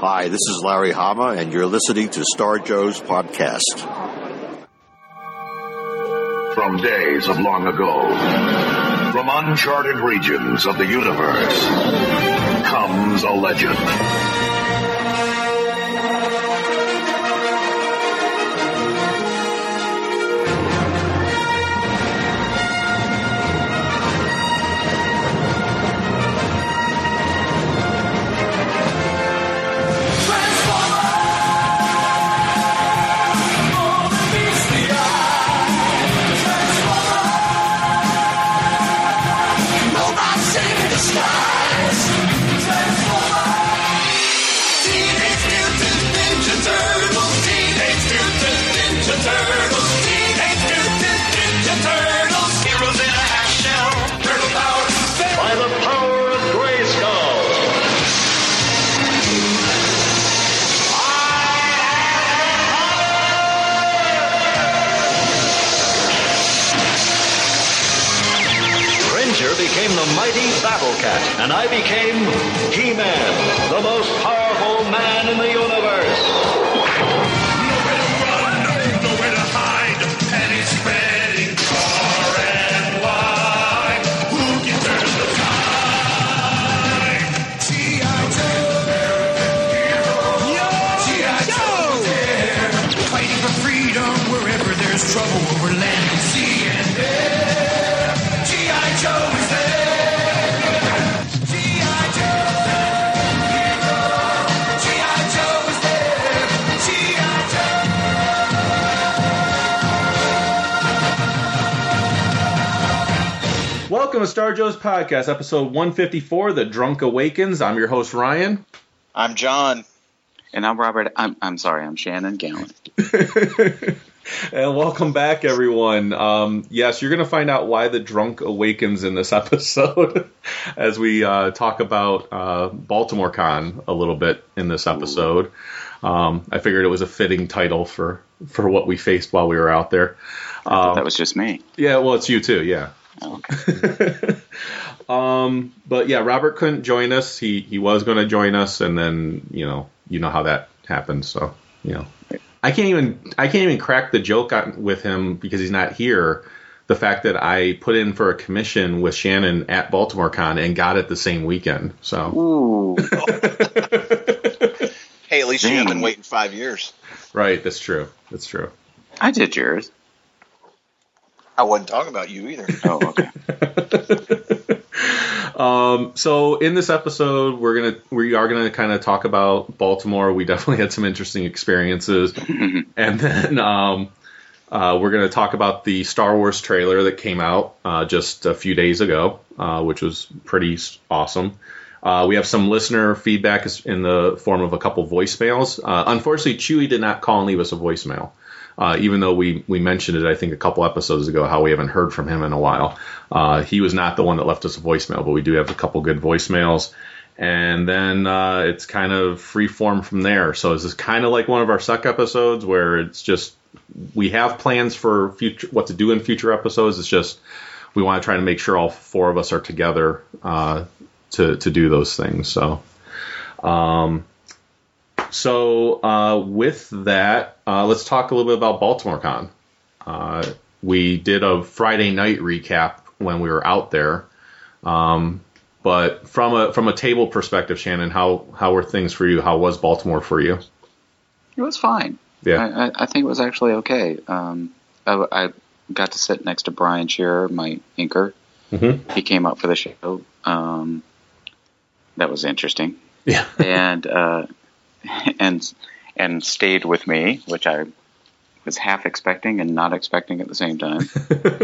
Hi, this is Larry Hama, and you're listening to Star Joe's podcast. From days of long ago, from uncharted regions of the universe, comes a legend. And I became He-Man, the most powerful man in the universe. Nowhere to run, nowhere to hide. Spreading far and wide. Who can turn the tide? G.I. Joe. G.I. Joe. Fighting for freedom wherever there's trouble Welcome to Star Joe's podcast, episode 154, The Drunk Awakens. I'm your host, Ryan. I'm John. And I'm Robert. I'm, I'm sorry. I'm Shannon Gallant. And welcome back, everyone. Um, yes, you're going to find out why the drunk awakens in this episode as we uh, talk about uh, Baltimore Con a little bit in this episode. Um, I figured it was a fitting title for, for what we faced while we were out there. Um, that was just me. yeah, well, it's you too, yeah. Oh, okay. Um, but yeah, Robert couldn't join us. He he was going to join us, and then you know you know how that happens. So you know, I can't even I can't even crack the joke on, with him because he's not here. The fact that I put in for a commission with Shannon at Baltimore Con and got it the same weekend. So Ooh. Hey, at least you haven't been waiting five years. right, that's true. That's true. I did yours. I wasn't talking about you either. Oh, okay. Um, so in this episode, we're gonna we are gonna kind of talk about Baltimore. We definitely had some interesting experiences, and then um, uh, we're gonna talk about the Star Wars trailer that came out uh, just a few days ago, uh, which was pretty awesome. Uh, we have some listener feedback in the form of a couple voicemails. Uh, unfortunately, Chewy did not call and leave us a voicemail. Uh, even though we, we mentioned it, I think a couple episodes ago, how we haven't heard from him in a while. Uh, he was not the one that left us a voicemail, but we do have a couple good voicemails. And then uh, it's kind of free form from there. So this is kind of like one of our suck episodes where it's just we have plans for future what to do in future episodes. It's just we want to try to make sure all four of us are together uh, to to do those things. So. Um, so uh, with that, uh, let's talk a little bit about Baltimore Con. Uh, we did a Friday night recap when we were out there, um, but from a from a table perspective, Shannon, how how were things for you? How was Baltimore for you? It was fine. Yeah. I, I, think it was actually okay. Um, I, I got to sit next to Brian Shearer, my inker. Mhm. He came up for the show. Um, that was interesting. Yeah. and uh, and and stayed with me, which I was half expecting and not expecting at the same time.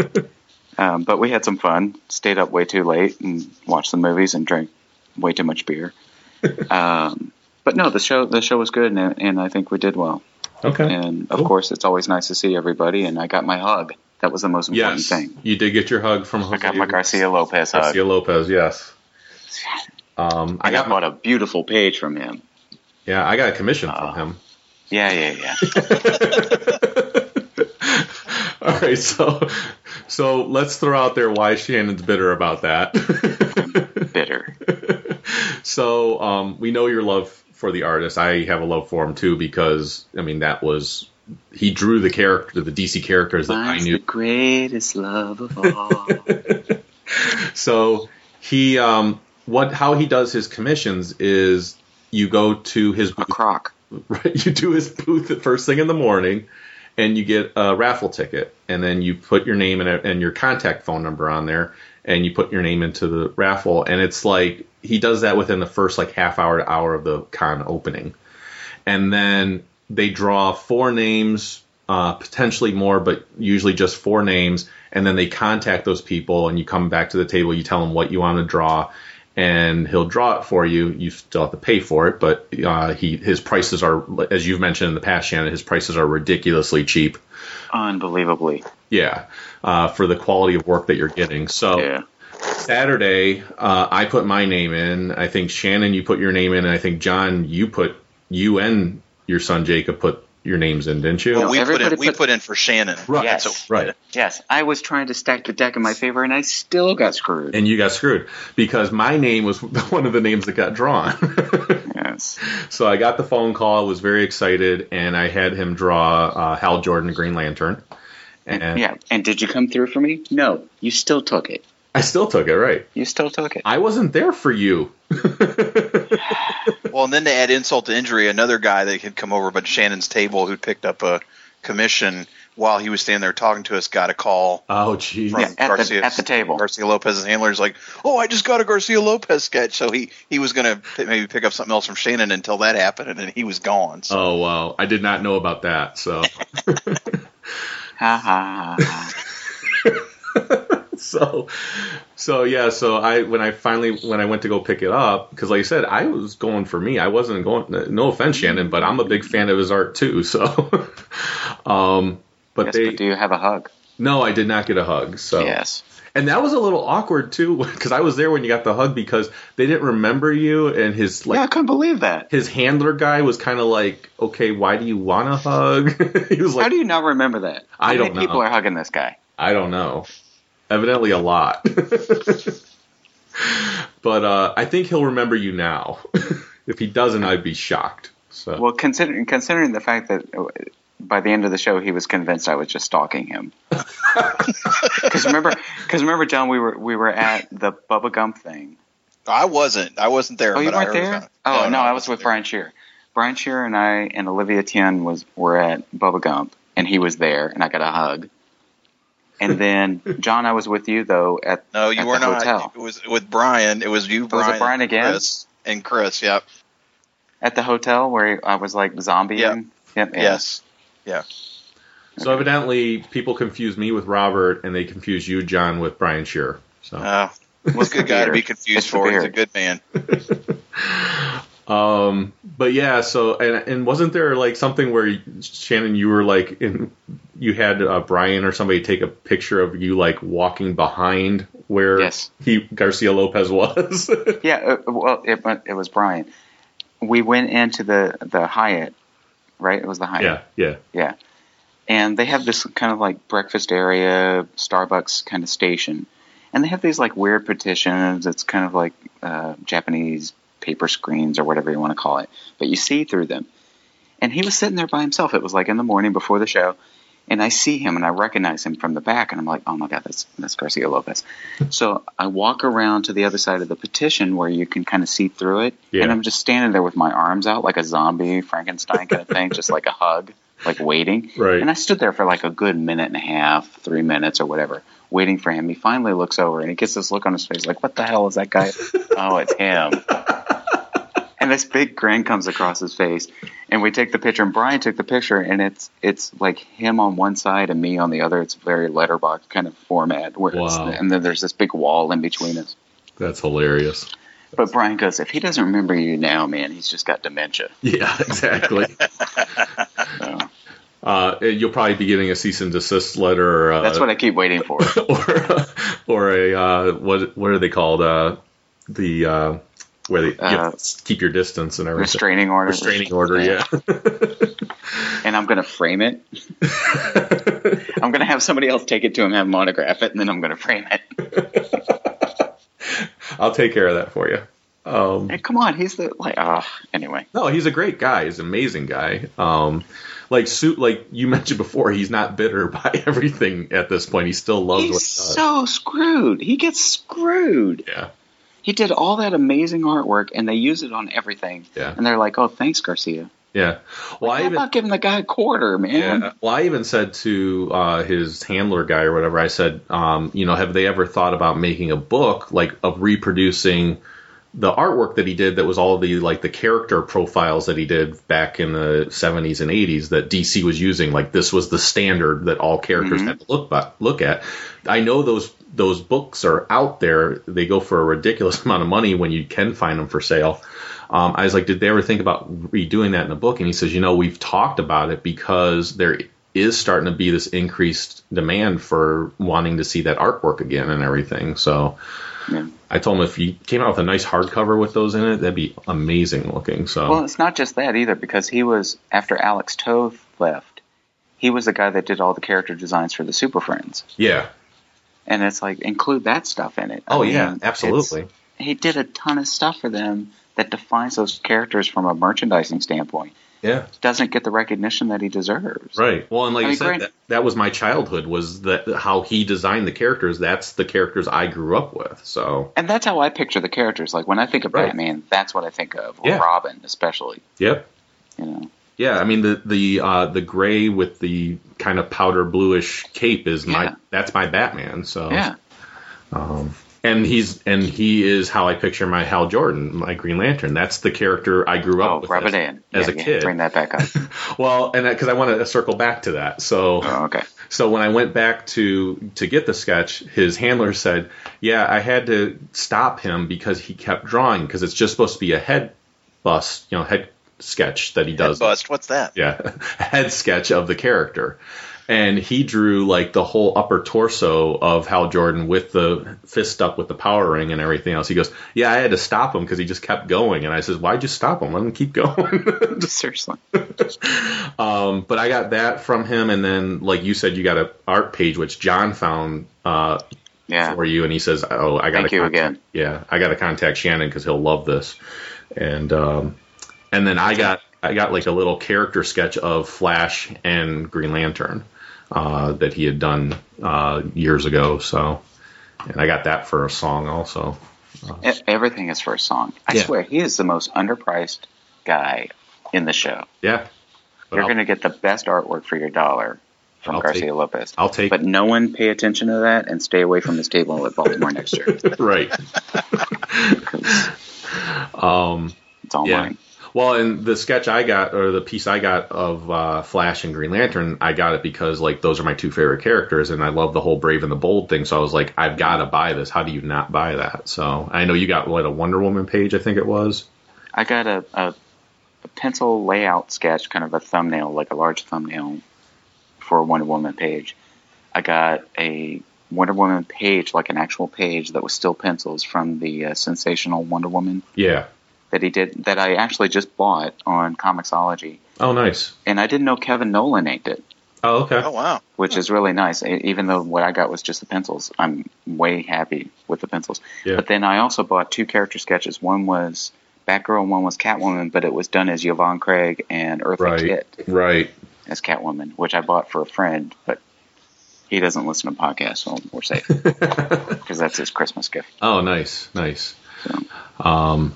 um, but we had some fun. Stayed up way too late and watched some movies and drank way too much beer. um, but no, the show the show was good, and, and I think we did well. Okay. And of Cool. course, it's always nice to see everybody. And I got my hug. That was the most important Yes, thing. you did get your hug from I got my Garcia Lopez Garcia hug. Garcia Lopez. Yes. Um, I I got got bought a beautiful page from him. Yeah, I got a commission Uh, from him. Yeah, yeah, yeah. All right, so so let's throw out there why Shannon's bitter about that. Bitter. So um, we know your love for the artist. I have a love for him too because I mean that was he drew the character, the DC characters that I knew. the greatest love of all. So he um, what how he does his commissions is you go to his a booth, croc. right, you do his booth the first thing in the morning and you get a raffle ticket and then you put your name and, and your contact phone number on there and you put your name into the raffle and it's like he does that within the first like half hour to hour of the con opening and then they draw four names uh, potentially more but usually just four names and then they contact those people and you come back to the table you tell them what you want to draw and he'll draw it for you you still have to pay for it but uh, he his prices are as you've mentioned in the past shannon his prices are ridiculously cheap Unbelievably. yeah uh, for the quality of work that you're getting so Yeah. Saturday, uh, I put my name in. I think Shannon, you put your name in, and I think John, you put you and your son Jacob put your names in, didn't you? Well, we put in everybody we put- put in for Shannon. Right. Yes. So- right. Yes. I was trying to stack the deck in my favor and I still got screwed. And you got screwed because my name was one of the names that got drawn. yes. so I got the phone call, was very excited, and I had him draw uh, Hal Jordan, Green Lantern. And Yeah. And did you come through for me? No. You still took it. I still took it right. You still took it. I wasn't there for you. Well, and then to add insult to injury, another guy that had come over but Shannon's table who'd picked up a commission while he was standing there talking to us got a call Oh, geez. from Yeah, at the- Garcia, at the table. Garcia Lopez's handler's like, "Oh, I just got a Garcia Lopez sketch." So he he was going to maybe pick up something else from Shannon until that happened, and then he was gone. So Oh, wow. I did not know about that. So. Ha ha ha. so so yeah so i when i finally when i went to go pick it up because like i said i was going for me i wasn't going no offense shannon but i'm a big fan of his art too so um but yes, they but do you have a hug? no i did not get a hug so Yes. and that was a little awkward too because i was there when you got the hug because they didn't remember you and his like yeah, I couldn't believe that. his handler guy was kind of like okay why do you want a hug he was like How do you not remember that? How I don't know. people are hugging this guy? I don't know. Evidently a lot. but uh, I think he'll remember you now. if he doesn't, I'd be shocked. So Well, considering considering the fact that uh, by the end of the show he was convinced I was just stalking him. Because remember, because remember, John, we were we were at the Bubba Gump thing. I wasn't I wasn't there. Oh, you but weren't heard there? about. Oh no, I was with there. Brian Shear. Brian Shear and I and Olivia Tien was were at Bubba Gump, and he was there, and I got a hug. And then John, I was with you though at No, you at were the not. hotel It was with Brian. It was you, was it Brian, Brian and again? Chris, and Chris. Yep. at the hotel where I was like zombie. Yeah. Yep. Yes. Yeah. so evidently people confuse me with Robert and they confuse you, John, with Brian Shearer. So Uh, was a good guy to be confused It's for. He's a good man. um but yeah, so and and wasn't there like something where Shannon you were like in you had uh, Brian or somebody take a picture of you like walking behind where Yes. he Garcia Lopez was. Yeah, uh, well, it, it was Brian. We went into the the Hyatt, right? It was the Hyatt. yeah, yeah. Yeah. And they have this kind of like breakfast area, Starbucks kind of station. And they have these like weird petitions. It's kind of like uh, Japanese paper screens or whatever you want to call it. But you see through them. And he was sitting there by himself. It was like in the morning before the show. And I see him and I recognize him from the back. And I'm like, oh my God, that's, that's Garcia Lopez. so I walk around to the other side of the petition where you can kind of see through it. Yeah. And I'm just standing there with my arms out like a zombie Frankenstein kind of thing, just like a hug, like waiting. Right. And I stood there for like a good minute and a half, three minutes or whatever, waiting for him. He finally looks over and he gets this look on his face like, what the hell is that guy? oh, it's him. And this big grin comes across his face, and we take the picture. And Brian took the picture, and it's it's like him on one side and me on the other. It's a very letterbox kind of format, where it's, Wow. and then there's this big wall in between us. That's hilarious. But Brian goes, if he doesn't remember you now, man, he's just got dementia. Yeah, exactly. So, uh, you'll probably be getting a cease and desist letter. Or, uh, that's what I keep waiting for. or or a uh, what what are they called? Uh, the uh, where they you Uh, to keep your distance and everything. Restraining order. Restraining order, yeah. And I'm going to frame it. I'm going to have somebody else take it to him, have him autograph it, and then I'm going to frame it. I'll take care of that for you. Um, Hey, come on, he's the like. Uh, anyway, no, he's a great guy. He's an amazing guy. Um, like suit, like you mentioned before, he's not bitter by everything at this point. He still loves what he he's does. so screwed. He gets screwed. yeah, He did all that amazing artwork, and they use it on everything. Yeah. And they're like, "Oh, thanks, Garcia." yeah. Well, I How even about giving the guy a quarter, man? Yeah. Well, I even said to uh, his handler guy or whatever, I said, um, you know, have they ever thought about making a book like of reproducing the artwork that he did that was all the like the character profiles that he did back in the 70s and 80s that DC was using like this was the standard that all characters had to look by, look at I know those those books are out there they go for a ridiculous amount of money when you can find them for sale um, I was like, did they ever think about redoing that in a book? And he says, you know, we've talked about it because there is starting to be this increased demand for wanting to see that artwork again and everything. So Yeah. I told him if you came out with a nice hardcover with those in it, that'd be amazing looking. So Well, it's not just that either, because he was after Alex Toth left. He was the guy that did all the character designs for the Super Friends, yeah. And it's like include that stuff in it. I Oh mean, yeah, absolutely. He did a ton of stuff for them that defines those characters from a merchandising standpoint. Yeah. Doesn't get the recognition that he deserves. Right. Well, and like I you mean, said, great- that, that was my childhood. Was that how he designed the characters? That's the characters I grew up with. So And that's how I picture the characters. Like when I think of Right. Batman, that's what I think of. Or Yeah. Robin, especially. yep. You know. Yeah, I mean the the uh, the gray with the kind of powder bluish cape is my Yeah. that's my Batman. So Yeah. and he's and he is how I picture my Hal Jordan, my Green Lantern. That's the character I grew up Oh, with rub as, it in. as Yeah, a yeah, kid. Bring that back up. Well, and because I want to circle back to that. So oh, okay. So when I went back to to get the sketch, his handler said, "Yeah, I had to stop him because he kept drawing because it's just supposed to be a head bust, you know, head sketch that he does. Bust. What's that? Yeah, head sketch of the character." And he drew like the whole upper torso of Hal Jordan with the fist up with the power ring and everything else. He goes, "Yeah, I had to stop him because he just kept going." And I says, "Why'd you stop him? Let him keep going." Seriously. Um, but I got that from him, and then like you said, you got an art page which John found uh, Yeah. for you, and he says, "Oh, I got to you contact, again. Yeah, I got to contact Shannon because he'll love this." And um, and then I got I got like a little character sketch of Flash and Green Lantern uh, that he had done uh, years ago. So, and I got that for a song also. E- Everything is for a song. I Yeah. swear, he is the most underpriced guy in the show. Yeah, But You're going to get the best artwork for your dollar from I'll Garcia take- Lopez. I'll take But no one pay attention to that and stay away from his table at Baltimore next year. right. Um, it's all Yeah. mine. Well, and the sketch I got, or the piece I got of uh, Flash and Green Lantern, I got it because like those are my two favorite characters, and I love the whole Brave and the Bold thing. So I was like, I've got to buy this. How do you not buy that? So I know you got what a Wonder Woman page, I think it was. I got a, a, a pencil layout sketch, kind of a thumbnail, like a large thumbnail for a Wonder Woman page. I got a Wonder Woman page, like an actual page that was still pencils from the uh, sensational Wonder Woman Yeah. That he did, that I actually just bought on Comixology. Oh, nice. And I didn't know Kevin Nowlan inked it, Oh, okay. Oh wow. which is really nice. Even though what I got was just the pencils, I'm way happy with the pencils. Yeah. But then I also bought two character sketches. One was Batgirl, and one was Catwoman, but it was done as Yvonne Craig and Eartha Right. Kitt Right. as Catwoman, which I bought for a friend, but he doesn't listen to podcasts, so we're safe because that's his Christmas gift. Oh, nice, nice. So. Um,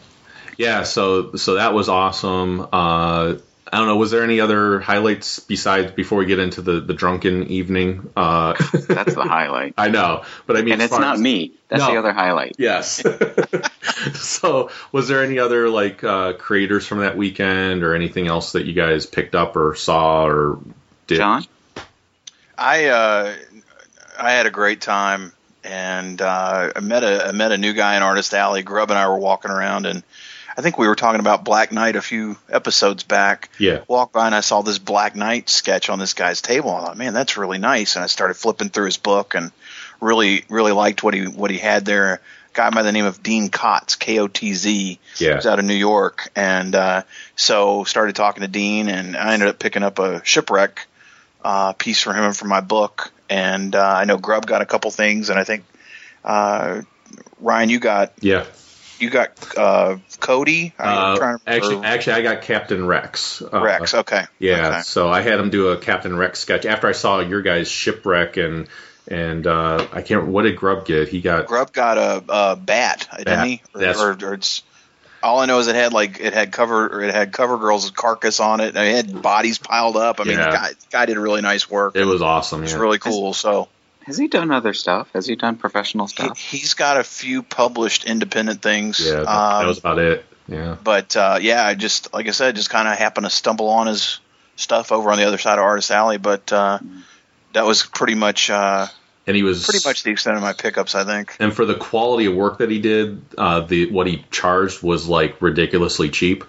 yeah. So so that was awesome. Uh, I don't know. Was there any other highlights besides before we get into the the drunken evening? Uh, That's the highlight. I know, but I mean, And it's not as- me. That's No. the other highlight. Yes. so, was there any other like uh, creators from that weekend, or anything else that you guys picked up or saw or did? John? I uh, I had a great time, and uh, I met a I met a new guy in Artist Alley. Grub and I were walking around, and I think we were talking about Black Knight a few episodes back. Yeah. Walked by and I saw this Black Knight sketch on this guy's table. I thought, man, that's really nice. And I started flipping through his book and really really liked what he what he had there. A guy by the name of Dean Kotz, K O T Z. Yeah. He's out of New York, and uh, so started talking to Dean, and I ended up picking up a shipwreck uh, piece for him and for my book. And uh, I know Grub got a couple things, and I think uh, Ryan, you got Yeah. You got uh, Cody. I'm Uh, trying to actually, actually, I got Captain Rex. Uh, Rex. Okay. Yeah, Okay. so I had him do a Captain Rex sketch after I saw your guys shipwreck and and uh, I can't. What did Grub get? He got Grub got a, a bat, Bat. didn't he? Or, That's- or, or it's all I know is it had like it had cover or it had cover girl's carcass on it. It had bodies piled up. I mean, Yeah. the guy, the guy did really nice work. it was awesome. It's Yeah. really cool. So Has he done other stuff? Has he done professional he, stuff? he's got a few published independent things. yeah, that, um, that was about it. Yeah. but uh, yeah, I just like I said, just kind of happened to stumble on his stuff over on the other side of Artist Alley. But uh, that was pretty much uh, And he was pretty much the extent of my pickups. I think. and for the quality of work that he did, uh, the what he charged was like ridiculously cheap.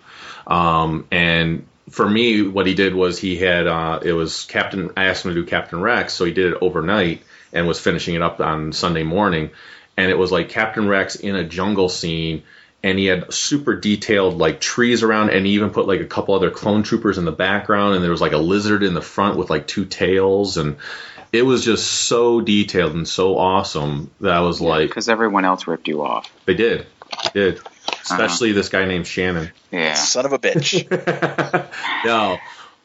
Um, and for me, what he did was he had uh, it was Captain. I asked him to do Captain Rex, so he did it overnight and was finishing it up on Sunday morning. And it was like Captain Rex in a jungle scene, and he had super detailed like trees around, and he even put like a couple other clone troopers in the background, and there was like a lizard in the front with like two tails, and it was just so detailed and so awesome that I was like, Because everyone else ripped you off. they did, they did, especially this guy named Shannon. Yeah. Son of a bitch. no,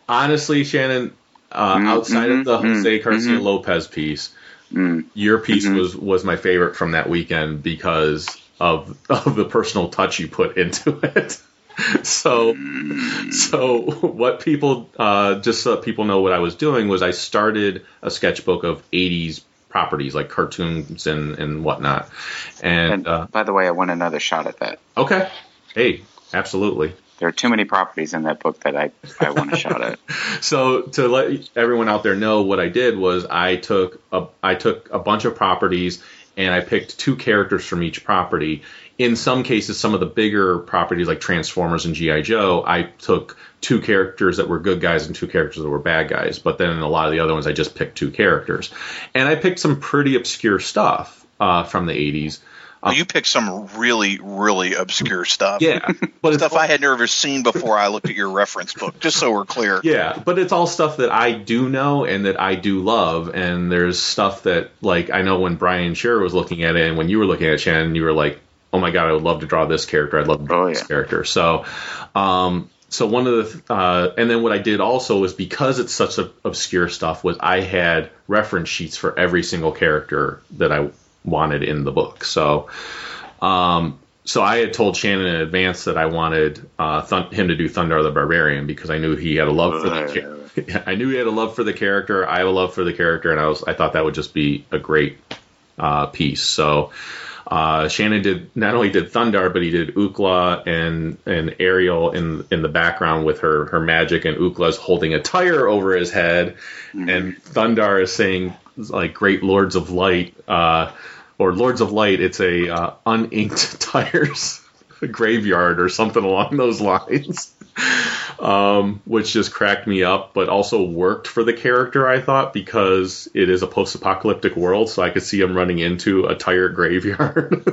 honestly, Shannon, uh, Mm, outside of the mhm, Jose Garcia mhm. Lopez piece, Mm. your piece Mhm. was was my favorite from that weekend because of of the personal touch you put into it. so, Mm. so what people uh, just so people know what I was doing was I started a sketchbook of '80s properties like cartoons and and whatnot, and, And uh, by the way, I want another shot at that. okay, hey, absolutely. There are too many properties in that book that I, I want a shot at. So to let everyone out there know, what I did was I took a I took a bunch of properties and I picked two characters from each property. In some cases, some of the bigger properties like Transformers and GI Joe, I took two characters that were good guys and two characters that were bad guys. But then in a lot of the other ones, I just picked two characters, and I picked some pretty obscure stuff uh, from the '80s. Well, you picked some really, really obscure stuff. Yeah, but it's Stuff I had never seen before I looked at your reference book, just so we're clear. Yeah, but it's all stuff that I do know and that I do love. And there's stuff that, like, I know when Brian Shearer was looking at it and when you were looking at it, Shannon, you were like, oh my God, I would love to draw this character. I'd love to draw Oh, this yeah. character. So, um, so one of the, uh, and then what I did also was because it's such a, obscure stuff was I had reference sheets for every single character that I wanted in the book. So, um, so I had told Shannon in advance that I wanted uh, him to do Thundarr the Barbarian because I knew he had a love for the. Cha- I knew he had a love for the character. I have a love for the character, and I was I thought that would just be a great uh, piece. So uh, Shannon did not only did Thundarr, but he did Ookla and and Ariel in in the background with her her magic, and Ookla's holding a tire over his head, and Thundarr is saying like "Great Lords of Light." Uh, or Lords of Light, it's a uh, uninked tires graveyard or something along those lines, um, which just cracked me up, but also worked for the character. I thought because it is a post-apocalyptic world, so I could see him running into a tire graveyard.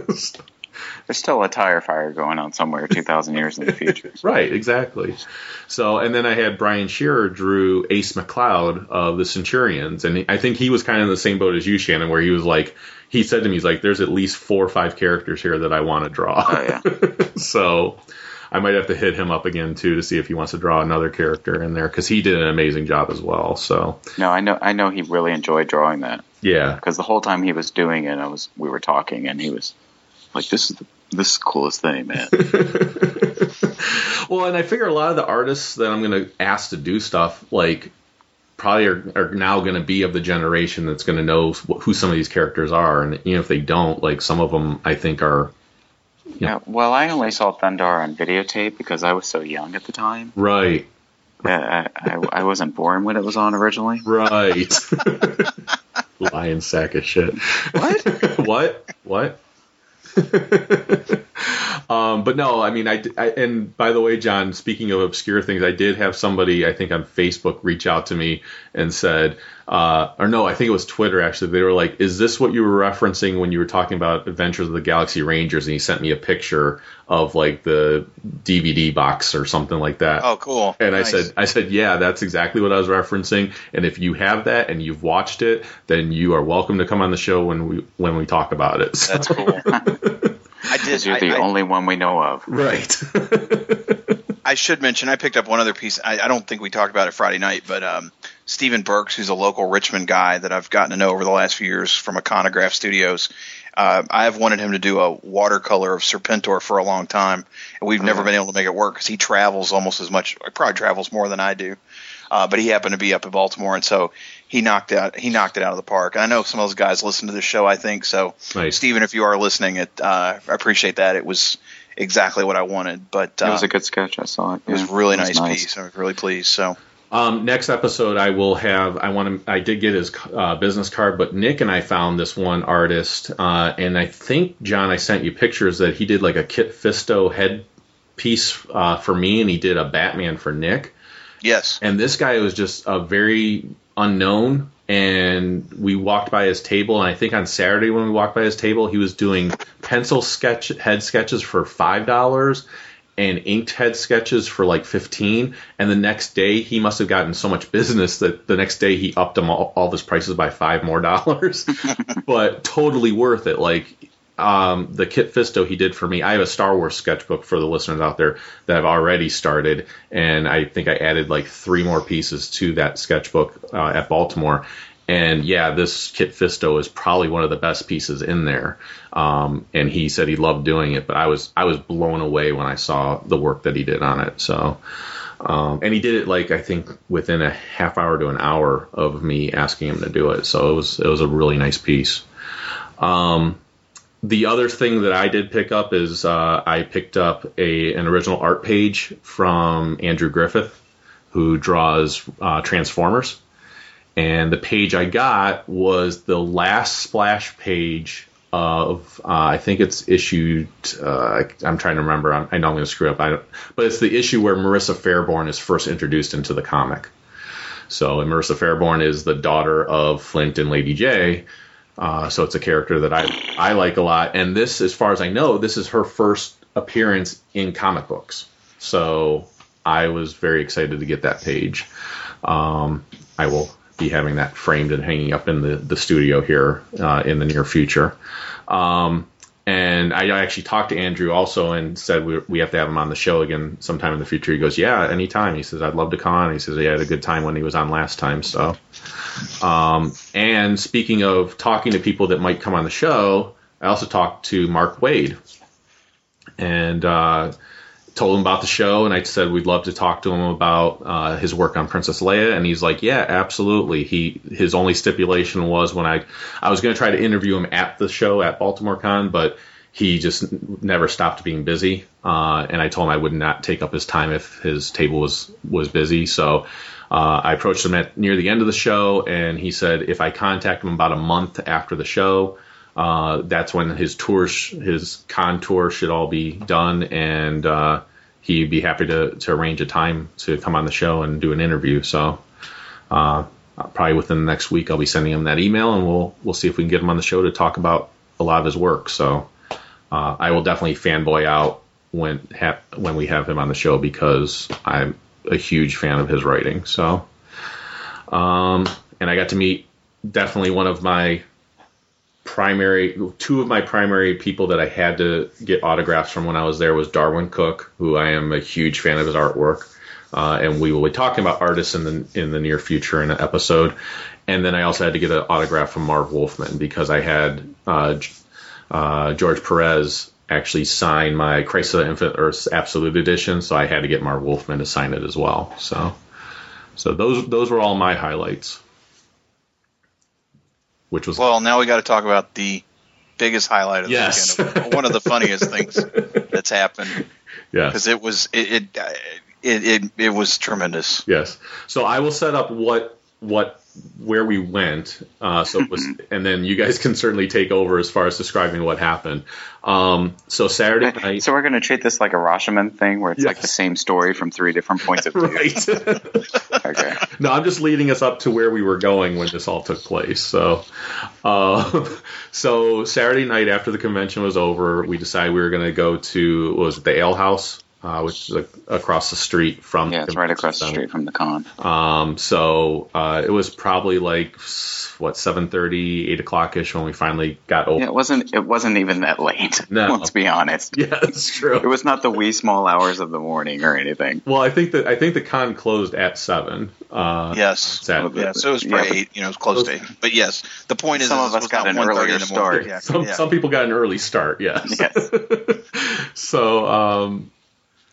There's still a tire fire going on somewhere 2,000 years in the future. Right, exactly. So, and then I had Brian Shearer drew Ace McCloud of the Centurions, and I think he was kind of in the same boat as you, Shannon, where he was like, he said to me, he's like, "There's at least four or five characters here that I want to draw." Oh, yeah. so, I might have to hit him up again too to see if he wants to draw another character in there because he did an amazing job as well. So, No, I know I know he really enjoyed drawing that yeah, because the whole time he was doing it, I was we were talking and he was like, "This is the, this is the coolest thing, man." well, and I figure a lot of the artists that I'm going to ask to do stuff like probably are, are now going to be of the generation that's going to know who some of these characters are, and you know if they don't, like some of them, I think are yeah. Well, I only saw Thundarr on videotape because I was so young at the time. right, Uh, I, I, I wasn't born when it was on originally. right. Lion sack of shit. What? what? What? um, but no, I mean, I, I- and by the way, John, speaking of obscure things, I did have somebody I think on Facebook reach out to me and said, uh, or no, I think it was Twitter actually. They were like, "Is this what you were referencing when you were talking about Adventures of the Galaxy Rangers?" And he sent me a picture of like the DVD box or something like that. Oh, cool. And Nice. I said, I said, yeah, that's exactly what I was referencing. And if you have that and you've watched it, then you are welcome to come on the show when we when we talk about it. So- that's cool. I did. Because you're the I- only one we know of. Right. I should mention I picked up one other piece. I, I don't think we talked about it Friday night, but um, Stephen Burks, who's a local Richmond guy that I've gotten to know over the last few years from Iconograph Studios. Uh, I have wanted him to do a watercolor of Serpentor for a long time, and we've never been able to make it work because he travels almost as much. Probably travels more than I do. Uh, but he happened to be up in Baltimore, and so he knocked out he knocked it out of the park. And I know some of those guys listen to this show. I think so. Nice. Stephen, if you are listening, it uh, I appreciate that. It was exactly what I wanted. But uh, It was a good sketch. I saw it. it was Yeah, a really it was nice, piece. I was really pleased. So Um, next episode, I will have. I want to. I did get his uh, business card, but Nick and I found this one artist, uh, and I think John, I sent you pictures that he did like a Kit Fisto head piece uh, for me, and he did a Batman for Nick. yes, And this guy was just a very unknown. And we walked by his table, and I think on Saturday when we walked by his table, he was doing pencil sketch head sketches for five dollars and inked head sketches for like 15 and the next day he must have gotten so much business that the next day he upped them all, all of his prices by five more dollars. But totally worth it. Like um, the kit fisto he did for me i have a star wars sketchbook for the listeners out there that i've already started and i think i added like three more pieces to that sketchbook uh, at baltimore and yeah, this Kit Fisto is probably one of the best pieces in there. Um, and he said he loved doing it, but I was I was blown away when I saw the work that he did on it. So, um, and he did it like I think within a half hour to an hour of me asking him to do it. So it was it was a really nice piece. Um, the other thing that I did pick up is uh, I picked up a an original art page from Andrew Griffith, who draws uh, Transformers and the page I got was the last splash page of uh, I think it's issued. Uh, I'm trying to remember. I'm, I know I'm going to screw up. But it's the issue where Marissa Fairborn is first introduced into the comic. So Marissa Fairborn is the daughter of Flint and Lady Jaye. Uh, so it's a character that I I like a lot. And this, as far as I know, this is her first appearance in comic books. So I was very excited to get that page. Um, I will be having that framed and hanging up in the, the studio here uh, in the near future. Um, and I actually talked to Andrew also and said we, we have to have him on the show again sometime in the future. He goes, Yeah, anytime. He says, I'd love to come on. He says he had a good time when he was on last time. So, um, and speaking of talking to people that might come on the show, I also talked to Mark Waid and uh, told him about the show, and I said we'd love to talk to him about uh, his work on Princess Leia, and he's like, "Yeah, absolutely." He his only stipulation was when I I was going to try to interview him at the show at Baltimore Con, but he just never stopped being busy, uh, and I told him I would not take up his time if his table was was busy. So uh, I approached him at near the end of the show, and he said if I contact him about a month after the show, uh, that's when his tour, sh- his con tour should all be done, and uh, he'd be happy to, to arrange a time to come on the show and do an interview. So uh, probably within the next week, I'll be sending him that email, and we'll we'll see if we can get him on the show to talk about a lot of his work. So uh, I will definitely fanboy out when ha- when we have him on the show because I'm a huge fan of his writing. So, um, and I got to meet definitely one of my primary two of my primary people that I had to get autographs from when I was there was Darwyn Cooke, who I am a huge fan of his artwork. Uh, and we will be talking about artists in the in the near future in an episode. And then I also had to get an autograph from Marv Wolfman because I had uh, uh, George Perez actually sign my Crisis on Infinite Earths Absolute Edition, so I had to get Marv Wolfman to sign it as well. So, so those those were all my highlights. Which was well, now we got to talk about the biggest highlight of the Yes. weekend. One of the funniest things that's happened Yeah, because it was it it, it it it was tremendous. Yes. So I will set up what what where we went. Uh, so it was, and then you guys can certainly take over as far as describing what happened. Um, so Saturday night, So we're going to treat this like a Rashomon thing, where it's like the same story from three different points of view. right? Okay. no, I'm just leading us up to where we were going when this all took place. So, uh, so Saturday night after the convention was over, we decided we were going to go to what was it the Ale House uh, which is a, across the street from. Yeah, it's right across the street from the con. Um, so uh, it was probably like what seven thirty, eight o'clock ish when we finally got open. Yeah, it wasn't. It wasn't even that late. No. Let's be honest. Yeah, it's true. It was not the wee small hours of the morning or anything. Well, I think that I think the con closed at seven. Uh, Yes. Saturday. Yeah, so it was Yeah, probably but- eight, you know, it was close to eight. But yes, the point is, Some of us got an earlier in the morning. start. Yeah, Some yeah. some people got an early start. Yes. Yes. so um,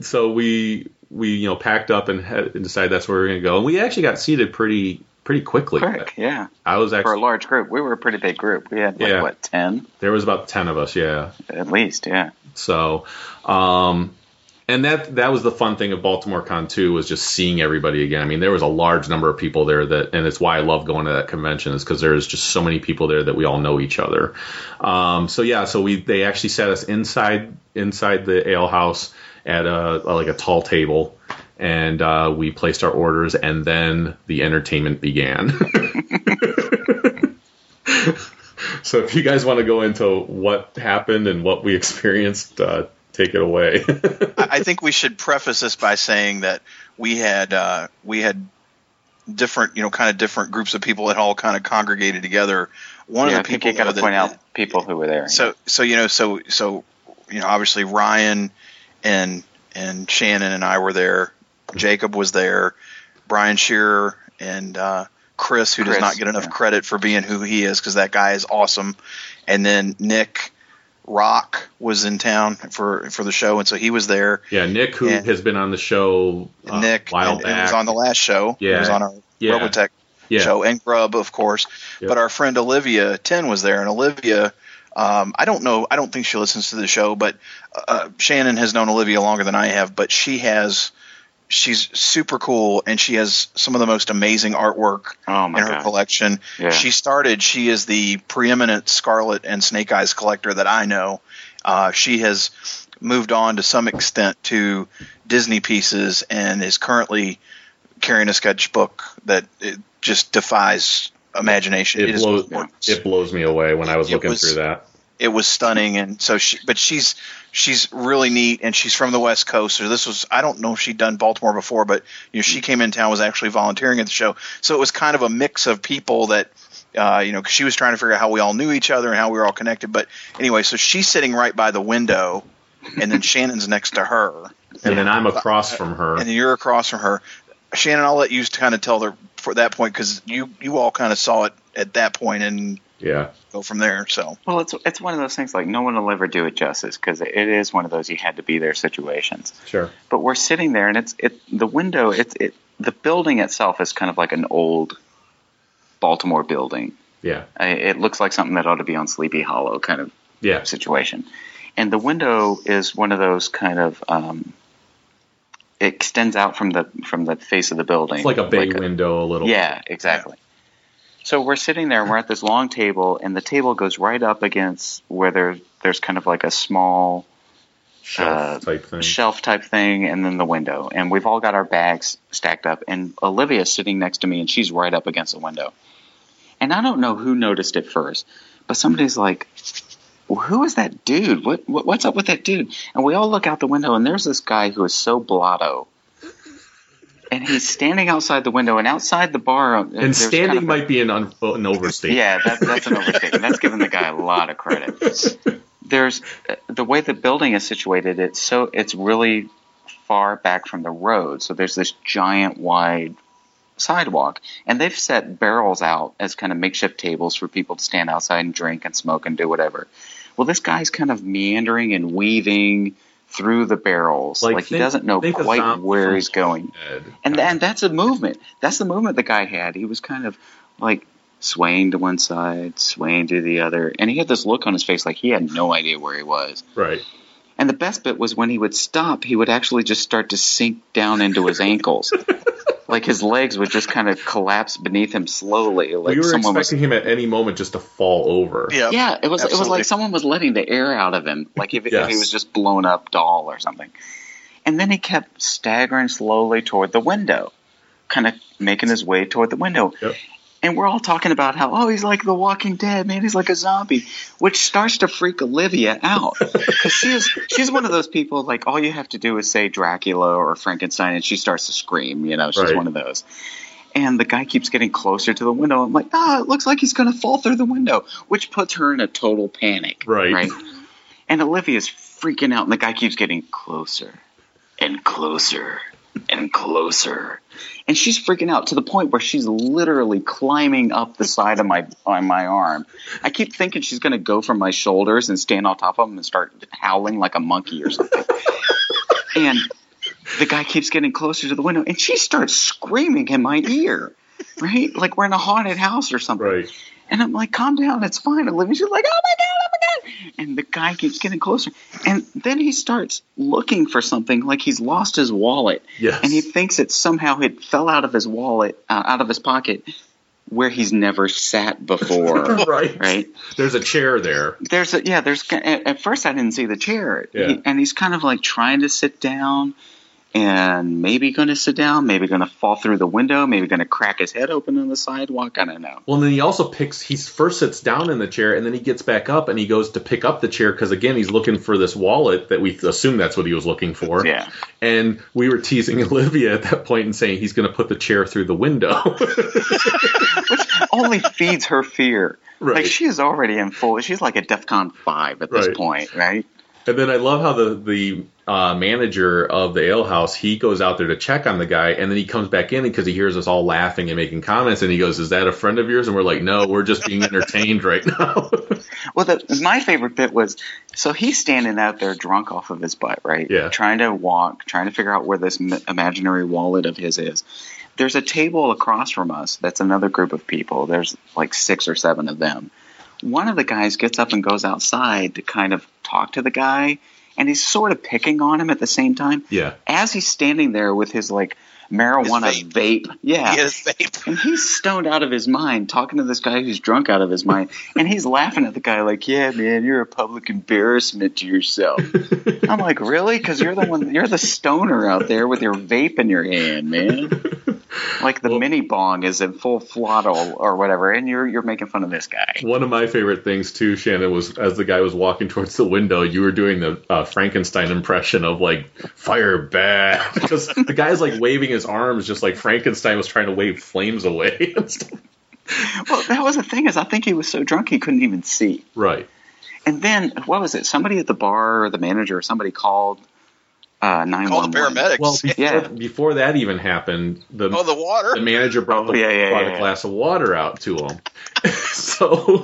so we we you know packed up and, had, and decided that's where we are going to go, and we actually got seated pretty pretty quickly. Quick, yeah. I was actually For a large group, we were a pretty big group. We had like Yeah. what ten there was about ten of us. Yeah. at least. Yeah. So, um, and that that was the fun thing of Baltimore Con too was just seeing everybody again. I mean, there was a large number of people there that, and it's why I love going to that convention is because there's just so many people there that we all know each other. Um, so yeah, so we they actually sat us inside inside the ale house at a, like a tall table. And uh, we placed our orders, and then the entertainment began. so, if you guys want to go into what happened and what we experienced, uh, take it away. I I think we should preface this by saying that we had uh, we had different, you know, kind of different groups of people that all kind of congregated together. One yeah, of I the think people you got to point out people who were there. So so you know so so you know obviously Ryan and and Shannon and I were there. Jacob was there. Brian Shearer and uh, Chris, who does not get enough yeah. credit for being who he is, because that guy is awesome. And then Nick Rock was in town for for the show, and so he was there. yeah, Nick, who Yeah. has been on the show uh, Nick a while and, back. and was on the last show. He Yeah. was on our Yeah. Robotech yeah. show and Grub, of course. Yep. But our friend Olivia Ten was there, and Olivia, um, I don't know, I don't think she listens to the show, but uh, Shannon has known Olivia longer than I have, but she has. She's super cool, and she has some of the most amazing artwork Oh, in her God. collection. Yeah. She started. She is the preeminent Scarlet and Snake Eyes collector that I know. Uh, she has moved on to some extent to Disney pieces and is currently carrying a sketchbook that it just defies imagination. it is blows it blows me away when I was It looking was- through that. it was stunning and so she but she's she's really neat and she's from the west coast so this was i don't know if she'd done baltimore before but you know she came in town was actually volunteering at the show so it was kind of a mix of people that uh, you know 'cause she was trying to figure out how we all knew each other and how we were all connected but anyway so she's sitting right by the window and then shannon's next to her And then I'm across from her. and then you're across from her shannon i'll let you kind of tell the for that point because you you all kind of saw it at that point and yeah. go from there so Well, it's it's one of those things like no one will ever do it justice because it is one of those you had to be there situations. Sure. But we're sitting there, and it's it the window. It's it the building itself is kind of like an old Baltimore building. Yeah. It looks like something that ought to be on Sleepy Hollow kind of Yeah. situation. And the window is one of those kind of um, it extends out from the from the face of the building. It's like a bay window a little. Yeah, exactly. So we're sitting there and we're at this long table and the table goes right up against where there there's kind of like a small Shelf uh, type thing. shelf type thing and then the window. And we've all got our bags stacked up and Olivia's sitting next to me and she's right up against the window. And I don't know who noticed it first, but somebody's like, well, who is that dude? What, what what's up with that dude? And we all look out the window and there's this guy who is so blotto. And he's standing outside the window and outside the bar. uh, and standing kind of a- might be an, un- an overstatement. yeah, that, that's an overstatement. That's giving the guy a lot of credit. There's the way the building is situated. It's so it's really far back from the road. So there's this giant wide sidewalk, and they've set barrels out as kind of makeshift tables for people to stand outside and drink and smoke and do whatever. Well, this guy's kind of meandering and weaving through the barrels, like, he think- doesn't know quite where he's going. Dead. And and that's a movement. That's the movement the guy had. He was kind of like swaying to one side, swaying to the other, and he had this look on his face like he had no idea where he was. Right. And the best bit was when he would stop, he would actually just start to sink down into his ankles. like his legs would just kind of collapse beneath him slowly. Like we were someone was expecting him at any moment just to fall over. yeah yeah, it was it was like someone was letting the air out of him, like if, if he was just blown up doll or something. And then he kept staggering slowly toward the window, kind of making his way toward the window. Yep. And we're all talking about how oh he's like the Walking Dead man he's like a zombie, which starts to freak Olivia out because she is she's one of those people like all you have to do is say Dracula or Frankenstein and she starts to scream you know she's Right. one of those. And the guy keeps getting closer to the window. I'm like, ah, it looks like he's going to fall through the window, which puts her in a total panic. Right. Right. And Olivia's freaking out, and the guy keeps getting closer and closer and closer. And she's freaking out to the point where she's literally climbing up the side of my on my arm. I keep thinking she's going to go from my shoulders and stand on top of them and start howling like a monkey or something. and the guy keeps getting closer to the window, and she starts screaming in my ear, right? Like we're in a haunted house or something. Right. And I'm like, calm down, it's fine. Olivia's She's like, oh my god, oh my god. And the guy keeps getting closer. And then he starts looking for something like he's lost his wallet. Yes. And he thinks it somehow it fell out of his wallet, uh, out of his pocket, where he's never sat before. Right. Right. There's a chair there. There's a yeah. There's at, at first I didn't see the chair, Yeah. He- and he's kind of like trying to sit down, and maybe going to sit down, maybe going to fall through the window, maybe going to crack his head open on the sidewalk. I don't know. Well, and then he also picks. He first sits down in the chair, and then he gets back up, and he goes to pick up the chair because again, he's looking for this wallet that we assume that's what he was looking for. Yeah. And we were teasing Olivia at that point and saying he's going to put the chair through the window. Which only feeds her fear. Right. Like she is already in full. She's like a DefCon five at this Right. point, right? And then I love how the the uh, manager of the ale house he goes out there to check on the guy, and then he comes back in because he hears us all laughing and making comments, and he goes, "Is that a friend of yours?" And we're like, "No, we're just being entertained right now." Well, the, my favorite bit was so he's standing out there drunk off of his butt, right? Yeah. Trying to walk, trying to figure out where this imaginary wallet of his is. There's a table across from us. That's another group of people. There's like six or seven of them. One of the guys gets up and goes outside to kind of talk to the guy, and he's sort of picking on him at the same time. yeah, As he's standing there with his like marijuana His vape. Yeah. He has vape. And he's stoned out of his mind talking to this guy who's drunk out of his mind. And he's laughing at the guy like, yeah, man, you're a public embarrassment to yourself. I'm like, really? Because you're the one, you're the stoner out there with your vape in your hand, man. Like the Well- mini bong is in full throttle or whatever, and you're you're making fun of this guy. One of my favorite things too, Shannon, was as the guy was walking towards the window, you were doing the uh, Frankenstein impression of like fire bad because the guy's like waving his arms just like Frankenstein was trying to wave flames away and stuff. Well, that was the thing is, I think he was so drunk he couldn't even see. Right. And then what was it? Somebody at the bar or the manager or somebody called uh, nine Call the paramedics. Well, before, Yeah. before that even happened, the oh, the water. the manager brought, the, Oh, yeah, yeah, brought yeah, a glass of water out to him. so,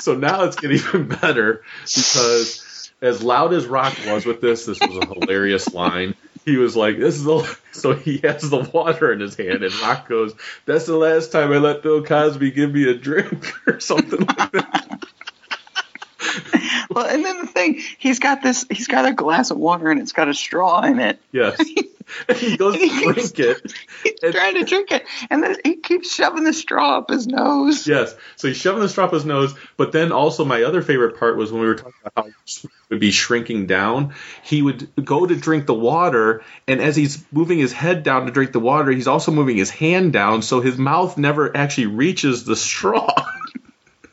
so now it's getting even better because as loud as Rock was with this, this was a hilarious line. He was like, "This is the," so he has the water in his hand, and Rock goes, "That's the last time I let Bill Cosby give me a drink or something like that." Well, and then the thing, he's got this, he's got a glass of water and it's got a straw in it. Yes, and he goes to drink it. He's And- trying to drink it, and then he keeps shoving the straw up his nose. Yes. So he's shoving the straw up his nose. But then also my other favorite part was when we were talking about how he would be shrinking down. He would go to drink the water, and as he's moving his head down to drink the water, he's also moving his hand down, so his mouth never actually reaches the straw.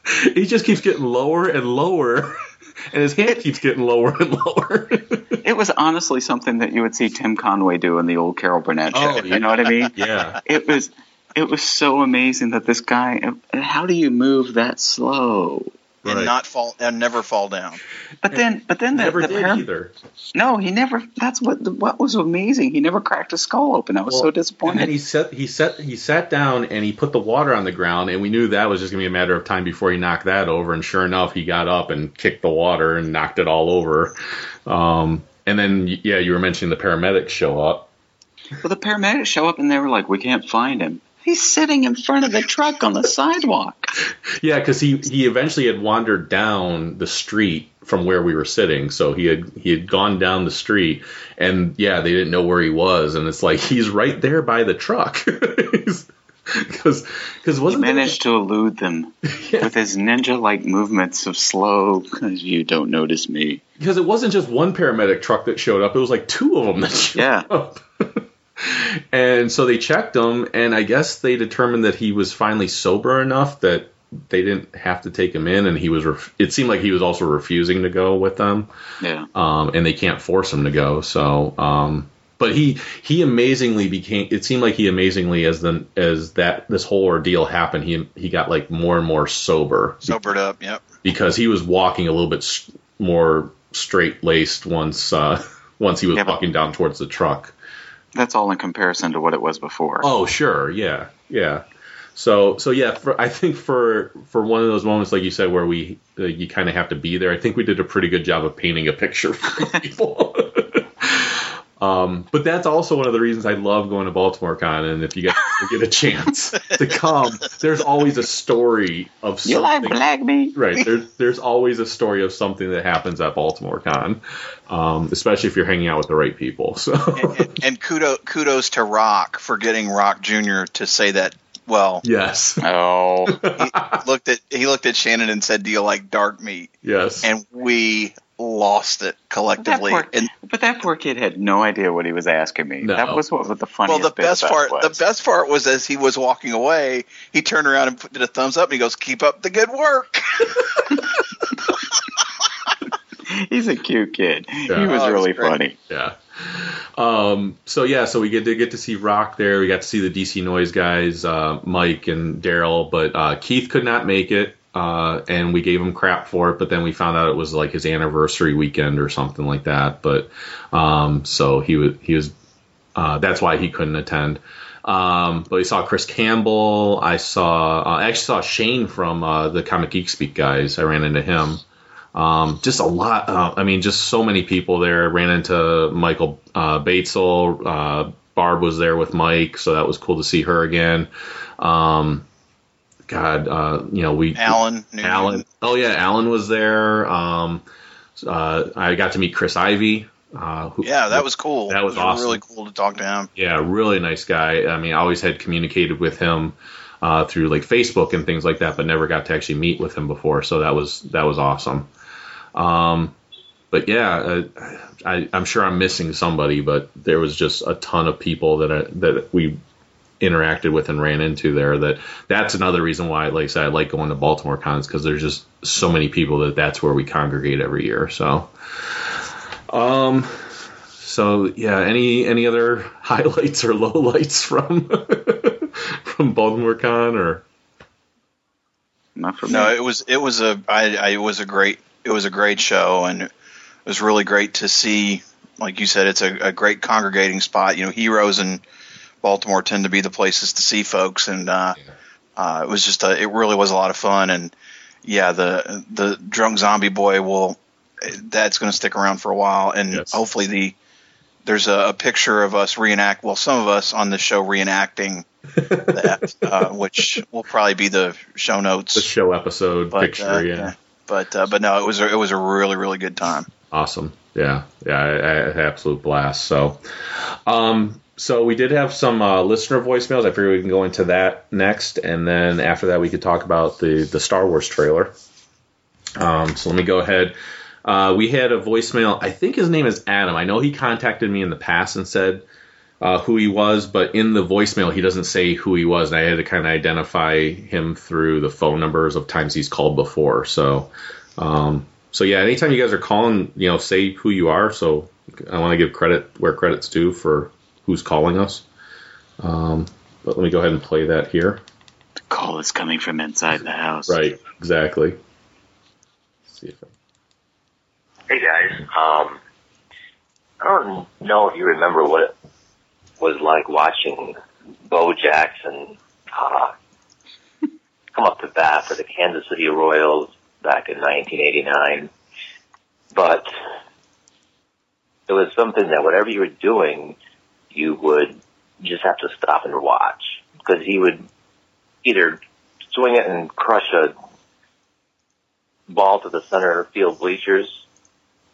he just keeps getting lower and lower, and his hand keeps getting lower and lower. It was honestly something that you would see Tim Conway do in the old Carol Burnett show. Oh, You know what I mean? yeah. It was, it was so amazing that this guy. How do you move that slow? And Right. not fall and never fall down. But then, but then the, Never the did param- either. No, he never. That's what the, what was amazing. He never cracked his skull open. I was so disappointed. And then he sat he sat he sat down and he put the water on the ground and we knew that was just gonna be a matter of time before he knocked that over and sure enough he got up and kicked the water and knocked it all over. Um, and then yeah, you were mentioning the paramedics show up. Well, the paramedics show up and they were like, "We can't find him. He's sitting in front of the truck on the sidewalk." Yeah, because he he eventually had wandered down the street from where we were sitting, so he had he had gone down the street and yeah, they didn't know where he was and it's like he's right there by the truck. Because because He wasn't there- managed to elude them with his ninja-like movements of slow. Because you don't notice me. because it wasn't just one paramedic truck that showed up; it was like two of them that showed Yeah. up. and so they checked him, and I guess they determined that he was finally sober enough that they didn't have to take him in, and he was. Ref- it seemed like he was also refusing to go with them, Yeah. um, and they can't force him to go. So, um, but he he amazingly became. It seemed like he amazingly as the as that this whole ordeal happened, he he got like more and more sober Sobered up. Yep. because he was walking a little bit more straight laced once uh, once he was Yeah, walking down towards the truck. That's all in comparison to what it was before. Oh, sure, yeah, yeah. So, so yeah, for, I think for for one of those moments, like you said, where we uh, you kind of have to be there. I think we did a pretty good job of painting a picture for people. Um, but that's also one of the reasons I love going to Baltimore Con. And if you guys get a chance to come, there's always a story of something. You like black meat? right there's there's always a story of something that happens at Baltimore Con, um, especially if you're hanging out with the right people. So And, and, and kudos kudos to Rock for getting Rock Jr. to say that. Well, yes, Oh, he looked at he looked at Shannon and said, "Do you like dark meat?" yes, And we lost it that collectively. poor, And but that poor kid had no idea what he was asking me. No. That was what the funniest. well, the bit best part was. the best part was as he was walking away, he turned around and put- did a thumbs up, and he goes, "Keep up the good work." He's a cute kid. Yeah. He was Oh, really funny. Yeah. Um, so yeah, so we get to get to see Rock there. We got to see the DC Noise guys, uh, Mike and Daryl, but uh, Keith could not make it, uh, and we gave him crap for it. But then we found out it was like his anniversary weekend or something like that. But um, so he was he was uh, that's why he couldn't attend. Um, but we saw Chris Campbell. I saw uh, I actually saw Shane from uh, the Comic Geek Speak guys. I ran into him. Um, just a lot. Uh, I mean, just so many people there. Ran into Michael uh, Batesel. Uh, Barb was there with Mike, so that was cool to see her again. Um, God, uh, you know we Alan, Newman. Alan. Oh yeah, Alan was there. Um, uh, I got to meet Chris Ivy. Uh, who, Yeah, that was cool. That was It awesome. Really cool to talk to him. yeah, really nice guy. I mean, I always had communicated with him uh, through like Facebook and things like that, but never got to actually meet with him before. So that was that was awesome. Um, but yeah, uh, I, I'm sure I'm missing somebody, but there was just a ton of people that I, that we interacted with and ran into there. That that's another reason why, like I said, I like going to Baltimore cons because there's just so many people that that's where we congregate every year. So, um, so yeah, any any other highlights or lowlights from from Baltimore Con or Not for No, me. it was it was a I, I it was a great it was a great show and it was really great to see. Like you said, it's a, a great congregating spot. You know, heroes and Baltimore tend to be the places to see folks, and uh, uh, it was just a, it really was a lot of fun. And yeah, the the drunk zombie boy will that's going to stick around for a while, and Yes. hopefully the there's a, a picture of us reenact. Well, some of us on the show reenacting that, uh, which will probably be the show notes the show episode but, picture? uh, yeah. But uh, but no, it was a, it was a really really good time. Awesome. Yeah. Yeah. I, I absolute blast. So, um, so we did have some uh, listener voicemails. I figure we can go into that next, and then after that we could talk about the the Star Wars trailer. Um, so let me go ahead. Uh, we had a voicemail. I think his name is Adam. I know he contacted me in the past and said uh, who he was, but in the voicemail he doesn't say who he was, and I had to kind of identify him through the phone numbers of times he's called before. So, um, so yeah, anytime you guys are calling, you know, say who you are. So I want to give credit where credit's due for who's calling us. Um, but let me go ahead and play that here. The call is coming from inside the house. Right, exactly. Let's see if I- Hey guys, um, I don't know if you remember what it was like watching Bo Jackson uh, come up to bat for the Kansas City Royals back in 1989, but it was something that whatever you were doing, you would just have to stop and watch because he would either swing it and crush a ball to the center field bleachers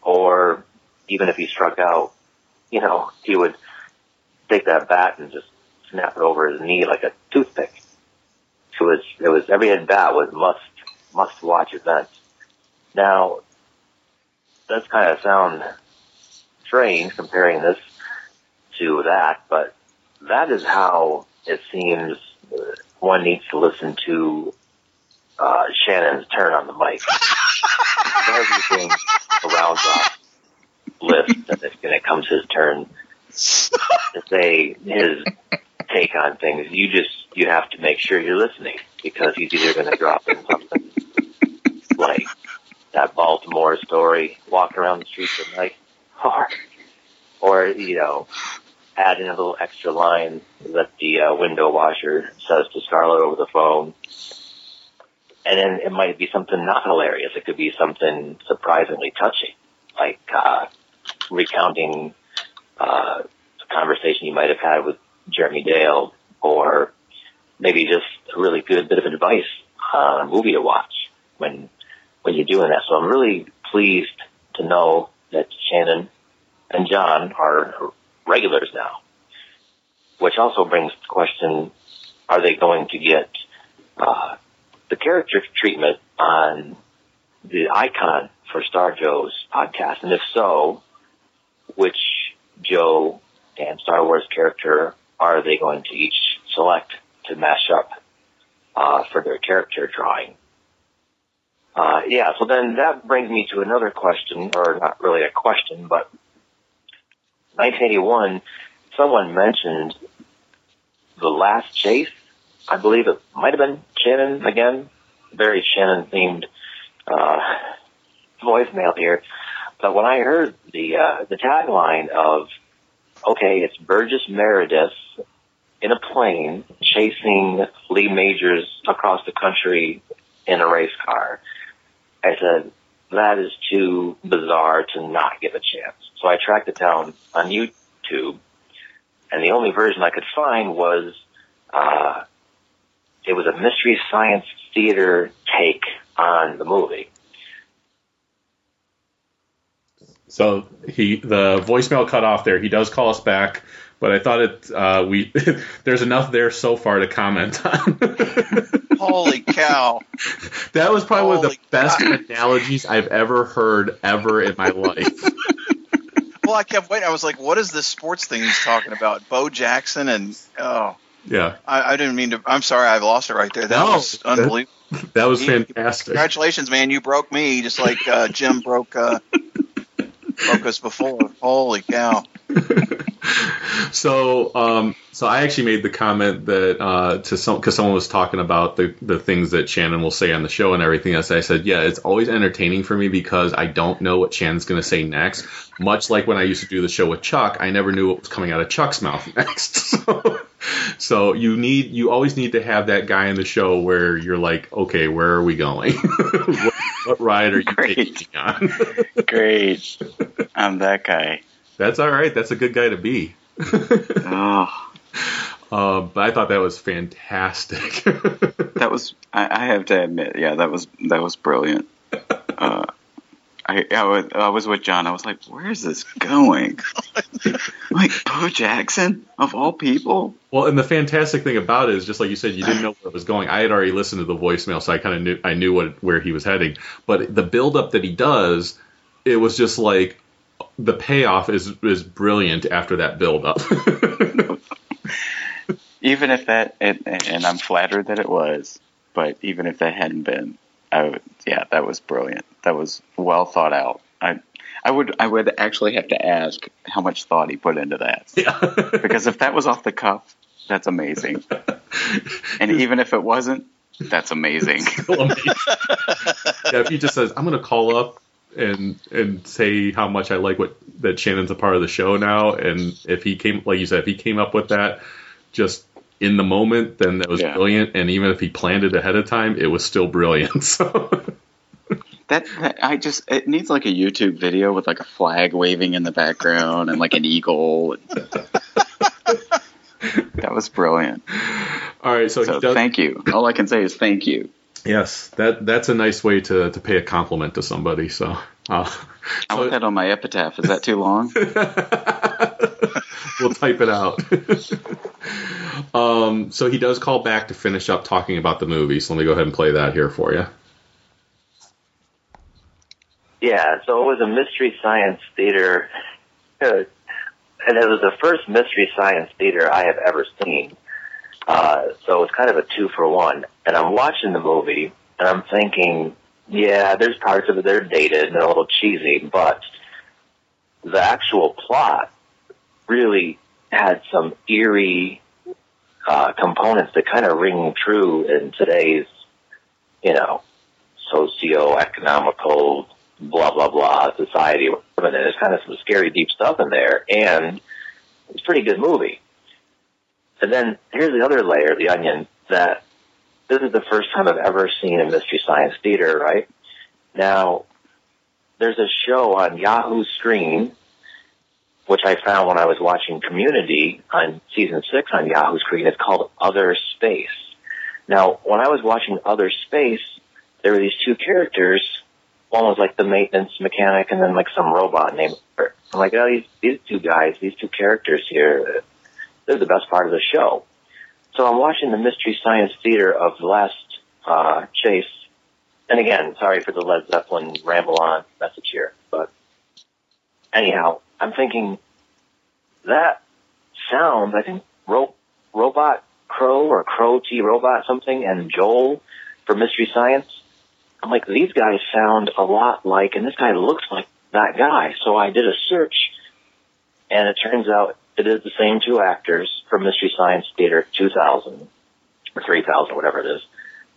or even if he struck out, you know, he would take that bat and just snap it over his knee like a toothpick. It was, it was, every at bat was must, must watch event. Now, does kind of sound strange comparing this to that, but that is how it seems uh, one needs to listen to uh, Shannon's turn on the mic. Everything around Rock's list, and when it comes his turn to say his take on things, you just you have to make sure you're listening because he's either going to drop in something like that Baltimore story, walking around the streets at night, or or you know, add in a little extra line that the uh, window washer says to Scarlett over the phone. And then it might be something not hilarious. It could be something surprisingly touching, like uh, recounting uh, a conversation you might have had with Jeremy Dale, or maybe just a really good bit of advice on a movie to watch when when you're doing that. So I'm really pleased to know that Shannon and John are regulars now, which also brings the question: Are they going to get uh, the character treatment on the icon for Star Joe's podcast? And if so, which Joe and Star Wars character are they going to each select to mash up uh, for their character drawing? Uh, yeah, so then that brings me to another question, or not really a question, but 1981, someone mentioned the last chase. I believe it might have been Shannon again. Very Shannon themed uh, voicemail here. But when I heard the uh, the tagline of okay, it's Burgess Meredith in a plane chasing Lee Majors across the country in a race car, I said that is too bizarre to not give a chance. So I tracked it down on YouTube, and the only version I could find was uh, it was a mystery science theater take on the movie. So he the voicemail cut off there. He does call us back, but I thought it uh, we there's enough there so far to comment on. Holy cow! that was probably one of the Holy best analogies I've ever heard ever in my life. Well, I kept waiting. I was like, "What is this sports thing he's talking about?" Bo Jackson and oh, Yeah, I, I didn't mean to. I'm sorry, I've lost it right there. That No, was that- unbelievable. that was He- fantastic. Congratulations, man! You broke me just like uh, Jim broke uh, broke us before. Holy cow! So, um, so I actually made the comment that uh, to some because someone was talking about the the things that Shannon will say on the show and everything else. I said, yeah, it's always entertaining for me because I don't know what Shannon's going to say next. Much like when I used to do the show with Chuck, I never knew what was coming out of Chuck's mouth next. So, so you need you always need to have that guy in the show where you're like, okay, where are we going? What, ride are you Great. taking on? Great. I'm that guy. That's all right. That's a good guy to be. Oh, Uh, but I thought that was fantastic. that was. I, I have to admit, yeah, that was that was brilliant. Uh, I, I was I was with John. I was like, "Where is this going?" like Bo Jackson of all people. well, and the fantastic thing about it is, just like you said, you didn't know where it was going. I had already listened to the voicemail, so I kind of knew I knew what where he was heading. But the build up that he does, it was just like the payoff is is brilliant after that build up. Even if that, and, and I'm flattered that it was, but even if that hadn't been, I would, yeah, that was brilliant. That was well thought out. I, I would, I would actually have to ask how much thought he put into that. yeah. Because if that was off the cuff, that's amazing. And even if it wasn't, that's amazing. yeah, if he just says, "I'm going to call up and and say how much I like what that Shannon's a part of the show now," and if he came, like you said, if he came up with that just in the moment, then that was Yeah. brilliant. And even if he planned it ahead of time, it was still brilliant. So That, I just it needs like a YouTube video with like a flag waving in the background and like an eagle. that was brilliant. all right, so, So does. thank you. All I can say is thank you. yes, that that's a nice way to to pay a compliment to somebody. So. Uh, I want that on my epitaph. Is that too long? we'll type it out. um, so he does call back to finish up talking about the movie. So let me go ahead and play that here for you. Yeah, so it was a mystery science theater and it was the first Mystery Science Theater I have ever seen. Uh, so it's kind of a two for one. And I'm watching the movie, and I'm thinking, yeah, there's parts of it that are dated and a little cheesy, but the actual plot really had some eerie uh, components that kind of ring true in today's, you know, socio-economical blah blah blah society. And there's kind of some scary deep stuff in there, and it's a pretty good movie. And then here's the other layer, the onion, that this is the first time I've ever seen a Mystery Science Theater, right? Now, there's a show on Yahoo Screen, which I found when I was watching Community on season six on Yahoo Screen. It's called Other Space. Now, when I was watching Other Space, there were these two characters. One was like the maintenance mechanic, and then like some robot named. I'm like, oh, these these two guys, these two characters here, they're the best part of the show. So I'm watching the Mystery Science Theater of the last uh, chase. And again, sorry for the Led Zeppelin ramble on message here, but anyhow, I'm thinking that sounds, I think, ro- Robot Crow or Crow T Robot something and Joel for Mystery Science. I'm like, these guys sound a lot like, and this guy looks like that guy. So I did a search, and it turns out it is the same two actors from Mystery Science Theater 2000 or 3000, whatever it is,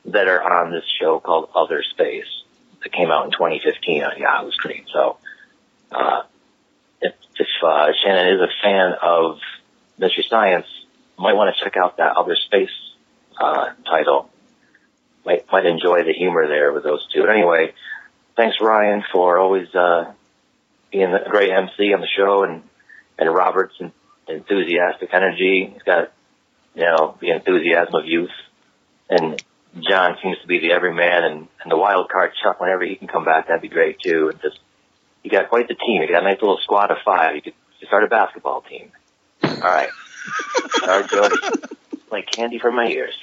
that are on this show called Other Space that came out in 2015 on Yahoo Screen. So, uh, if, if uh, Shannon is a fan of Mystery Science, might want to check out that Other Space uh, title. Might might enjoy the humor there with those two. But anyway, thanks Ryan for always uh, being a great MC on the show and and Robert's enthusiastic energy. He's got you know the enthusiasm of youth, and John seems to be the everyman and, and the wild card Chuck. Whenever he can come back, that'd be great too. And just you got quite the team. You got a nice little squad of five. You could start a basketball team. All right, all right, Jody. Like candy from my ears.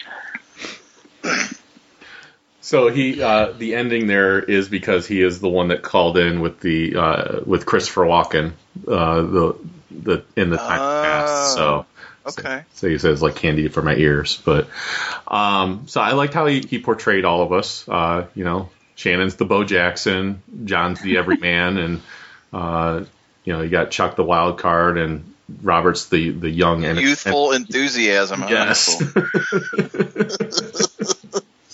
So he, uh, the ending there is because he is the one that called in with the uh, with Christopher Walken, uh, the the in the time past. So Okay. so he says like candy for my ears. But um, so I liked how he, he portrayed all of us. Uh, you know, Shannon's the Bo Jackson, John's the everyman, and uh, you know you got Chuck the wild card, and Robert's the the young and Youthful enthusiasm. huh? Yes.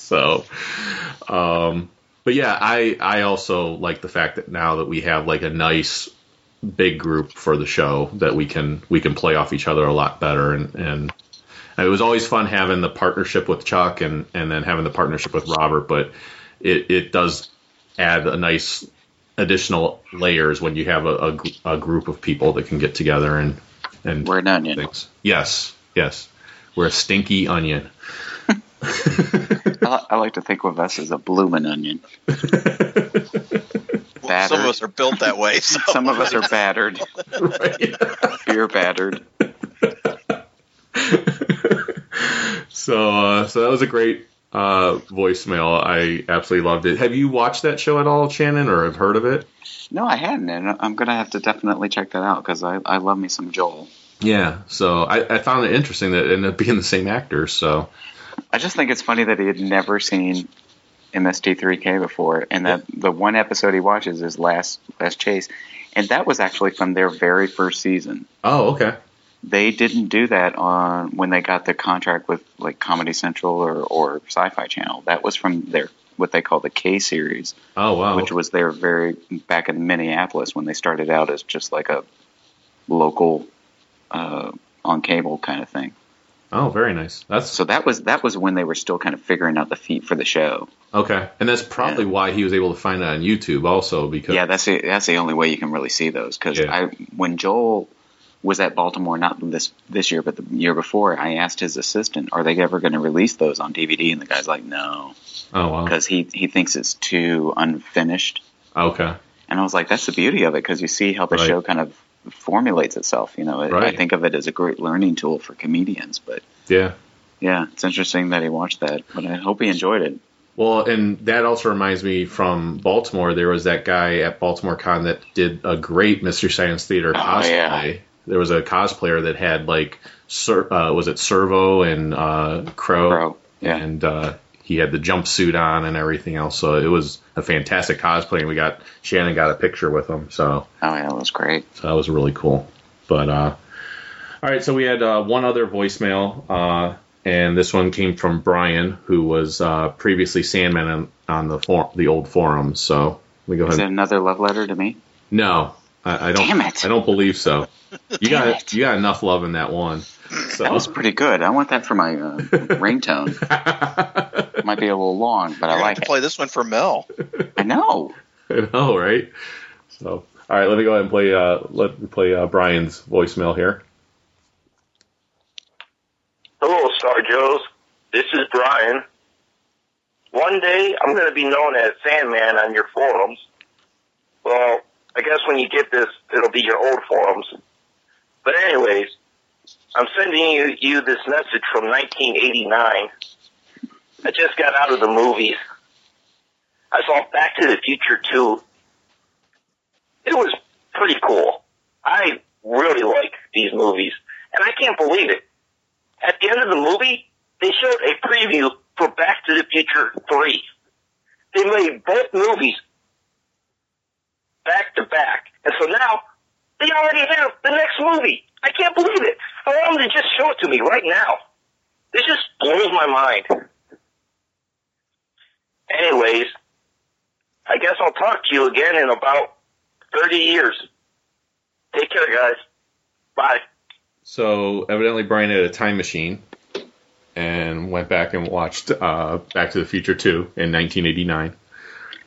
So, um, but yeah, I I also like the fact that now that we have like a nice big group for the show that we can we can play off each other a lot better and and it was always fun having the partnership with Chuck and and then having the partnership with Robert, but it it does add a nice additional layers when you have a, a, a group of people that can get together and and We're an onion. things. Yes, yes, we're a stinky onion. I, I like to think of us as a bloomin' onion. Well, some of us are built that way. So. Some of us are battered, Right. beer battered. so, uh, so that was a great uh, voicemail. I absolutely loved it. Have you watched that show at all, Shannon, or have heard of it? No, I hadn't, and I'm gonna have to definitely check that out because I, I love me some Joel. Yeah. So I, I found it interesting that it ended up being the same actors. So I just think it's funny that he had never seen MST3K before, and that the one episode he watches is Last Last Chase, and that was actually from their very first season. oh, okay. They didn't do that on when they got the contract with like Comedy Central or or Sci-Fi Channel. That was from their what they call the K series, Oh, wow. which was their very back in Minneapolis when they started out as just like a local uh, on cable kind of thing. Oh, very nice. That's So that was that was when they were still kind of figuring out the feet for the show. okay, and that's probably why he was able to find it on YouTube also because Yeah, that's the that's the only way you can really see those because Yeah. I when Joel was at Baltimore, not this this year, but the year before, I asked his assistant, "Are they ever going to release those on DVD?" And the guy's like, "No," oh wow because he he thinks it's too unfinished. okay And I was like, "That's the beauty of it because you see how the Right. show kind of formulates itself. You know, I- I think of it as a great learning tool for comedians. But yeah. yeah, it's interesting that he watched that. But I hope he enjoyed it. Well, and that also reminds me from Baltimore. There was that guy at Baltimore Con that did a great Mystery Science Theater Oh, cosplay. yeah. there was a cosplayer that had like uh, was it Servo and uh, Crow, Crow, yeah. and uh, he had the jumpsuit on and everything else. So it was a fantastic cosplay. And we got Shannon got a picture with him. So Oh yeah, that was great. so that was really cool. But uh, all right, so we had uh, one other voicemail, uh, and this one came from Brian, who was uh, previously Sandman on, on the for- the old forums. So we go Is it ahead. another love letter to me? No, I, I don't. Damn it. I don't believe so. You Damn got it. you got enough love in that one. So That was pretty good. I want that for my uh, ringtone. Might be a little long, but I You're gonna like to it. play this one for Mel. I know. I know, right? So all right, let me go ahead and play. Uh, let me play uh, Brian's voicemail here. Hello, Star Joes. This is Brian. One day I'm going to be known as Sandman on your forums. Well, I guess when you get this, it'll be your old forums. But anyways, I'm sending you, you this message from 1989. I just got out of the movies. I saw Back to the Future 2. It was pretty cool. I really like these movies. And I can't believe it at the end of the movie, they showed a preview for Back to the Future 3. They made both movies back to back. And so now, they already have the next movie. I can't believe it. I want them to just show it to me right now. This just blows my mind. Anyways, I guess I'll talk to you again in about 30 years. Take care, guys. Bye. So evidently Brian had a time machine and went back and watched uh, Back to the Future 2 in 1989.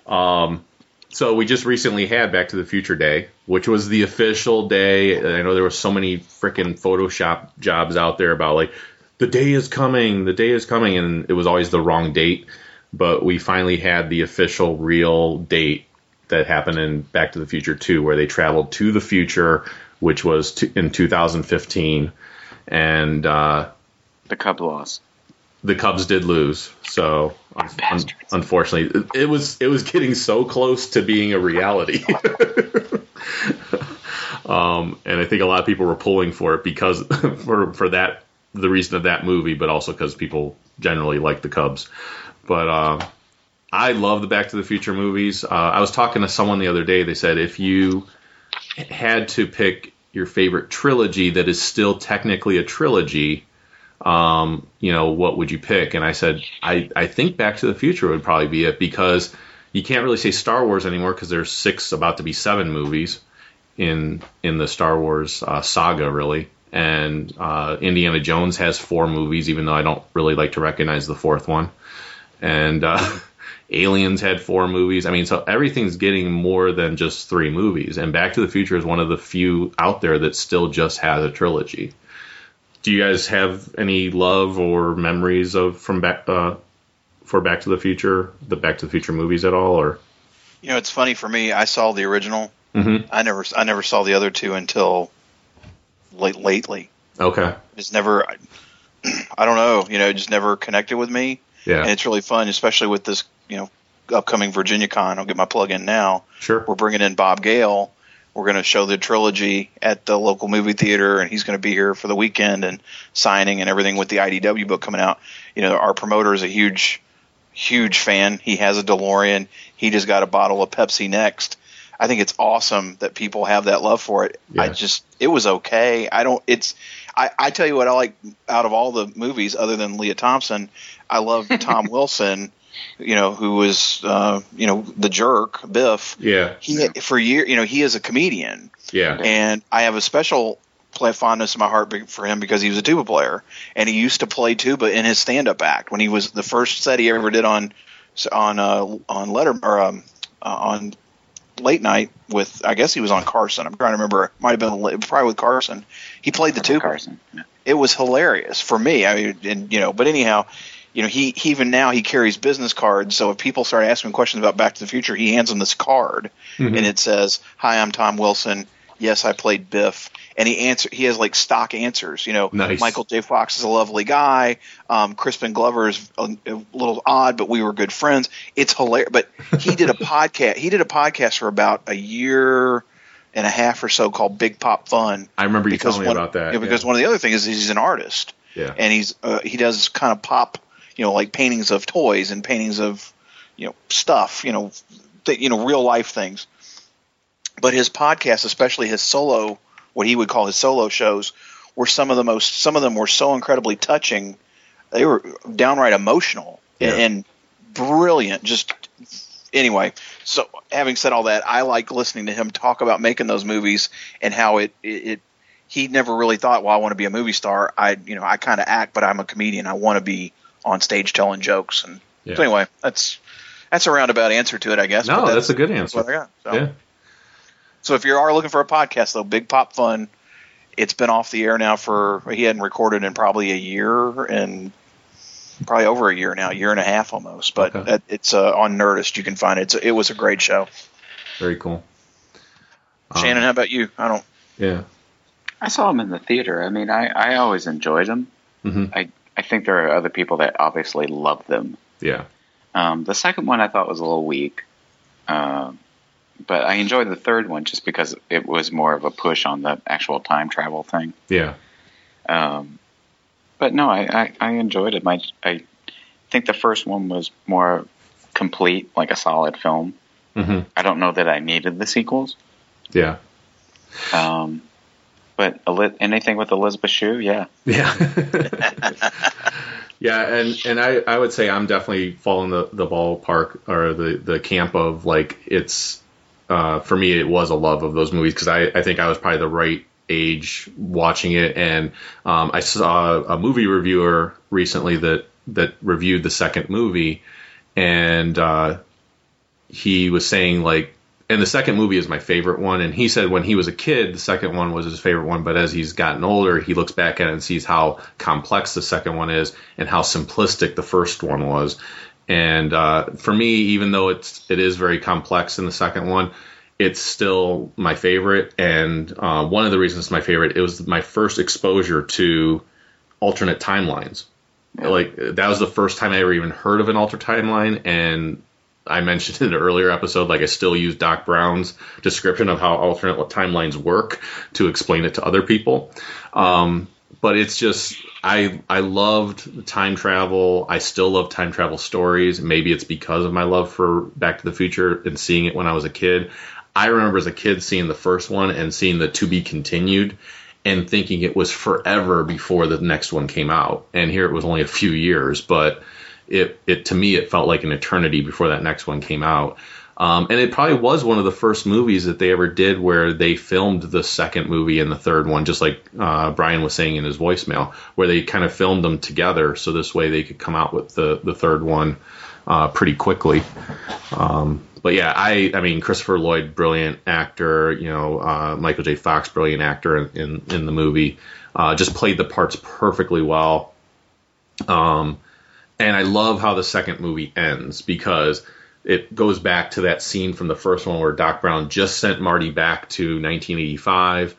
Um, so we just recently had Back to the Future Day, which was the official day. I know there were so many freaking Photoshop jobs out there about like the day is coming, the day is coming, and it was always the wrong date. But we finally had the official real date that happened in Back to the Future 2, where they traveled to the future, which was to, in 2015, and uh, The Cub loss. The Cubs did lose. So un- Bastards. unfortunately, it, it was it was getting so close to being a reality. um, and I think a lot of people were pulling for it because for for that the reason of that movie, but also because people generally like the Cubs. But uh, I love the Back to the Future movies. Uh, I was talking to someone the other day. They said if you had to pick your favorite trilogy that is still technically a trilogy, um, you know, what would you pick? And I said, I, I think Back to the Future would probably be it because you can't really say Star Wars anymore because there's six, about to be seven movies in in the Star Wars uh, saga, really. And uh, Indiana Jones has four movies, even though I don't really like to recognize the fourth one. And uh, Aliens had four movies. I mean, so everything's getting more than just three movies. And Back to the Future is one of the few out there that still just has a trilogy do you guys have any love or memories of from back uh, for Back to the Future, the Back to the Future movies at all, or You know, it's funny for me. I saw the original. Mhm. I never, I never saw the other two until late, lately. okay, It's never, I, I don't know. You know, it just never connected with me. yeah, And it's really fun, especially with this, you know, upcoming Virginia Con. I'll get my plug in now. sure, We're bringing in Bob Gale. We're going to show the trilogy at the local movie theater, and he's going to be here for the weekend and signing and everything with the IDW book coming out. You know, our promoter is a huge, huge fan. He has a DeLorean. He just got a bottle of Pepsi next. I think it's awesome that people have that love for it. I just, it was okay. I don't, it's, I, I tell you what I like out of all the movies other than Lea Thompson, I love Tom Wilson, you know, who was, uh, you know, the jerk, Biff. Yeah, he for year you know he is a comedian. Yeah, and i have a special play fondness in my heart for him because he was a tuba player. And he used to play tuba in his stand-up act when he was the first set he ever did on on uh, on letter or um, uh, on late night with i guess he was on carson. I'm trying to remember. It might have been la- probably with carson. He played the tuba. Carson. Yeah. it was hilarious for me. I mean, and you know, but anyhow, you know, he, he even now he carries business cards. So if people start asking him questions about Back to the Future, he hands them this card, and it says, "Hi, I'm Tom Wilson. Yes, I played Biff." And he answer he has like stock answers. You know, Nice. Michael J. Fox is a lovely guy. Um, Crispin Glover is a, a little odd, but we were good friends. It's hilarious. But he did a podcast. He did a podcast for about a year and a half or so called Big Pop Fun. I remember you telling me one, about that. Yeah, because yeah. one of the other things is he's an artist, Yeah. and he's uh, he does kind of pop, you know, like paintings of toys and paintings of, you know, stuff, you know, th- you know, real life things. But his podcast, especially his solo, what he would call his solo shows, were some of the most. Some of them were so incredibly touching. They were downright emotional Yeah. and brilliant. Just anyway. So having said all that, I like listening to him talk about making those movies and how it it. it he never really thought, well, I want to be a movie star. I, you know, I kind of act, but I'm a comedian. I want to be on stage telling jokes. And Yeah. so anyway, that's that's a roundabout answer to it, I guess. No, but that's a good answer. what I got. So. Yeah. So if you are looking for a podcast, though, Big Pop Fun, it's been off the air now for he hadn't recorded in probably a year and probably over a year now, year and a half almost. But Okay. it's uh, on Nerdist. You can find it. It's, it was a great show. Very cool. Um, Shannon, how about you? I don't. Yeah. I saw him in the theater. I mean, I, I always enjoyed them. hmm I, I think there are other people that obviously love them. Yeah. Um, the second one I thought was a little weak, um, but I enjoyed the third one just because it was more of a push on the actual time travel thing. Yeah. Um, but no, I, I, I enjoyed it. My, I think the first one was more complete, like a solid film. hmm I don't know that I needed the sequels. Yeah. Um, but anything with Elizabeth Shue, yeah. Yeah. yeah, and and I, I would say I'm definitely following the the ballpark or the the camp of like it's uh, for me it was a love of those movies because I I think I was probably the right age watching it and um, I saw a movie reviewer recently that that reviewed the second movie and uh, he was saying like and the second movie is my favorite one. And he said when he was a kid the second one was his favorite one. But as he's gotten older he looks back at it and sees how complex the second one is and how simplistic the first one was. And uh, for me even though it's it is very complex in the second one it's still my favorite. And uh, one of the reasons it's my favorite it was my first exposure to alternate timelines. Like that was the first time I ever even heard of an alternate timeline, and I mentioned in an earlier episode, like I still use Doc Brown's description of how alternate timelines work to explain it to other people. Um, but it's just I I loved time travel. I still love time travel stories. Maybe it's because of my love for Back to the Future and seeing it when I was a kid. I remember as a kid seeing the first one and seeing the to be continued and thinking it was forever before the next one came out. And here it was only a few years, but it, it to me it felt like an eternity before that next one came out. Um, and it probably was one of the first movies that they ever did where they filmed the second movie and the third one, just like uh, Brian was saying in his voicemail, where they kind of filmed them together, so this way they could come out with the the third one uh, pretty quickly. Um, but yeah, I I mean Christopher Lloyd, brilliant actor. You know, uh, Michael J. Fox, brilliant actor in in, in the movie. Uh, just played the parts perfectly well. Um, and I love how the second movie ends because it goes back to that scene from the first one where Doc Brown just sent Marty back to 1985,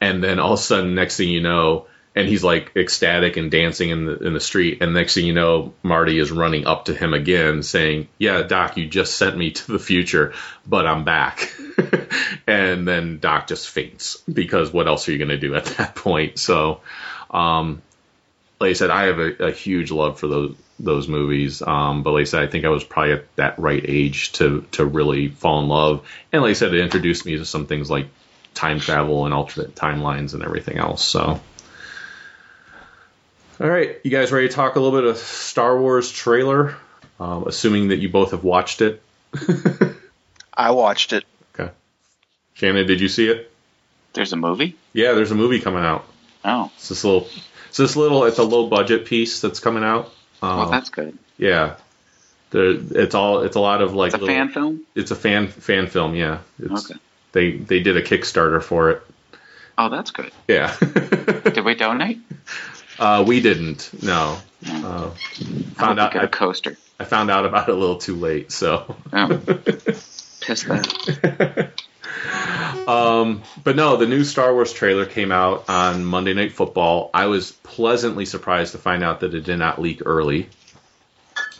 and then all of a sudden, next thing you know, and he's like ecstatic and dancing in the in the street, and next thing you know, Marty is running up to him again, saying, "Yeah, Doc, you just sent me to the future, but I'm back." and then Doc just faints because what else are you going to do at that point? So, um, like I said, I have a, a huge love for those those movies. Um, but like I said, I think I was probably at that right age to to really fall in love. And like I said, it introduced me to some things like time travel and alternate timelines and everything else. So. All right, you guys ready to talk a little bit of Star Wars trailer? Um, assuming that you both have watched it. I watched it. Okay. Shannon, did you see it? There's a movie? Yeah, there's a movie coming out. Oh, It's this little, it's this little, it's a low budget piece that's coming out. Um, well, that's good. yeah. The, it's all, it's a lot of like It's a little- fan film? It's a fan fan film. Yeah. It's, Okay. They they did a Kickstarter for it. Oh, that's good. Yeah. Did we donate? uh, we didn't. No. Uh, I found out. get a I, coaster. I found out about it a little too late. So. Oh. Piss that. Um, but no, the new Star Wars trailer came out on Monday Night Football. I was pleasantly surprised to find out that it did not leak early,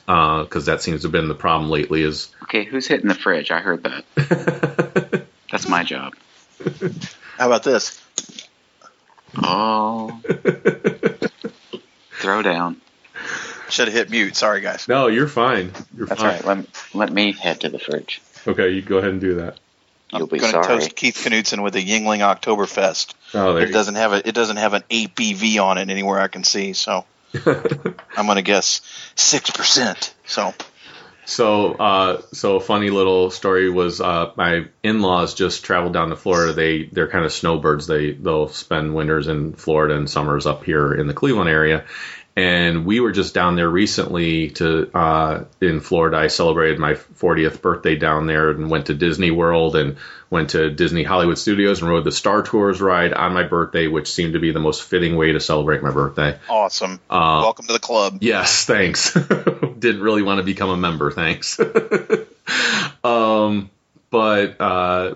because that seems to have been the problem lately. Is Okay, who's hitting the fridge? I heard that. That's my job. How about this? Oh. Throw down. Should have hit mute. Sorry, guys. No, you're fine. You're That's fine. right. Let, let me head to the fridge. Okay, you go ahead and do that. You'll be going to sorry. toast Keith Knudsen with a Yuengling Oktoberfest. Oh, there It you doesn't have a it doesn't have an ABV on it anywhere I can see. So I'm going to guess six percent. So So, uh, so a funny little story was uh, my in-laws just traveled down to Florida. They they're kind of snowbirds. They they'll spend winters in Florida and summers up here in the Cleveland area. And we were just down there recently to uh, in Florida. I celebrated my 40th birthday down there and went to Disney World and went to Disney Hollywood Studios and rode the Star Tours ride on my birthday, which seemed to be the most fitting way to celebrate my birthday. awesome. Uh, Welcome to the club. Yes, thanks. Didn't really want to become a member, thanks. um, but uh,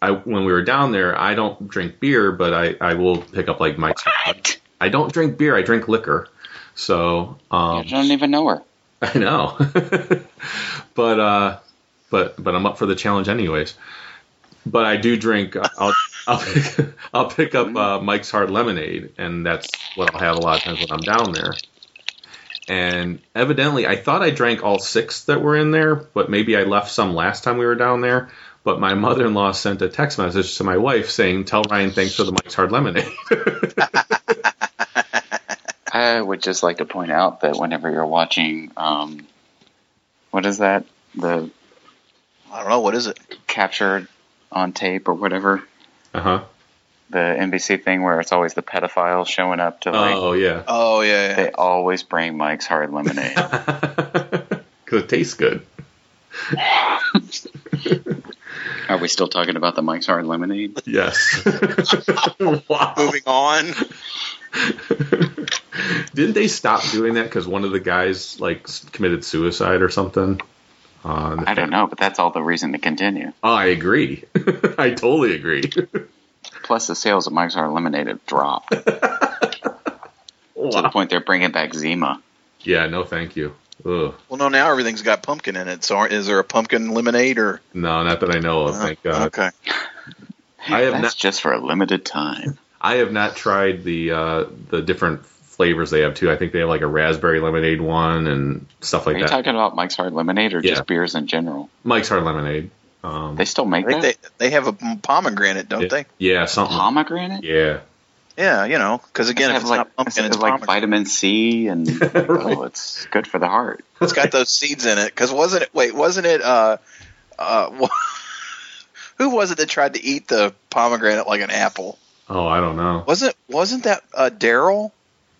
I when we were down there, I don't drink beer, but I, I will pick up like. What? I don't drink beer. I drink liquor. So um, You don't even know her. I know, but uh, but but I'm up for the challenge anyways. But I do drink. I'll I'll pick, I'll pick up uh, Mike's Hard Lemonade, and that's what I'll have a lot of times when I'm down there. And evidently, I thought I drank all six that were in there, but maybe I left some last time we were down there. But my mother-in-law sent a text message to my wife saying, "Tell Ryan thanks for the Mike's Hard Lemonade." I would just like to point out that whenever you're watching, um, what is that? The I don't know what is it. captured on tape or whatever. uh huh. The NBC thing where it's always the pedophile showing up to like. Oh yeah, Oh yeah, yeah. They always bring Mike's Hard Lemonade. because it tastes good. Are we still talking about the Mike's Hard Lemonade? Yes. wow. Moving on. Didn't they stop doing that because one of the guys like committed suicide or something? Uh, I don't know, but that's all the reason to continue. Oh, I agree. I totally agree. Plus, the sales of Mike's Hard Lemonade have dropped to the point they're bringing back Zima. Yeah, no, thank you. Ugh. Well, no, now everything's got pumpkin in it. So, is there a pumpkin lemonade or? No, not that I know of. Thank God. Okay. I have That's not. just for a limited time. I have not tried the uh, the different flavors they have too. I think they have like a raspberry lemonade one and stuff like that. Are you that. talking about Mike's Hard Lemonade or Yeah. just beers in general? Mike's Hard Lemonade. Um, They still make I think that? they they have a pomegranate, don't they? yeah, something. Pomegranate? Yeah. Yeah, you know, because again, They if it's like, not pumpkin, it's it's like vitamin C and oh, it's good for the heart. It's got those seeds in it. Because wasn't it? Wait, wasn't it? Uh, uh, who was it that tried to eat the pomegranate like an apple? Oh, I don't know. Wasn't wasn't that uh, Daryl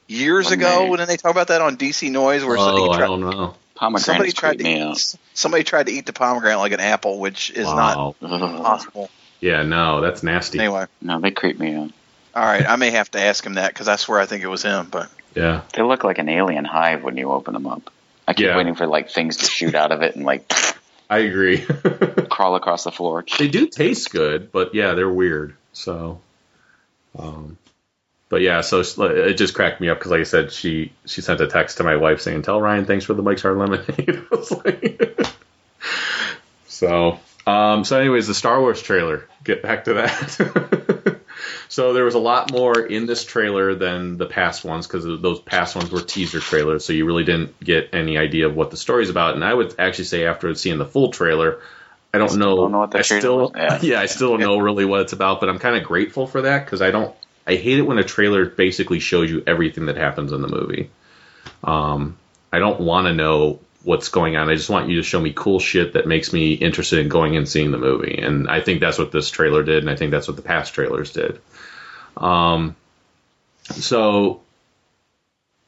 years Wasn't ago they? when they talk about that on DC Noise? Where somebody Oh, I tried, don't know. somebody tried to me eat, somebody tried to eat the pomegranate like an apple, which is not Wow. Ugh. possible. Yeah, no, that's nasty. Anyway, No, they creep me out. all right, I may have to ask him that because I swear I think it was him. But Yeah. They look like an alien hive when you open them up. I keep Yeah. waiting for like things to shoot out of it and like I agree. crawl across the floor. they do taste good, but yeah, they're weird. So, um, but yeah, so it just cracked me up because, like I said, she she sent a text to my wife saying, "Tell Ryan thanks for the Mike's Hard Lemonade." Like, so, um, so anyways, the Star Wars trailer. Get back to that. so there was a lot more in this trailer than the past ones because those past ones were teaser trailers, so you really didn't get any idea of what the story's about. And I would actually say after seeing the full trailer. I don't know. don't know what I still. Yeah. yeah, I still don't know really what it's about, but I'm kind of grateful for that because I don't. I hate it when a trailer basically shows you everything that happens in the movie. Um, I don't want to know what's going on. I just want you to show me cool shit that makes me interested in going and seeing the movie. And I think that's what this trailer did, and I think that's what the past trailers did. Um, so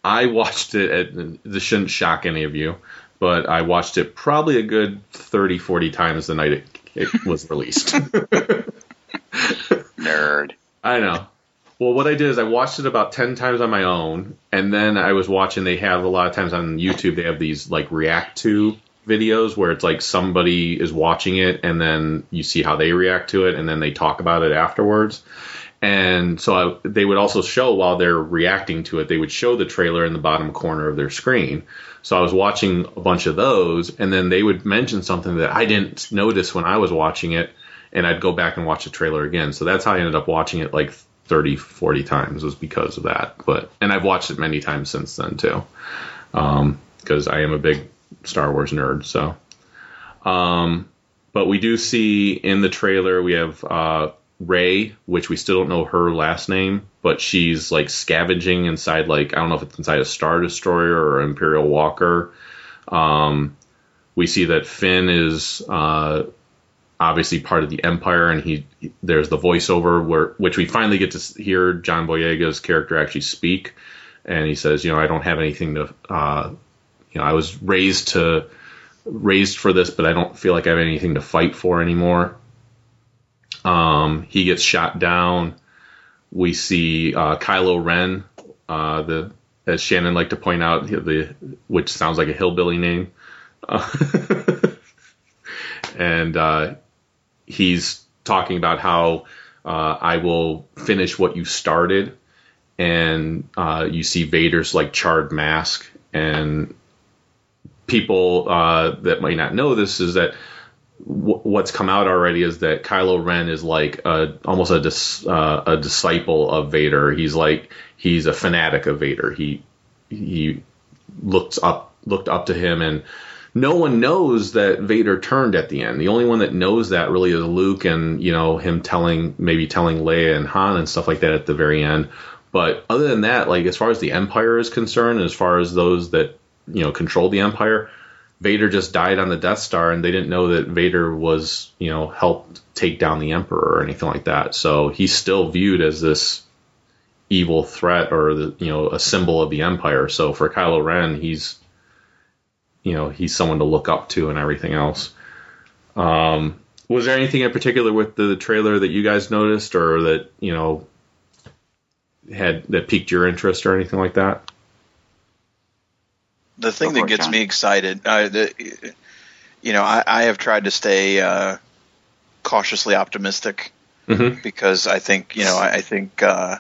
I watched it. At, this shouldn't shock any of you, but I watched it probably a good 30, 40 times the night it, it was released. Nerd. I know. Well, what I did is I watched it about 10 times on my own, and then I was watching, they have a lot of times on YouTube, they have these like react to videos where it's like somebody is watching it, and then you see how they react to it, and then they talk about it afterwards. And so I, they would also show while they're reacting to it, they would show the trailer in the bottom corner of their screen. So I was watching a bunch of those, and then they would mention something that I didn't notice when I was watching it, and I'd go back and watch the trailer again. So that's how I ended up watching it like 30, 40 times was because of that. But and I've watched it many times since then too, because I am a big Star Wars nerd. So, um, but we do see in the trailer we have uh, Rey, which we still don't know her last name, but she's like scavenging inside like I don't know if it's inside a Star Destroyer or Imperial Walker. Um, we see that Finn is uh, obviously part of the Empire, and he there's the voiceover where which we finally get to hear John Boyega's character actually speak, and he says, you know, I don't have anything to, uh, you know, I was raised to raised for this, but I don't feel like I have anything to fight for anymore. Um, he gets shot down. We see uh, Kylo Ren, uh, the as Shannon liked to point out, the which sounds like a hillbilly name, and uh, he's talking about how uh, I will finish what you started, and uh, you see Vader's like charred mask, and people uh, that might not know this is that what's come out already is that Kylo Ren is like a, almost a dis, uh, a disciple of Vader. He's like he's a fanatic of Vader. He he looked up looked up to him and no one knows that Vader turned at the end. The only one that knows that really is Luke and you know him telling maybe telling Leia and Han and stuff like that at the very end. But other than that, like as far as the Empire is concerned, as far as those that you know control the Empire, Vader just died on the Death Star, and they didn't know that Vader was, you know, helped take down the Emperor or anything like that. So he's still viewed as this evil threat or the, you know, a symbol of the Empire. So for Kylo Ren, he's, you know, he's someone to look up to and everything else. Um, was there anything in particular with the trailer that you guys noticed or that you know had that piqued your interest or anything like that? The thing that gets John. me excited, uh, the, you know, I, I have tried to stay uh, cautiously optimistic Mhm. because I think, you know, I, I think uh,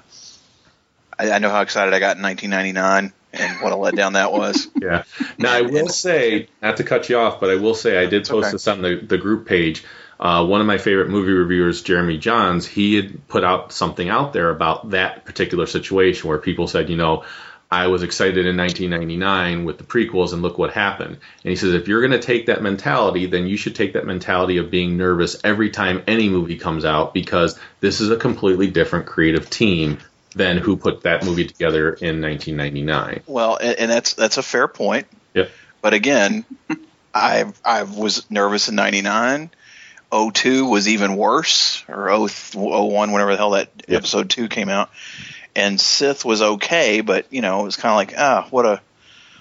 I, I know how excited I got in 1999 and what a letdown that was. Yeah. Now I will say, not to cut you off, but I will say I did post okay. this on the, the group page. Uh, one of my favorite movie reviewers, Jeremy Johns, he had put out something out there about that particular situation where people said, you know, I was excited in 1999 with the prequels, and look what happened. And he says, if you're going to take that mentality, then you should take that mentality of being nervous every time any movie comes out because this is a completely different creative team than who put that movie together in 1999. Well, and, that's that's a fair point. Yep. But again, I I was nervous in '99. 02 was even worse, or 01, whenever the hell that episode two came out. And Sith was okay, but you know it was kind of like ah, what a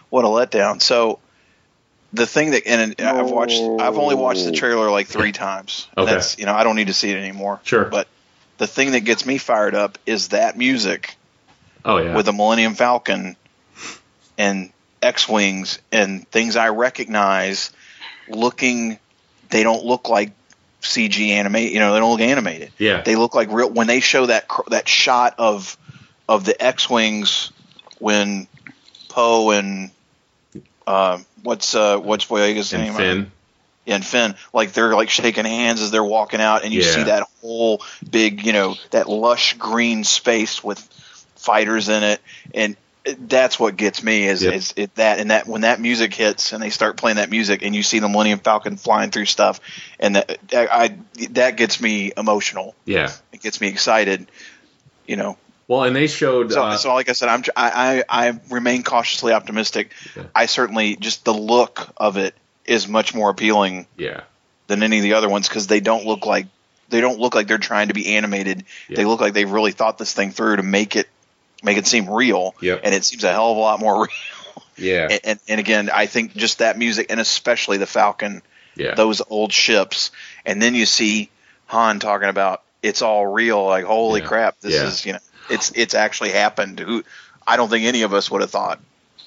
what a letdown. So the thing that and I've watched, I've only watched the trailer like three times. And Okay. That's you know I don't need to see it anymore. Sure. But the thing that gets me fired up is that music Oh yeah. with the Millennium Falcon and X Wings and things I recognize looking they don't look like CG animate you know they don't look animated Yeah. they look like real when they show that that shot of of the X Wings when Poe and uh, what's uh, what's Boyega's and name Finn. and Finn, like they're like shaking hands as they're walking out, and you Yeah. see that whole big, you know, that lush green space with fighters in it, and that's what gets me is, Yep. is it that and that when that music hits and they start playing that music and you see the Millennium Falcon flying through stuff, and that I that gets me emotional. Yeah. It gets me excited. You know, Well, and they showed. so, uh, so like I said, I'm I, I I remain cautiously optimistic. I certainly just the look of it is much more appealing yeah. than any of the other ones because they don't look like they don't look like they're trying to be animated. Yeah. They look like they've really thought this thing through to make it make it seem real. Yep. And it seems a hell of a lot more real. Yeah. And, and, and again, I think just that music and especially the Falcon, yeah. those old ships, and then you see Han talking about it's all real. Like holy Yeah. crap, this Yeah. is you know it's it's actually happened. Who I don't think any of us would have thought.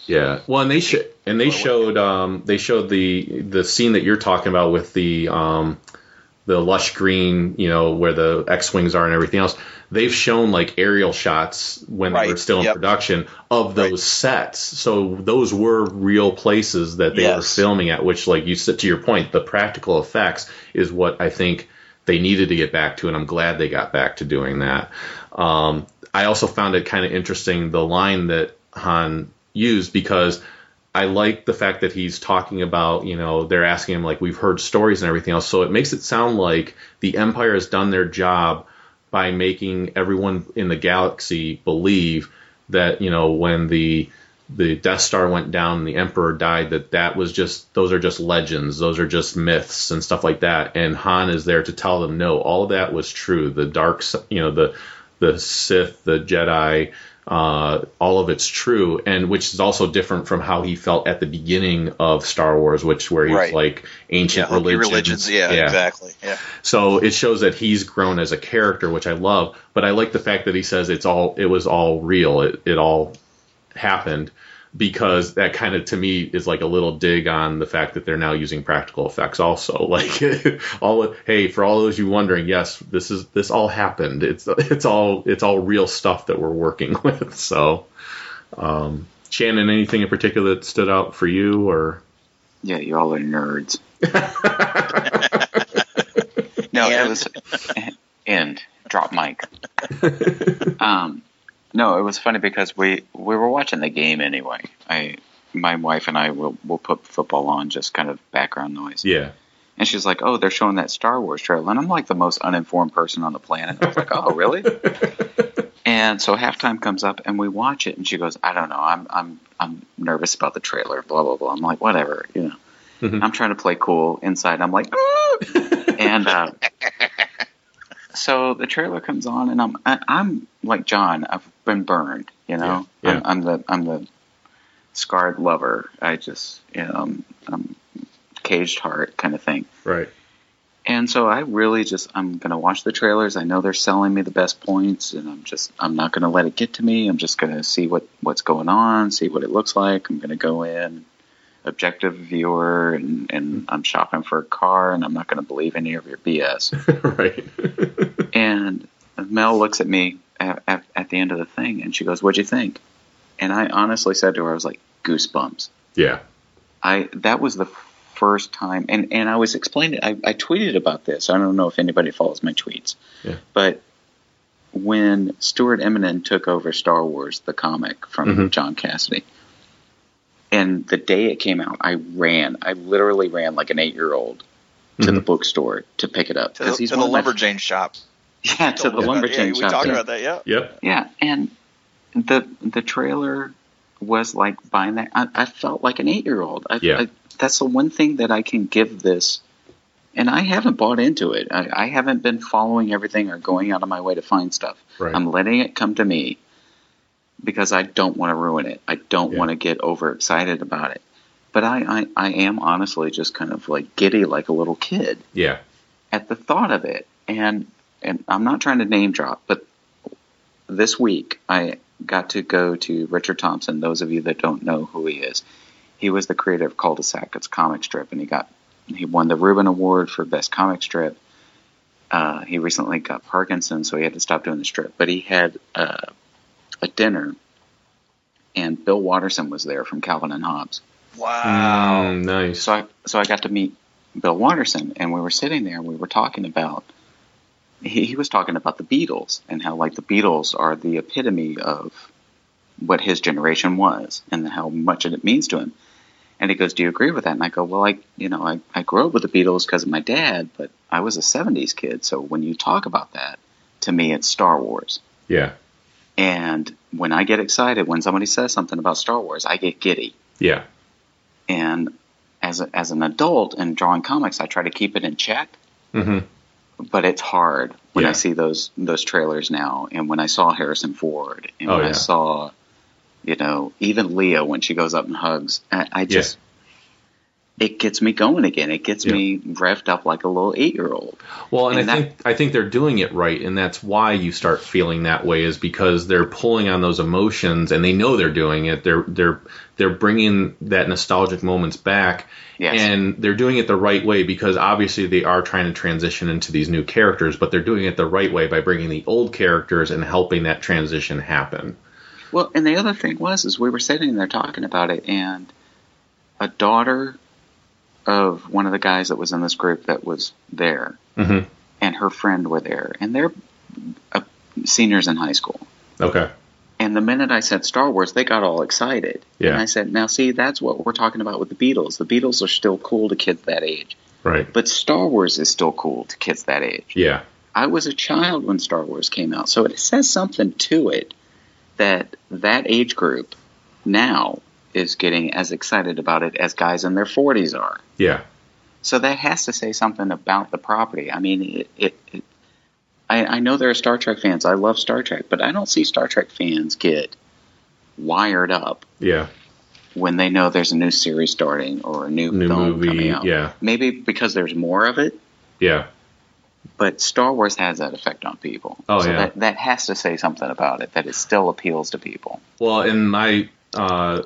Yeah. Well, and they sh- and they showed um they showed the the scene that you're talking about with the um the lush green, you know, where the X wings are and everything else. They've shown like aerial shots when they were still in Yep. production of those Right. sets. So those were real places that they were filming at. Which, like you said to your point, the practical effects is what I think they needed to get back to, and I'm glad they got back to doing that. Um, I also found it kind of interesting the line that Han used because I like the fact that he's talking about, you know, they're asking him like we've heard stories and everything else. So it makes it sound like the Empire has done their job by making everyone in the galaxy believe that, you know, when the the Death Star went down and the Emperor died, that that was just those are just legends, those are just myths and stuff like that. And Han is there to tell them, no, all of that was true. The dark, you know, the the Sith, the Jedi, uh, all of it's true, and which is also different from how he felt at the beginning of Star Wars, which where he Right. like ancient Yeah, religions. religions. Yeah, exactly. Yeah. So it shows that he's grown as a character, which I love. But I like the fact that he says it's all it was all real. It it all happened because that kind of to me is like a little dig on the fact that they're now using practical effects also like all hey for all those you wondering yes this is this all happened it's it's all it's all real stuff that we're working with so um Shannon anything in particular that stood out for you or Yeah, you all are nerds. no, it was end. Drop mic. um, no, it was funny because we we were watching the game anyway. I my wife and I will will put football on just kind of background noise. yeah And she's like, "Oh, they're showing that Star Wars trailer," and I'm like the most uninformed person on the planet. I was like, "Oh, really?" and so halftime comes up, and we watch it, and she goes, "I don't know, I'm I'm I'm nervous about the trailer." Blah blah blah. I'm like, "Whatever," you know. Mhm. I'm trying to play cool inside. I'm like, "Ah!" and uh, so the trailer comes on, and I'm I, I'm like John. I've been burned. You know, Yeah, yeah. I'm, I'm the I'm the scarred lover. I just you know I'm, I'm caged heart kind of thing. right And so I really just I'm gonna watch the trailers. I know they're selling me the best points, and I'm just I'm not gonna let it get to me. I'm just gonna see what what's going on, see what it looks like. I'm gonna go in, objective viewer, and and I'm shopping for a car, and I'm not gonna believe any of your BS. right and Mel looks at me at, at, at the end of the thing, and she goes, "What'd you think?" And I honestly said to her, "I was like goosebumps." yeah I that was the first time, and and I was explaining. I, I tweeted about this. I don't know if anybody follows my tweets, Yeah. but when Stuart Immonen took over Star Wars, the comic from Mhm. John Cassaday, and the day it came out, I ran. I literally ran like an eight-year-old to the Mhm. bookstore to pick it up To the, he's to the one my- lumberjane shop. Yeah, to the Yeah, lumberjane yeah, we talked yeah. about that. Yeah. yep Yeah, and the the trailer was like buying that. I, I felt like an eight year old. I, Yeah. I, that's the one thing that I can give this, and I haven't bought into it. I, I haven't been following everything or going out of my way to find stuff. Right. I'm letting it come to me because I don't want to ruin it. I don't Yeah. want to get overexcited about it. But I, I, I am honestly just kind of like giddy like a little kid yeah at the thought of it. And and I'm not trying to name drop, but this week I got to go to Richard Thompson. Those of you that don't know who he is, he was the creator of Cul-de-sac. It's a comic strip, and he got he won the Reuben Award for best comic strip. Uh, he recently got Parkinson's, so he had to stop doing the strip. But he had uh, a dinner, and Bill Watterson was there from Calvin and Hobbes. Wow. Mm, nice So I so I got to meet Bill Watterson, and we were sitting there. and We were talking about. He, he was talking about the Beatles and how like the Beatles are the epitome of what his generation was and how much it means to him. And he goes, "Do you agree with that?" And I go, "Well, I you know I I grew up with the Beatles because of my dad, but I was a '70s kid. So when you talk about that, to me, it's Star Wars." yeah And when I get excited, when somebody says something about Star Wars, I get giddy yeah and as a, as an adult and drawing comics, I try to keep it in check. Mm-hmm. But it's hard when Yeah. I see those those trailers now, and when I saw Harrison Ford, and Oh, when yeah. I saw, you know, even Leia when she goes up and hugs, I, I just it gets me going again. It gets Yeah. me revved up like a little eight year old. Well, and, And I that- think I think they're doing it right, and that's why you start feeling that way is because they're pulling on those emotions, and they know they're doing it. They're they're they're bringing that nostalgic moments back, Yes. and they're doing it the right way because obviously they are trying to transition into these new characters, but they're doing it the right way by bringing the old characters and helping that transition happen. Well, and the other thing was, is we were sitting there talking about it, and a daughter of one of the guys that was in this group that was there hmm and her friend were there, and they're uh, seniors in high school. Okay. And the minute I said Star Wars, they got all excited. Yeah. And I said, now see, that's what we're talking about with the Beatles. The Beatles are still cool to kids that age. Right. But Star Wars is still cool to kids that age. Yeah. I was a child when Star Wars came out, so it says something to it that that age group now is getting as excited about it as guys in their 40s are. Yeah. So that has to say something about the property. I mean, it. it, it I, I know there are Star Trek fans. I love Star Trek, but I don't see Star Trek fans get wired up Yeah. when they know there's a new series starting or a new, New film movie, coming out. yeah. Maybe because there's more of it, Yeah. but Star Wars has that effect on people. Oh, so yeah. that that has to say something about it that it still appeals to people. Well, and my uh,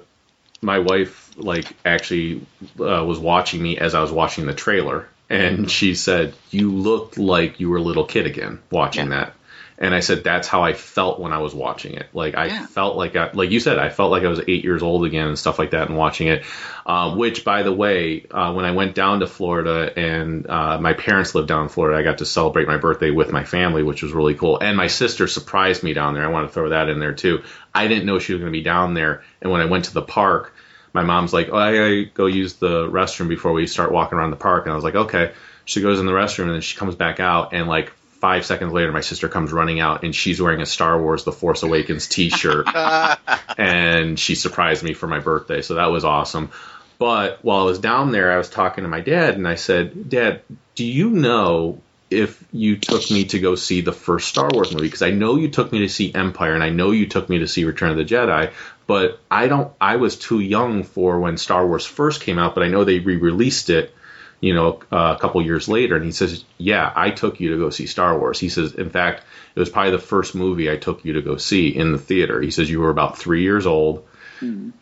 my wife like actually uh, was watching me as I was watching the trailer, and she said, "You looked like you were a little kid again watching Yeah. that." And I said, "That's how I felt when I was watching it. Like I Yeah. felt like I, like you said, I felt like I was eight years old again and stuff like that, and watching it. Um, which, by the way, uh, when I went down to Florida and uh, my parents lived down in Florida, I got to celebrate my birthday with my family, which was really cool. And my sister surprised me down there. I want to throw that in there too. I didn't know she was going to be down there, and when I went to the park, my mom's like, "Oh, I gotta go use the restroom before we start walking around the park," and I was like, "Okay." She goes in the restroom and then she comes back out, and like five seconds later, my sister comes running out, and she's wearing a Star Wars: The Force Awakens T-shirt, and she surprised me for my birthday, so that was awesome. But while I was down there, I was talking to my dad, and I said, "Dad, do you know if you took me to go see the first Star Wars movie? Because I know you took me to see Empire, and I know you took me to see Return of the Jedi, but I don't. I was too young for when Star Wars first came out, but I know they re-released it." You know, uh, a couple years later, and he says, "Yeah, I took you to go see Star Wars." He says, "In fact, it was probably the first movie I took you to go see in the theater." He says, "You were about three years old."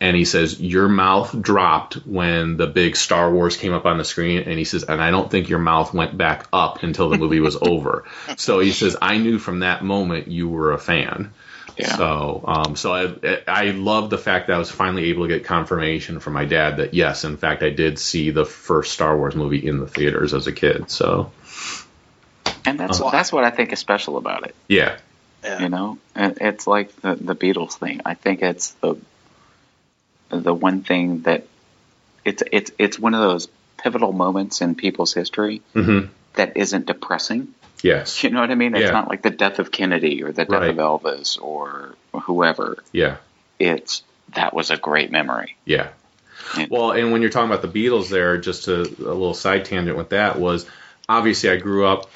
and he says your mouth dropped when the big Star Wars came up on the screen, and he says, and I don't think your mouth went back up until the movie was over. So he says, I knew from that moment you were a fan. Yeah. So, um, so I, I love the fact that I was finally able to get confirmation from my dad that yes, in fact, I did see the first Star Wars movie in the theaters as a kid. So, And that's Uh-huh. that's what I think is special about it. yeah, Yeah. You know, And it's like the the Beatles thing. I think it's the the one thing that it's it's it's one of those pivotal moments in people's history hmm that isn't depressing. Yes, You know what I mean? It's Yeah. not like the death of Kennedy or the death Right. of Elvis or whoever. yeah. It's that was a great memory. Yeah. Yeah. Well, and when you're talking about the Beatles, there, just a, a little side tangent with that was obviously I grew up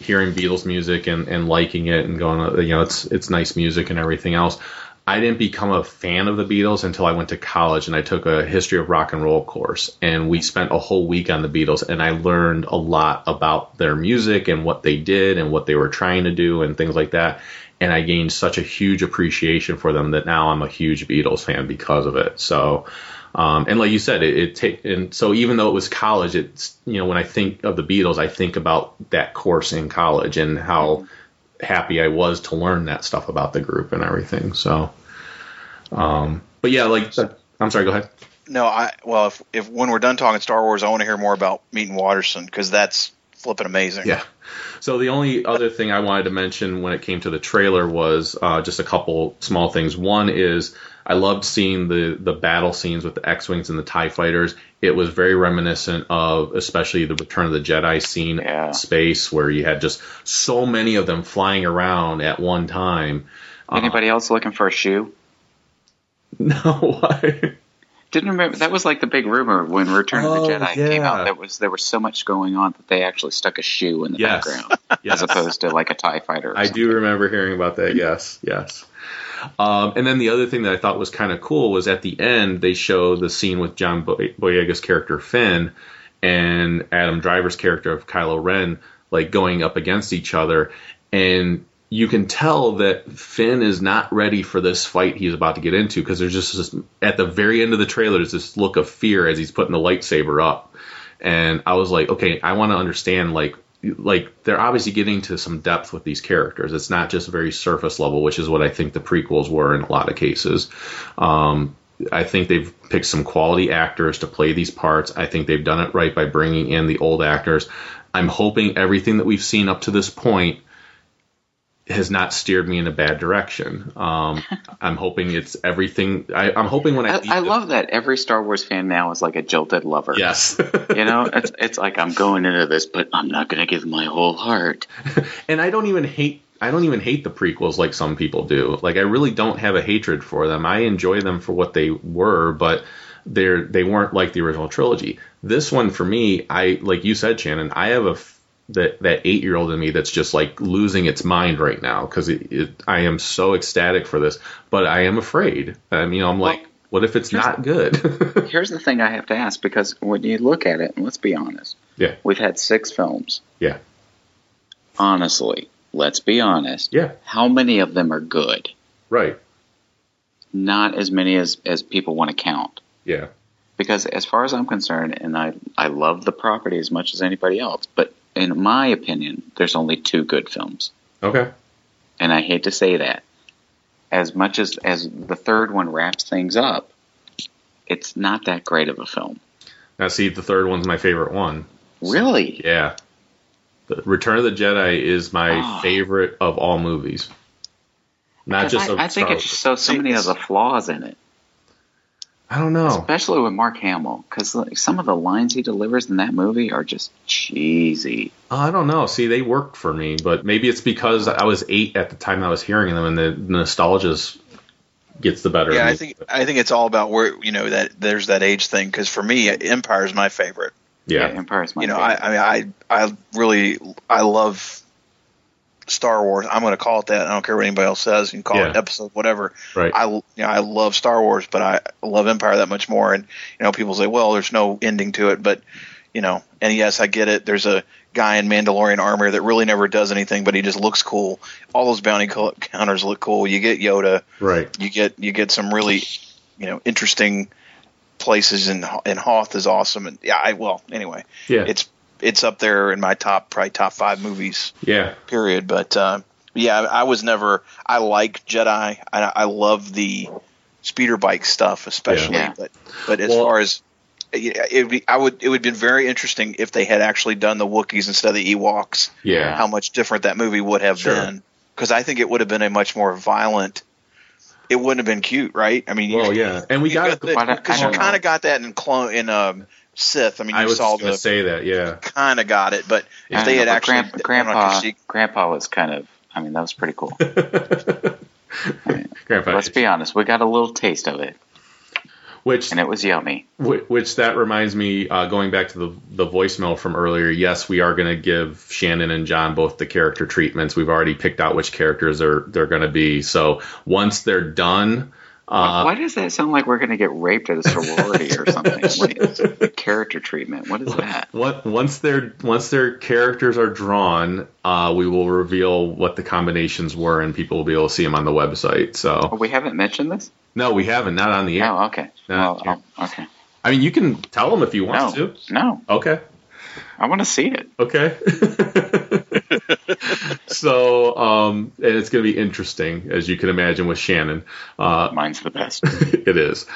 hearing Beatles music and, and liking it and going, you know, it's it's nice music and everything else. I didn't become a fan of the Beatles until I went to college and I took a history of rock and roll course and we spent a whole week on the Beatles and I learned a lot about their music and what they did and what they were trying to do and things like that. And I gained such a huge appreciation for them that now I'm a huge Beatles fan because of it. So, um, and like you said, it, it take and so even though it was college, it's you know when I think of the Beatles, I think about that course in college and how happy I was to learn that stuff about the group and everything. So, um, but yeah, like I'm sorry, go ahead. No, I well, if if when we're done talking Star Wars, I want to hear more about meeting Watterson because that's flipping amazing. Yeah. So the only other thing I wanted to mention when it came to the trailer was uh, just a couple small things. One is I loved seeing the the battle scenes with the X-wings and the Tie fighters. It was very reminiscent of especially the Return of the Jedi scene Yeah. in space where you had just so many of them flying around at one time. Uh, Anybody else looking for a shoe? no, why? Didn't remember that was like the big rumor when Return Oh, of the Jedi came yeah. out. There was there was so much going on that they actually stuck a shoe in the Yes. background Yes. as opposed to like a Tie Fighter. Or I something. do remember hearing about that. Yes, yes. Um, and then the other thing that I thought was kind of cool was at the end they show the scene with John Boy- Boyega's character Finn and Adam Driver's character of Kylo Ren like going up against each other, and you can tell that Finn is not ready for this fight he's about to get into because there's just this, at the very end of the trailer there's this look of fear as he's putting the lightsaber up, and I was like, okay, I want to understand like like they're obviously getting to some depth with these characters. It's not just very surface level, which is what I think the prequels were in a lot of cases. Um, I think they've picked some quality actors to play these parts. I think they've done it right by bringing in the old actors. I'm hoping everything that we've seen up to this point has not steered me in a bad direction. Um, I'm hoping it's everything. I, I'm hoping when I, I, I love that every Star Wars fan now is like a jilted lover. yes, You know, it's it's like I'm going into this, but I'm not going to give my whole heart. and I don't even hate. I don't even hate the prequels like some people do. Like I really don't have a hatred for them. I enjoy them for what they were, but they're they weren't like the original trilogy. This one for me, I like you said, Shannon. I have a f- that that eight year old in me that's just like losing its mind right now because I am so ecstatic for this, but I am afraid. I mean, I'm like, what if it's not good? Here's the thing I have to ask because when you look at it, and let's be honest, yeah, we've had six films. yeah, Honestly, let's be honest. yeah, How many of them are good? right, Not as many as as people want to count. yeah, because as far as I'm concerned, and I I love the property as much as anybody else, but in my opinion, there's only two good films, okay, and I hate to say that. As much as as the third one wraps things up, it's not that great of a film. Now, see, the third one's my favorite one. Really? Yeah. The Return of the Jedi is my Ah. favorite of all movies. Not just I, of I think Star it's just so so many of the flaws in it, I don't know. especially with Mark Hamill, because like, some of the lines he delivers in that movie are just cheesy. Uh, I don't know. See, they worked for me, but maybe it's because I was eight at the time I was hearing them, and the nostalgia gets the better. Yeah, of I me. think I think it's all about where you know that there's that age thing. Because for me, Empire is my favorite. Yeah, Empire is my favorite you know, favorite. I, I mean, I I really I love Star Wars. I'm going to call it that. I don't care what anybody else says. You can call it episode whatever. right. I you know I love Star Wars, but I love Empire that much more. And you know, people say, well, there's no ending to it, but you know, and yes, I get it. There's a guy in Mandalorian armor that really never does anything, but he just looks cool. All those bounty co- counters look cool. You get Yoda. right. You get you get some really you know interesting places, and and Hoth is awesome. And yeah, I well anyway, Yeah. it's it's up there in my top probably top five movies yeah. period. But uh, yeah, I was never. I like Jedi. I, I love the speeder bike stuff, especially. Yeah. But but as Well- far as yeah, it would be, I would it would have been very interesting if they had actually done the Wookiees instead of the Ewoks. Yeah. How much different that movie would have Sure. been? Because I think it would have been a much more violent. It wouldn't have been cute, right? I mean, you- yeah, and we got. got because I you kind of got that in clone in um, Sith. I mean, you I was saw just gonna the say that. Yeah. kind of got it, but if I they had know, actually Grand- grandpa, on Kashyyyk- grandpa was kind of. I mean, that was pretty cool. Grandpa. Let's be honest, we got a little taste of it, Which and it was yummy. Wh- Which that reminds me, uh, going back to the the voicemail from earlier. Yes, we are going to give Shannon and John both the character treatments. We've already picked out which characters are they're going to be. So once they're done, uh, Why does that sound like we're going to get raped at a sorority or something? What character treatment? What is that? what, once their once their characters are drawn, uh, we will reveal what the combinations were, and people will be able to see them on the website. Oh, So we haven't mentioned this. no, we haven't. Not on the air. Oh, okay. Well, oh, okay. I mean, you can tell them if you want No, to. no, Okay. I want to see it. Okay. so, um, and it's going to be interesting, as you can imagine, with Shannon. Uh, Mine's the best. it is.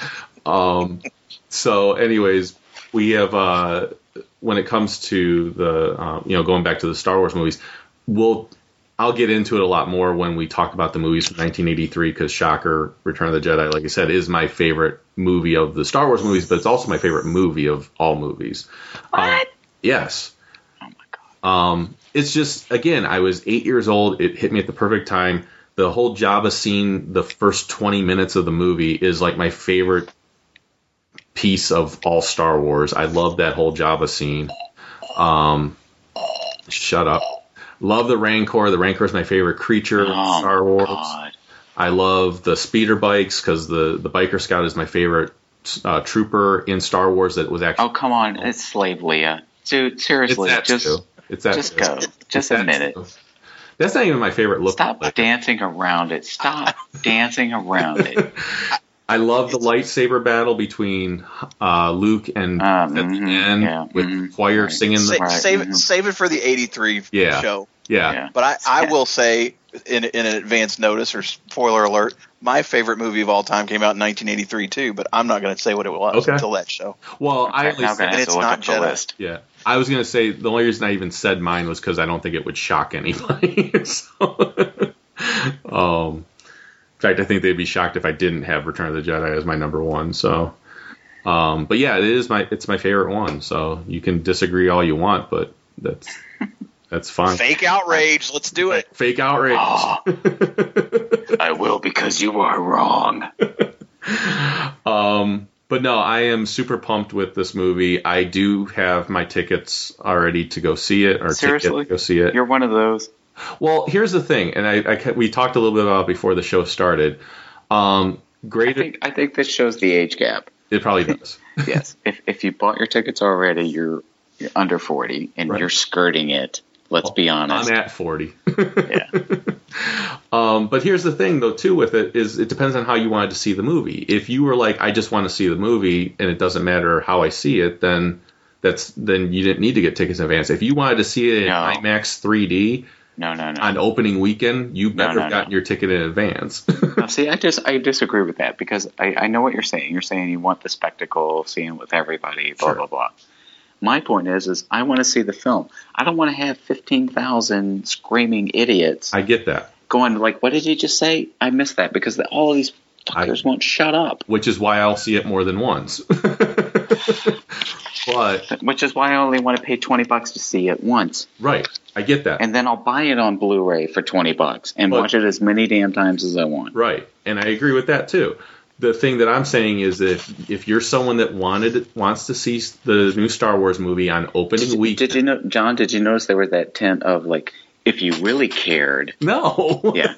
Um, so, anyways, we have uh, when it comes to the um, you know going back to the Star Wars movies, we'll I'll get into it a lot more when we talk about the movies from 1983 because Shocker, Return of the Jedi, like I said, is my favorite movie of the Star Wars movies, but it's also my favorite movie of all movies. What? Yes. Oh my god. Um, it's just again, I was eight years old. It hit me at the perfect time. The whole Jabba scene, the first twenty minutes of the movie, is like my favorite piece of all Star Wars. I love that whole Jabba scene. Um, shut up. Love the Rancor. The Rancor is my favorite creature in Oh, Star Wars. God. I love the speeder bikes because the the biker scout is my favorite uh, trooper in Star Wars. That was actually Oh come on, it's Slave Leia, dude. Seriously, that just too. It's that just too. go, just that admit it. That's not even my favorite look. Stop like. dancing around it. Stop dancing around it. I love the lightsaber battle between uh, Luke and Um, at the mhm, end yeah, with mhm, choir right. singing the Sa- Right, save it, mhm. save it for the '83 Yeah. show. yeah. Yeah. But I, I will say, in, in an advance notice or spoiler alert, my favorite movie of all time came out in 1983 too. But I'm not going to say what it was Okay. until that show. Well, I now only I'm and it's to not up the Jedi. list. Yeah. I was going to say the only reason I even said mine was because I don't think it would shock anybody. so, um, in fact, I think they'd be shocked if I didn't have Return of the Jedi as my number one. So, um, but yeah, it is my it's my favorite one. So you can disagree all you want, but that's that's fine. Fake outrage. Let's do it. Fake outrage. Oh, I will because you are wrong. Um, but no, I am super pumped with this movie. I do have my tickets already to go see it, or Seriously? to go see it. You're one of those. Well, here's the thing, and I, I we talked a little bit about it before the show started. Um, I great, think I think this shows the age gap. it probably does. Yes, if if you bought your tickets already, you're you're under forty and Right. you're skirting it. Let's be honest. I'm at 40. yeah. Um, but here's the thing, though, too, with it is it depends on how you wanted to see the movie. If you were like, I just want to see the movie, and it doesn't matter how I see it, then that's then you didn't need to get tickets in advance. If you wanted to see it in No. IMAX 3D No, no, no. on opening weekend, you better no, have gotten no. your ticket in advance. No, see, I just I disagree with that because I, I know what you're saying. You're saying you want the spectacle seeing it with everybody, blah Sure. blah blah. My point is, is I want to see the film. I don't want to have fifteen thousand screaming idiots I get that. going like, "What did you just say?" I missed that because the, all of these fuckers won't shut up. which is why I'll see it more than once. but Which is why I only want to pay twenty bucks to see it once, right, I get that. and then I'll buy it on Blu-ray for twenty bucks and But- watch it as many damn times as I want. right, and I agree with that too. The thing that I'm saying is if if you're someone that wanted wants to see the new Star Wars movie on opening week, Did you know, John? Did you notice there was that tent of like, if you really cared, no, Yeah.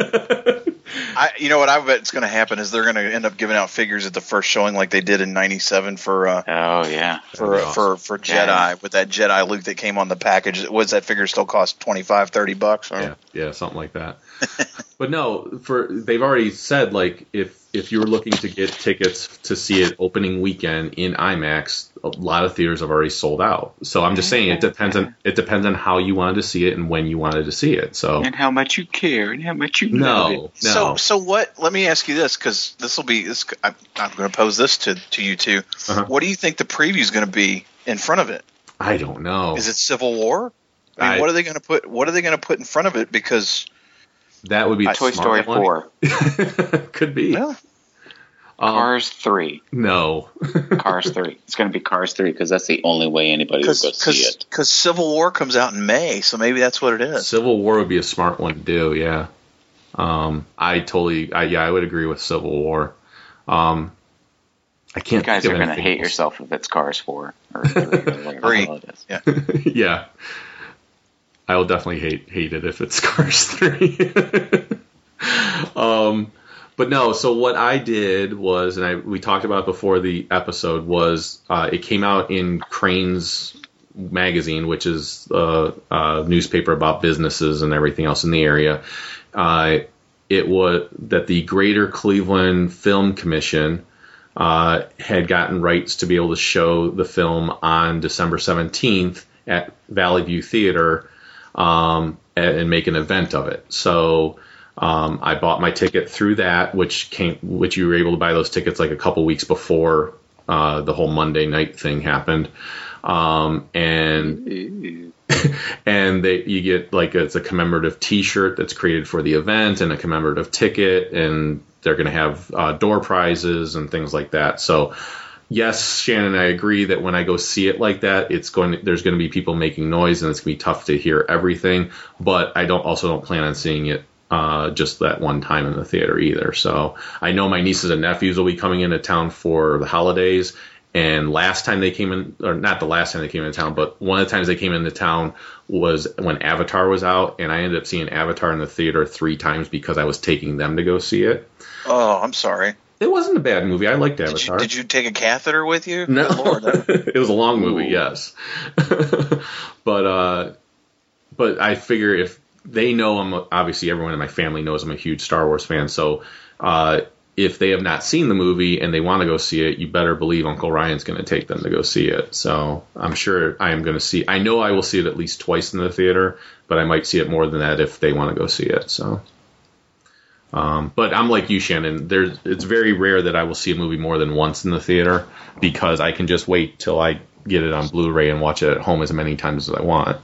I, you know what I bet it's going to happen is they're going to end up giving out figures at the first showing like they did in '97 for uh, oh yeah, for That'd for for Jedi Yeah. with that Jedi Luke that came on the package. Was that figure still cost 25, 30 bucks? Or, yeah, yeah, something like that. but no, for they've already said like if if you're looking to get tickets to see it opening weekend in IMAX, a lot of theaters have already sold out. So I'm just saying it depends on it depends on how you wanted to see it and when you wanted to see it. So and how much you care and how much you love no, no, So so what? Let me ask you this because this will be this. I'm, I'm going to pose this to to you two. Uh-huh. What do you think the preview is going to be in front of it? I don't know. Is it Civil War? I mean, I- what are they going to put? What are they going to put in front of it? Because that would be a Toy Story one. four, Could be. well, Um, Cars three, no. Cars three. It's going to be Cars three because that's the only way anybody will go see it. because Civil War comes out in May, so maybe that's what it is. Civil War would be a smart one to do. Yeah. Um, I totally. I, yeah, I would agree with Civil War. Um, I can't. You guys are going to hate else. yourself if it's Cars four or three or whatever Three. the hell it is. yeah. I will definitely hate hate it if it's Cars three. um, but no. So what I did was, and I we talked about before the episode was uh, it came out in Crain's magazine, which is a, a newspaper about businesses and everything else in the area. Uh, it was that the Greater Cleveland Film Commission uh, had gotten rights to be able to show the film on December 17th at Valley View Theater um, and, and make an event of it. So um, I bought my ticket through that, which came, which you were able to buy those tickets like a couple weeks before uh, the whole Monday night thing happened. Um, and and they you get like it's a commemorative T-shirt that's created for the event and a commemorative ticket, and they're going to have uh, door prizes and things like that. So. Yes, Shannon, I agree that when I go see it like that, it's going. To, there's going to be people making noise, and it's going to be tough to hear everything. But I don't also don't plan on seeing it uh, just that one time in the theater either. So I know my nieces and nephews will be coming into town for the holidays. And last time they came in, or not the last time they came into town, but one of the times they came into town was when Avatar was out, and I ended up seeing Avatar in the theater three times because I was taking them to go see it. Oh, I'm sorry. It wasn't a bad movie. I liked Did you, Avatar. did you take a catheter with you? No, Lord, it was a long movie, yes. but uh, but I figure if they know I'm obviously everyone in my family knows I'm a huge Star Wars fan, so uh, if they have not seen the movie and they want to go see it, you better believe Uncle Ryan's going to take them to go see it. So I'm sure I am going to see. I know I will see it at least twice in the theater, but I might see it more than that if they want to go see it. So. Um, but I'm like you, Shannon. There's, it's very rare that I will see a movie more than once in the theater because I can just wait till I get it on Blu-ray and watch it at home as many times as I want.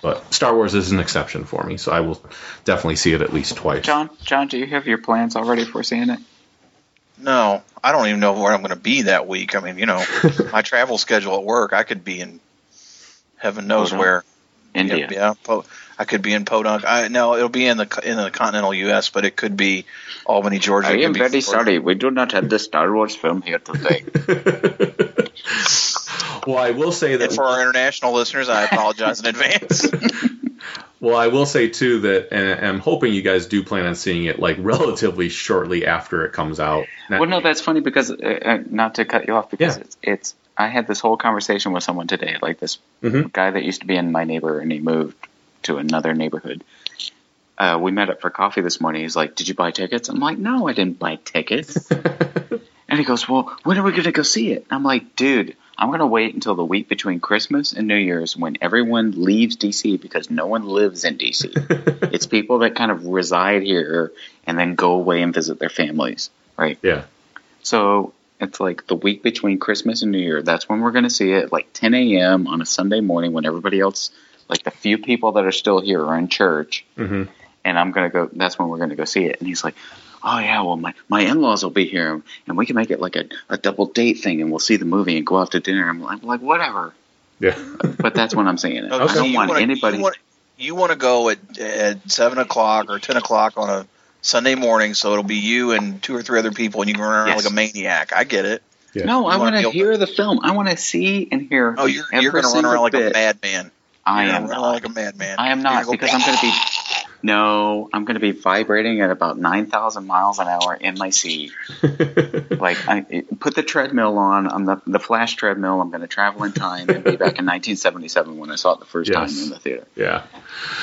But Star Wars is an exception for me, so I will definitely see it at least twice. John, John, do you have your plans already for seeing it? No, I don't even know where I'm going to be that week. I mean, you know, my travel schedule at work, I could be in heaven knows Podunk. where. India. Yeah, yeah po- I could be in Podunk. I no, it'll be in the in the continental U.S., but it could be Albany, Georgia. I am very Florida. sorry. We do not have the Star Wars film here today. Well, I will say And that for our international listeners, I apologize in advance. Well, I will say too that, and I'm hoping you guys do plan on seeing it like relatively shortly after it comes out. Not- well, no, that's funny because uh, uh, not to cut you off because Yeah. it's it's. I had this whole conversation with someone today, like this Mhm. guy that used to be in my neighbor and he moved to another neighborhood. Uh, we met up for coffee this morning. He's like, "Did you buy tickets?" I'm like, "No, I didn't buy tickets." and he goes, "Well, when are we going to go see it?" I'm like, "Dude, I'm going to wait until the week between Christmas and New Year's when everyone leaves DC because no one lives in DC. it's people that kind of reside here and then go away and visit their families, right?" yeah, So it's like the week between Christmas and New Year. That's when we're going to see it, like 10 a.m. on a Sunday morning when everybody else, like the few people that are still here, are in church. hmm And I'm going to go, that's when we're going to go see it. And he's like, oh, yeah, well, my, my in laws will be here and we can make it like a, a double date thing and we'll see the movie and go out to dinner. I'm like, like whatever. yeah. But that's when I'm saying it. Okay, I don't you want wanna- anybody. You want, to go at at seven o'clock or ten o'clock on a Sunday morning, so it'll be you and two or three other people, and you can run around Yes. like a maniac. I get it. Yeah. no, I You wanna want to hear the film. I want to see and hear. Oh, you're you're going to run single around like a bit. madman. I You're am not. like a madman. I am not go, because I'm going to be. No, I'm going to be vibrating at about nine thousand miles an hour in my seat. Like, I put the treadmill on. on the the flash treadmill. I'm going to travel in time and be back in 1977 when I saw it the first Yes. time in the theater. yeah.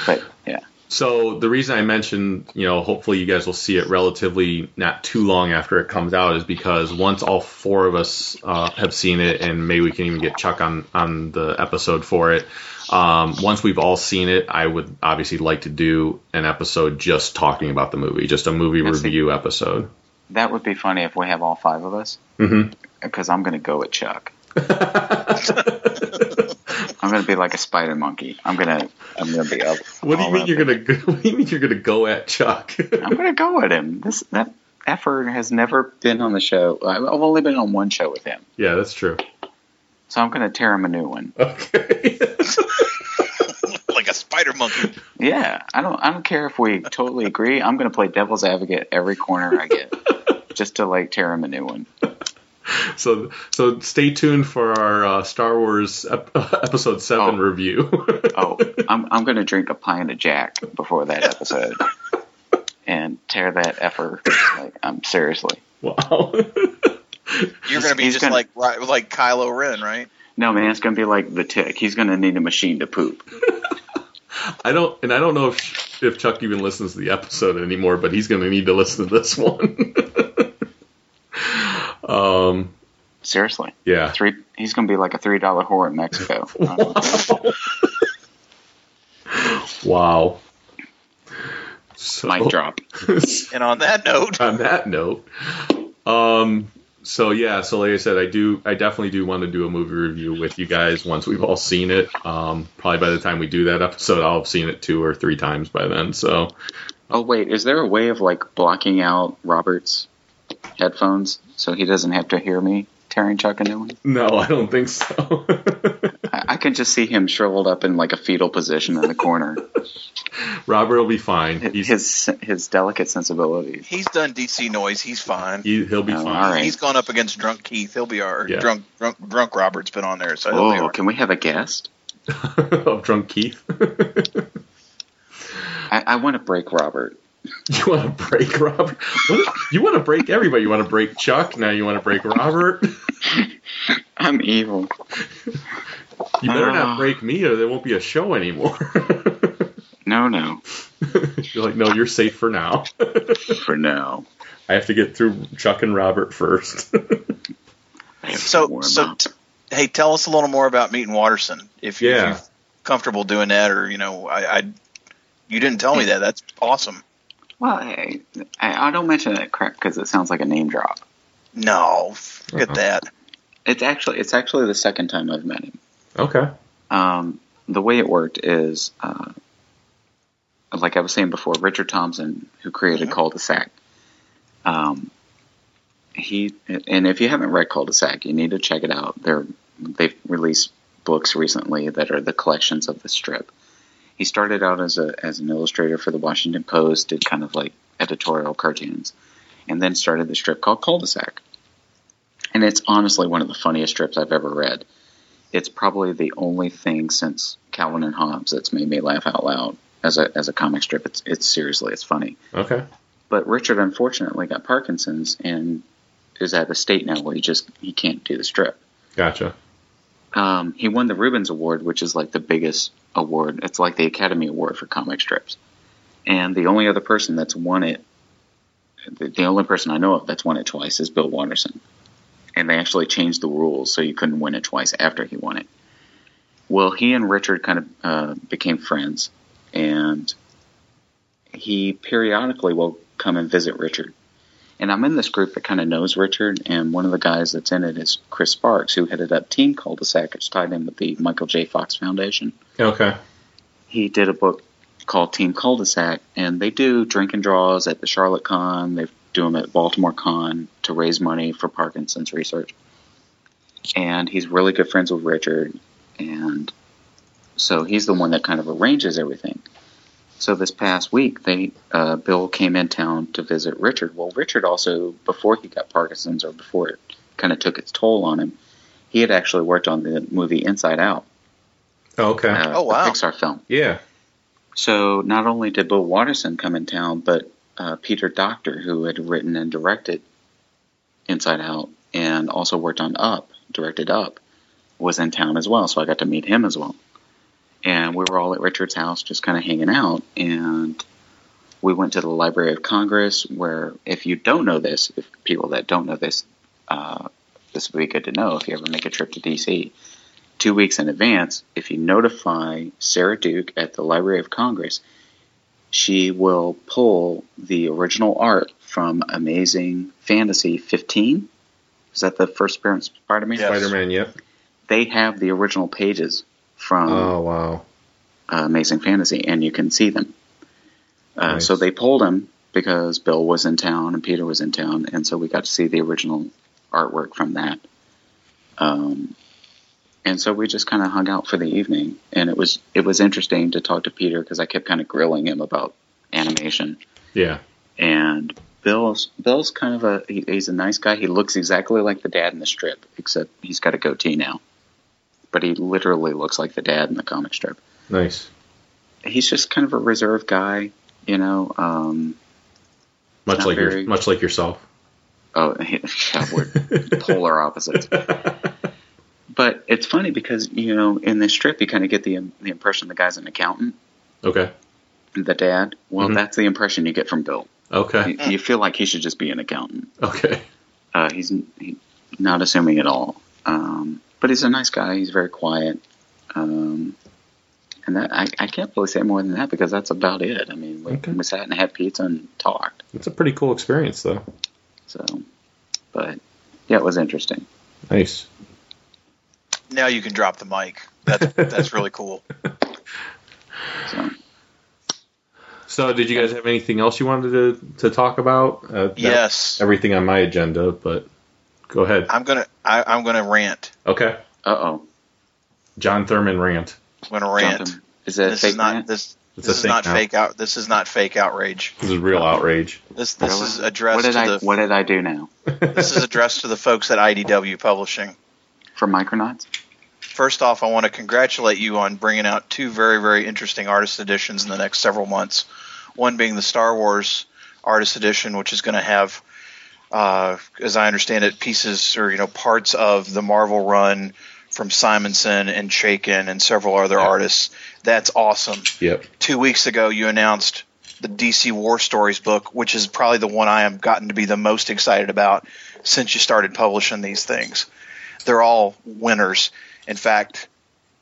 But yeah, So the reason I mentioned, you know, hopefully you guys will see it relatively not too long after it comes out is because once all four of us uh, have seen it, and maybe we can even get Chuck on on the episode for it. Um, once we've all seen it, I would obviously like to do an episode just talking about the movie, just a movie review episode. that would be funny if we have all five of us. hmm Because I'm going to go with Chuck. I'm going to be like a spider monkey. I'm going to I'm going to be up. What do you mean you're gonna? Go, what do you mean you're gonna go at Chuck? I'm going to go at him. This that effort has never been on the show. I've only been on one show with him, yeah, that's true. So I'm going to tear him a new one. Okay. like a spider monkey. Yeah, I don't. I don't care if we totally agree. I'm going to play devil's advocate every corner I get, just to like tear him a new one. so so stay tuned for our uh, Star Wars ep- episode seven Oh. review. Oh, I'm I'm going to drink a pint of Jack before that episode, and tear that effer. Like, I'm seriously. wow. You're going to be He's just gonna- like right, like Kylo Ren, right? No, man, it's going to be like the tick. He's going to need a machine to poop. I don't, and I don't know if if Chuck even listens to the episode anymore, but he's going to need to listen to this one. um, Seriously, yeah. three. He's going to be like a three dollar whore in Mexico. Wow. So, Mic drop. And on that note, on that note, um, so yeah, so like I said, I do, I definitely do want to do a movie review with you guys once we've all seen it. Um, probably by the time we do that episode, I'll have seen it two or three times by then. So Oh wait, is there a way of like blocking out Robert's headphones so he doesn't have to hear me tearing Chuck a new one? no, I don't think so. I, I can just see him shriveled up in like a fetal position in the corner. Robert will be fine. He's, his his delicate sensibilities. he's done DC noise. He's fine. he, he'll be Oh, fine. all right. He's gone up against drunk Keith. He'll be our Yeah. drunk drunk drunk Robert's been on there, so he'll be Oh, can we have a guest? of drunk Keith. I, I want to break Robert. you want to break Robert? What? You want to break everybody. You want to break Chuck. Now you want to break Robert. I'm evil. You better Ah. not break me, or there won't be a show anymore. No, no. You're like, no, you're safe for now. For now. I have to get through Chuck and Robert first. I have to So, so t- hey, tell us a little more about Meeting Watterson, if, you- if Yeah. you're comfortable doing that, or you know, I, I you didn't tell me that. That's awesome. Well, I, I I don't mention that crap because it sounds like a name drop. No, forget Uh-huh. that. It's actually it's actually the second time I've met him. Okay. Um, the way it worked is, uh, like I was saying before, Richard Thompson, who created Cul-de-sac, um, he and if you haven't read Cul-de-sac, you need to check it out. They're they've released books recently that are the collections of the strip. He started out as a as an illustrator for the Washington Post, did kind of like editorial cartoons, and then started the strip called Cul-de-sac. And it's honestly one of the funniest strips I've ever read it's probably the only thing since Calvin and Hobbes that's made me laugh out loud as a as a comic strip. It's it's seriously it's funny. Okay. But Richard unfortunately got Parkinson's and is at a state now where he just he can't do the strip. Gotcha. Um, he won the Reubens Award, which is like the biggest award. It's like the Academy Award for comic strips. And the only other person that's won it, the, the only person I know of that's won it twice is Bill Watterson. And they actually changed the rules so you couldn't win it twice after he won it. Well, he and Richard kind of uh, became friends, and he periodically will come and visit Richard. And I'm in this group that kind of knows Richard, and one of the guys that's in it is Chris Sparks, who headed up Team Cul-de-sac, which tied in with the Michael J. Fox Foundation. Okay. He did a book called Team Cul-de-sac, and they do drink and draws at the Charlotte Con. They do them at Baltimore Con to raise money for Parkinson's research. And he's really good friends with Richard, and so he's the one that kind of arranges everything. So this past week, they uh, Bill came in town to visit Richard. Well, Richard also, before he got Parkinson's or before it kind of took its toll on him, he had actually worked on the movie Inside Out, Okay. uh, Oh, wow. the Pixar film. yeah. So not only did Bill Watterson come in town, but uh, Peter Docter, who had written and directed Inside Out and also worked on Up, directed Up, was in town as well. So I got to meet him as well. And we were all at Richard's house just kind of hanging out. And we went to the Library of Congress, where if you don't know this, if people that don't know this, uh, this would be good to know if you ever make a trip to DC two weeks in advance, if you notify Sara Duke at the Library of Congress, she will pull the original art from Amazing Fantasy 15. Is that the first appearance of Spider-Man? Yes. Spider-Man. Yep. They have the original pages from Oh wow. uh, Amazing Fantasy, and you can see them. Uh, Nice. So they pulled them because Bill was in town and Peter was in town, and so we got to see the original artwork from that. Um, and so we just kind of hung out for the evening, and it was it was interesting to talk to Peter because I kept kind of grilling him about animation. Yeah. And Bill's Bill's kind of a he, he's a nice guy. He looks exactly like the dad in the strip, except he's got a goatee now. But he literally looks like the dad in the comic strip Nice. he's just kind of a reserved guy, you know. Um, Much like very- your, much like yourself. oh, yeah, we're polar opposites. But it's funny because you know in this strip you kind of get the the impression the guy's an accountant, Okay. the dad. Well, Mhm. that's the impression you get from Bill. Okay. You, you feel like he should just be an accountant. Okay. Uh, he's he, not assuming at all, um, but he's a nice guy. He's very quiet. Um, and that I, I can't really say more than that because that's about it. I mean, we, Okay. we sat and had pizza and talked. It's a pretty cool experience, though. So, but yeah, it was interesting. Nice. Now you can drop the mic. That's that's really cool. So, So, did you guys have anything else you wanted to to talk about? Uh, that- Yes, Everything on my agenda, but go ahead. I'm gonna I, I'm gonna rant. Okay. uh oh, John Thurman rant. I'm gonna rant. Jonathan, is that This fake is not rant? this. It's This is fake not now. fake out. This is not fake outrage. This is real outrage. This this Really? is addressed what did to I the What did I do now this is addressed to the folks at IDW Publishing. From Micronauts? First off, I want to congratulate you on bringing out two very, very interesting artist editions in the next several months. One being the Star Wars artist edition, which is going to have, uh, as I understand it, pieces or you know parts of the Marvel run from Simonson and Chaykin and several other Yeah. artists. That's awesome. Yep. Two weeks ago, you announced the DC War Stories book, which is probably the one I have gotten to be the most excited about since you started publishing these things. They're all winners. In fact,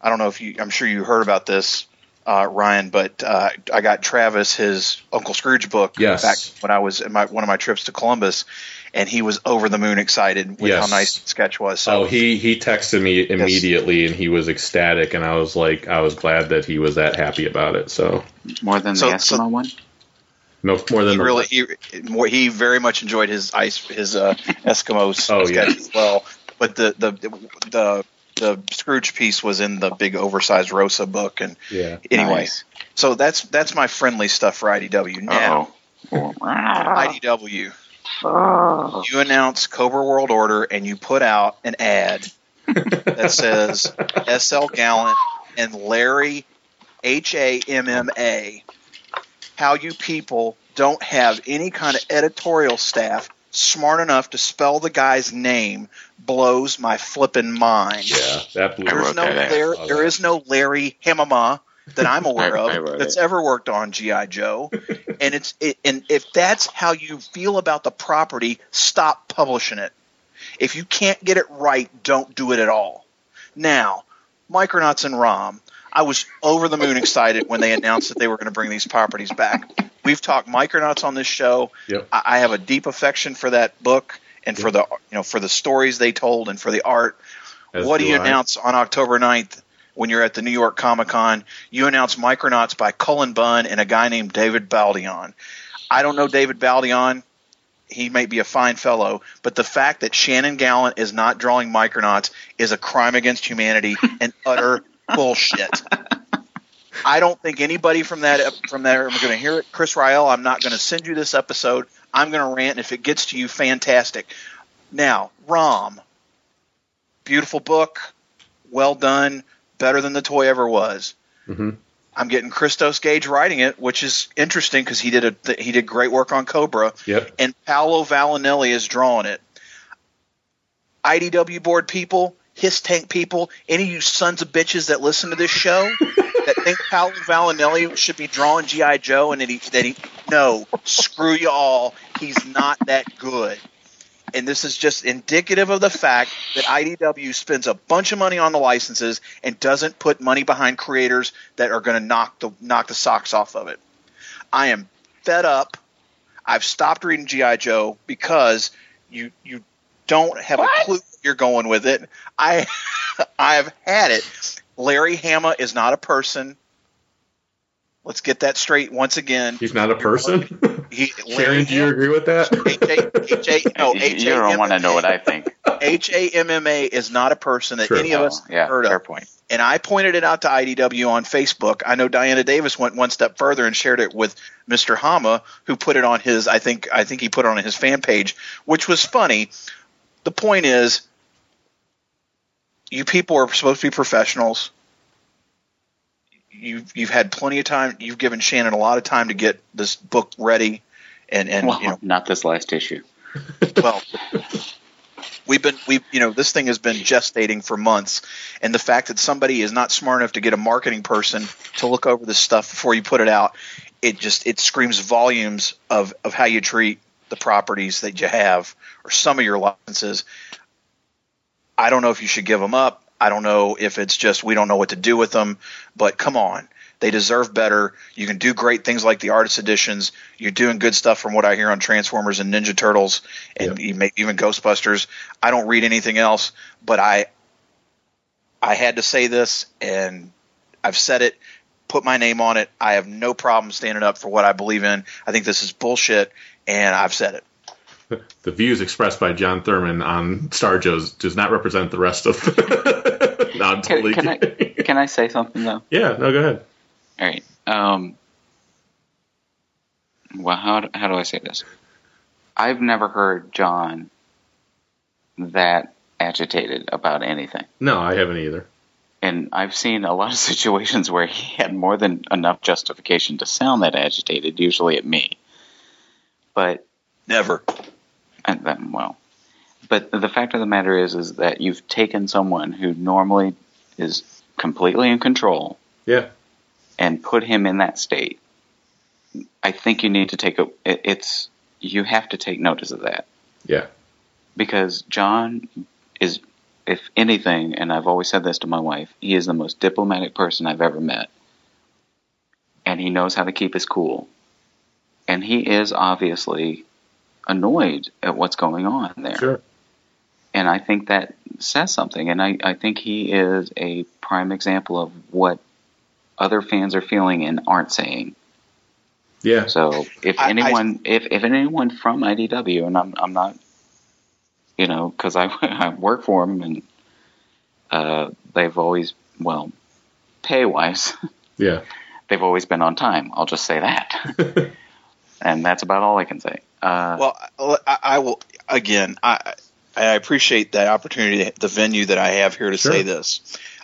I don't know if you, I'm sure you heard about this, uh, Ryan, but uh, I got Travis his Uncle Scrooge book Yes. back when I was in my, one of my trips to Columbus, and he was over the moon excited with how nice the sketch was. So oh, he he texted me immediately, and he was ecstatic, and I was like, I was glad that he was that happy about it. So More than So- the so- Eskimo one? no more than he the- really he more, he very much enjoyed his ice his uh, Eskimos Oh, sketch yeah. as well. But the the the the Scrooge piece was in the big oversized Rosa book, and yeah. anyway, Nice. so that's that's my friendly stuff for IDW. Now Uh-oh. IDW, you announce Cobra World Order, and you put out an ad that says SL Gallant and Larry H A M M A. How you people don't have any kind of editorial staff smart enough to spell the guy's name blows my flippin' mind. Yeah, that blew There's no that out. Larry, Saw there that. is no Larry Hemama that I'm aware I- I of wrote that's it. ever worked on GI Joe, and it's it, and if that's how you feel about the property, stop publishing it. If you can't get it right, don't do it at all. Now, Micronauts and Rom, I was over the moon excited when they announced that they were going to bring these properties back. We've talked Micronauts on this show. Yep. I, I have a deep affection for that book and for the you know for the stories they told and for the art. As what do you I. announce on October 9th when you're at the New York Comic Con? You announce Micronauts by Cullen Bunn and a guy named David Baldeón. I don't know David Baldeón. He may be a fine fellow, but the fact that Shannon Gallant is not drawing Micronauts is a crime against humanity and utter bullshit. I don't think anybody from that from there are going to hear it. Chris Ryall, I'm not going to send you this episode. I'm going to rant, and if it gets to you, fantastic. Now, Rom, beautiful book, well done, better than the toy ever was. Mhm. I'm getting Christos Gage writing it, which is interesting because he did a he did great work on Cobra, Yep. and Paolo Villanelli is drawing it. IDW board people, HissTank people, any of you sons of bitches that listen to this show that think Paolo Villanelli should be drawing GI Joe and that he that he no, screw you all. He's not that good. And this is just indicative of the fact that IDW spends a bunch of money on the licenses and doesn't put money behind creators that are going to knock the knock the socks off of it. I am fed up. I've stopped reading GI Joe because you you don't have a clue you're going with it. I I've had it. Larry Hama is not a person. Let's get that straight once again. He's not a person. He, Sharon, do you agree with that? H A no you H you don't want to know what I think. H A M M A is not a person that True. any of us Oh, yeah, heard fair of. point. And I pointed it out to IDW on Facebook. I know Diana Davis went one step further and shared it with Mr. Hama, who put it on his. I think I think he put it on his fan page, which was funny. The point is, you people are supposed to be professionals. You've you've had plenty of time. You've given Shannon a lot of time to get this book ready, and and Well, you know not this last issue. well we've been we you know this thing has been gestating for months and the fact that somebody is not smart enough to get a marketing person to look over this stuff before you put it out it just it screams volumes of of how you treat the properties that you have or some of your licenses i don't know if you should give them up i don't know if it's just we don't know what to do with them but come on they deserve better. You can do great things like the artist editions. You're doing good stuff from what I hear on Transformers and Ninja Turtles and may, even Ghostbusters. I don't read anything else, but I I had to say this and I've said it, put my name on it. I have no problem standing up for what I believe in. I think this is bullshit and I've said it. The views expressed by John Thurman on Star Joe's does not represent the rest of. no, I'm Can, totally can I can I say something though? Yeah, no, go ahead. All right. Um, well, how how do I say this? I've never heard John that agitated about anything, No, I haven't either. and I've seen a lot of situations where he had more than enough justification to sound that agitated, usually at me. But Never. And then well but the fact of the matter is is that you've taken someone who normally is completely in control Yeah, and put him in that state I think you need to take a. It, it's you have to take notice of that Yeah. because John is, if anything, and I've always said this to my wife, he is the most diplomatic person I've ever met, and he knows how to keep his cool, and he is obviously annoyed at what's going on there. Sure. and I think that says something. And I, I think he is a prime example of what other fans are feeling and aren't saying. Yeah. So if I- I- anyone, if, if anyone from IDW, and I'm I'm not, you know, because I, I work for them and uh, they've always well, pay wise, Yeah. they've always been on time. I'll just say that, and that's about all I can say. Uh, Well, I, I will again. I I appreciate that opportunity, the venue that I have here to Sure. say this.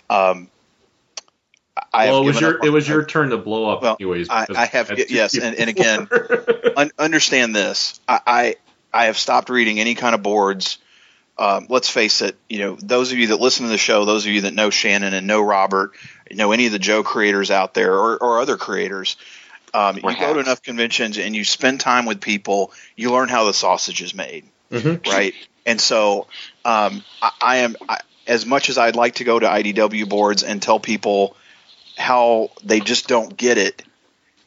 Um, I well, it was your up- it was your turn to blow up, Well, anyways. I, I have yes, and, and again, un- understand this. I, I I have stopped reading any kind of boards. Um, let's face it. You know, those of you that listen to the show, those of you that know Shannon and know Robert, know any of the Joe creators out there or, or other creators. Um, you go to enough conventions and you spend time with people, you learn how the sausage is made, Mhm. right? And so, um, I, I am I, as much as I'd like to go to IDW boards and tell people how they just don't get it.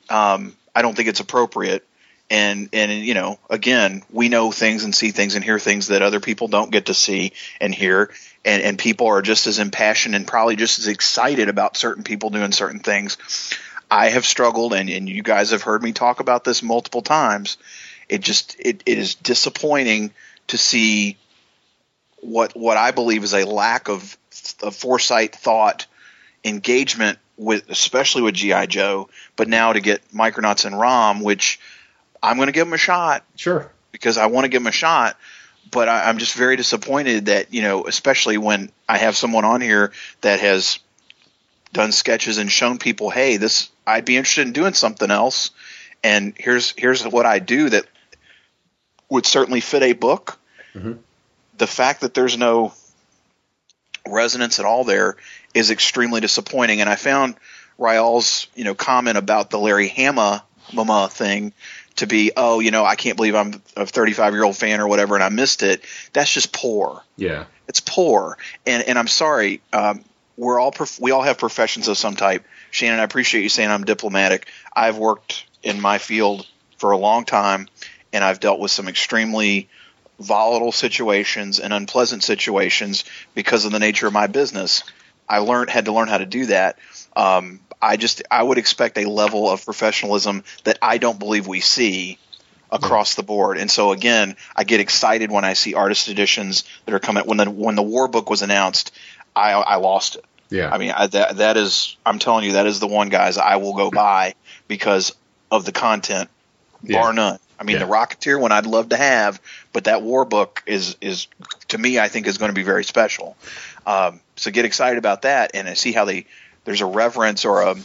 Um, I don't think it's appropriate. And and you know, again, we know things and see things and hear things that other people don't get to see and hear. And and people are just as impassioned and probably just as excited about certain people doing certain things. I have struggled, and, and you guys have heard me talk about this multiple times. It just it, it is disappointing to see what what I believe is a lack of, of foresight, thought, engagement with especially with GI Joe, but now to get Micronauts and Rom, which I'm going to give them a shot Sure. because I want to give them a shot. But I, I'm just very disappointed that you know, especially when I have someone on here that has done sketches and shown people, hey, this I'd be interested in doing something else, and here's here's what I do that would certainly fit a book. Mhm. The fact that there's no resonance at all there is extremely disappointing. And I found Ryall's you know comment about the Larry Hama Mama thing to be, oh, you know, I can't believe I'm a 35 year old fan or whatever, and I missed it. That's just poor. Yeah. It's poor, and and I'm sorry. Um, we're all prof- we all have professions of some type. Shannon, I appreciate you saying I'm diplomatic. I've worked in my field for a long time, and I've dealt with some extremely volatile situations and unpleasant situations because of the nature of my business. I learned had to learn how to do that. Um, I just I would expect a level of professionalism that I don't believe we see across the board. And so again, I get excited when I see artist editions that are coming. When the when the War Book was announced, I I lost it. Yeah. I mean I, that that is I'm telling you that is the one guys I will go buy because of the content, Yeah. bar none. I mean Yeah. the Rocketeer one I'd love to have, but that War Book is is to me I think is going to be very special. Um, so get excited about that and I see how they there's a reverence or a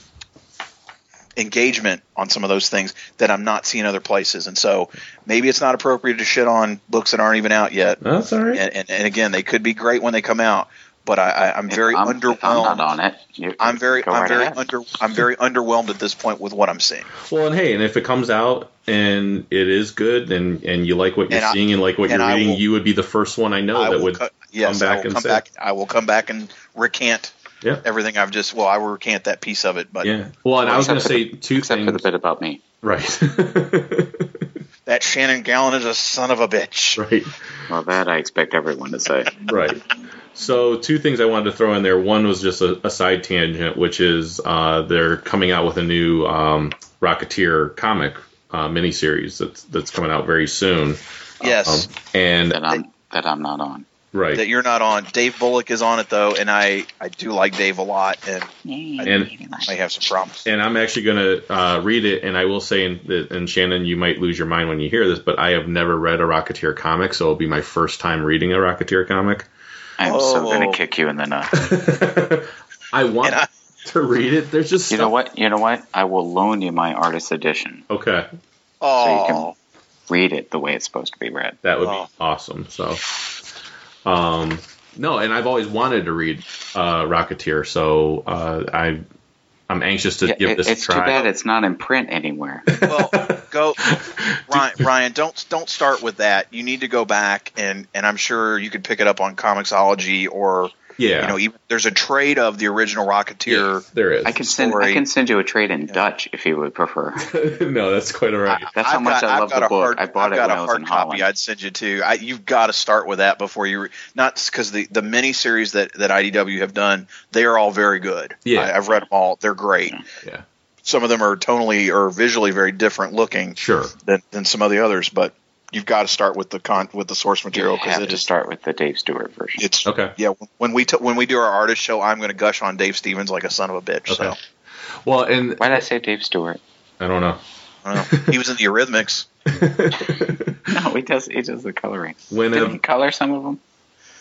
engagement on some of those things that I'm not seeing other places. And so maybe it's not appropriate to shit on books that aren't even out yet. That's all right. And, and, and again, they could be great when they come out, but I, I, I'm very I'm, if I'm underwhelmed. not on it. You, I'm very, I'm right very ahead. under, I'm very underwhelmed at this point with what I'm seeing. Well, and hey, and if it comes out and it is good, and and you like what you're And I- seeing and like what and you're I reading, will- you would be the first one I know I that would co- yes, come I back will and come say, back. I will come back and recant Yeah. everything I've just. Well, I will recant that piece of it, but yeah. Well, and I was going to say the- two except things. for the bit about me. Right. that Shannon Gallant is a son of a bitch. right. Well, that I expect everyone to say. Right. So two things I wanted to throw in there. One was just a, a side tangent, which is uh, they're coming out with a new um, Rocketeer comic uh, miniseries that's that's coming out very soon. Yes, Um, and That I'm that I'm not on. right. that you're not on. Dave Bullock is on it though, and I I do like Dave a lot, and And- I have some problems. and I'm actually going to uh, read it, and I will say, and, and Shannon, you might lose your mind when you hear this, but I have never read a Rocketeer comic, so it'll be my first time reading a Rocketeer comic. I'm so Oh. going to kick you in the nuts. I want And I- to read it. There's just You know what? You know what? I will loan you my artist edition. Okay, So you Oh, can read it the way it's supposed to be read. that would Oh. be awesome. So, um, no, and I've always wanted to read uh, Rocketeer, so uh, I I'm anxious to Yeah, give it- this it's a try. too bad it's not in print anywhere. well, go, Ryan. Ryan, don't don't start with that. You need to go back and and I'm sure you could pick it up on Comixology or Yeah. you know even there's a trade of the original Rocketeer. Yes, there is. I can send. story. I can send you a trade in Dutch if you would prefer. no, that's quite all right. That's how I've much got, I love the a book. hard, I bought I've it got when a I was hard in copy. Holland. I'd send you too. I, you've got to start with that before you. Not because the the mini series that that IDW have done, they are all very good. Yeah. I, I've read them all. They're great. Yeah. Some of them are tonally or visually very different looking Sure. than than some of the others, but you've got to start with the con with the source material because have it to is start with the Dave Stewart version. it's Okay. yeah. When we t- when we do our artist show, I'm going to gush on Dave Stevens like a son of a bitch. So Okay. Well, and Why did I say Dave Stewart? I don't know. I don't know. he was in the Eurythmics. No, he does. He does the coloring. When Did have- um, he color some of them?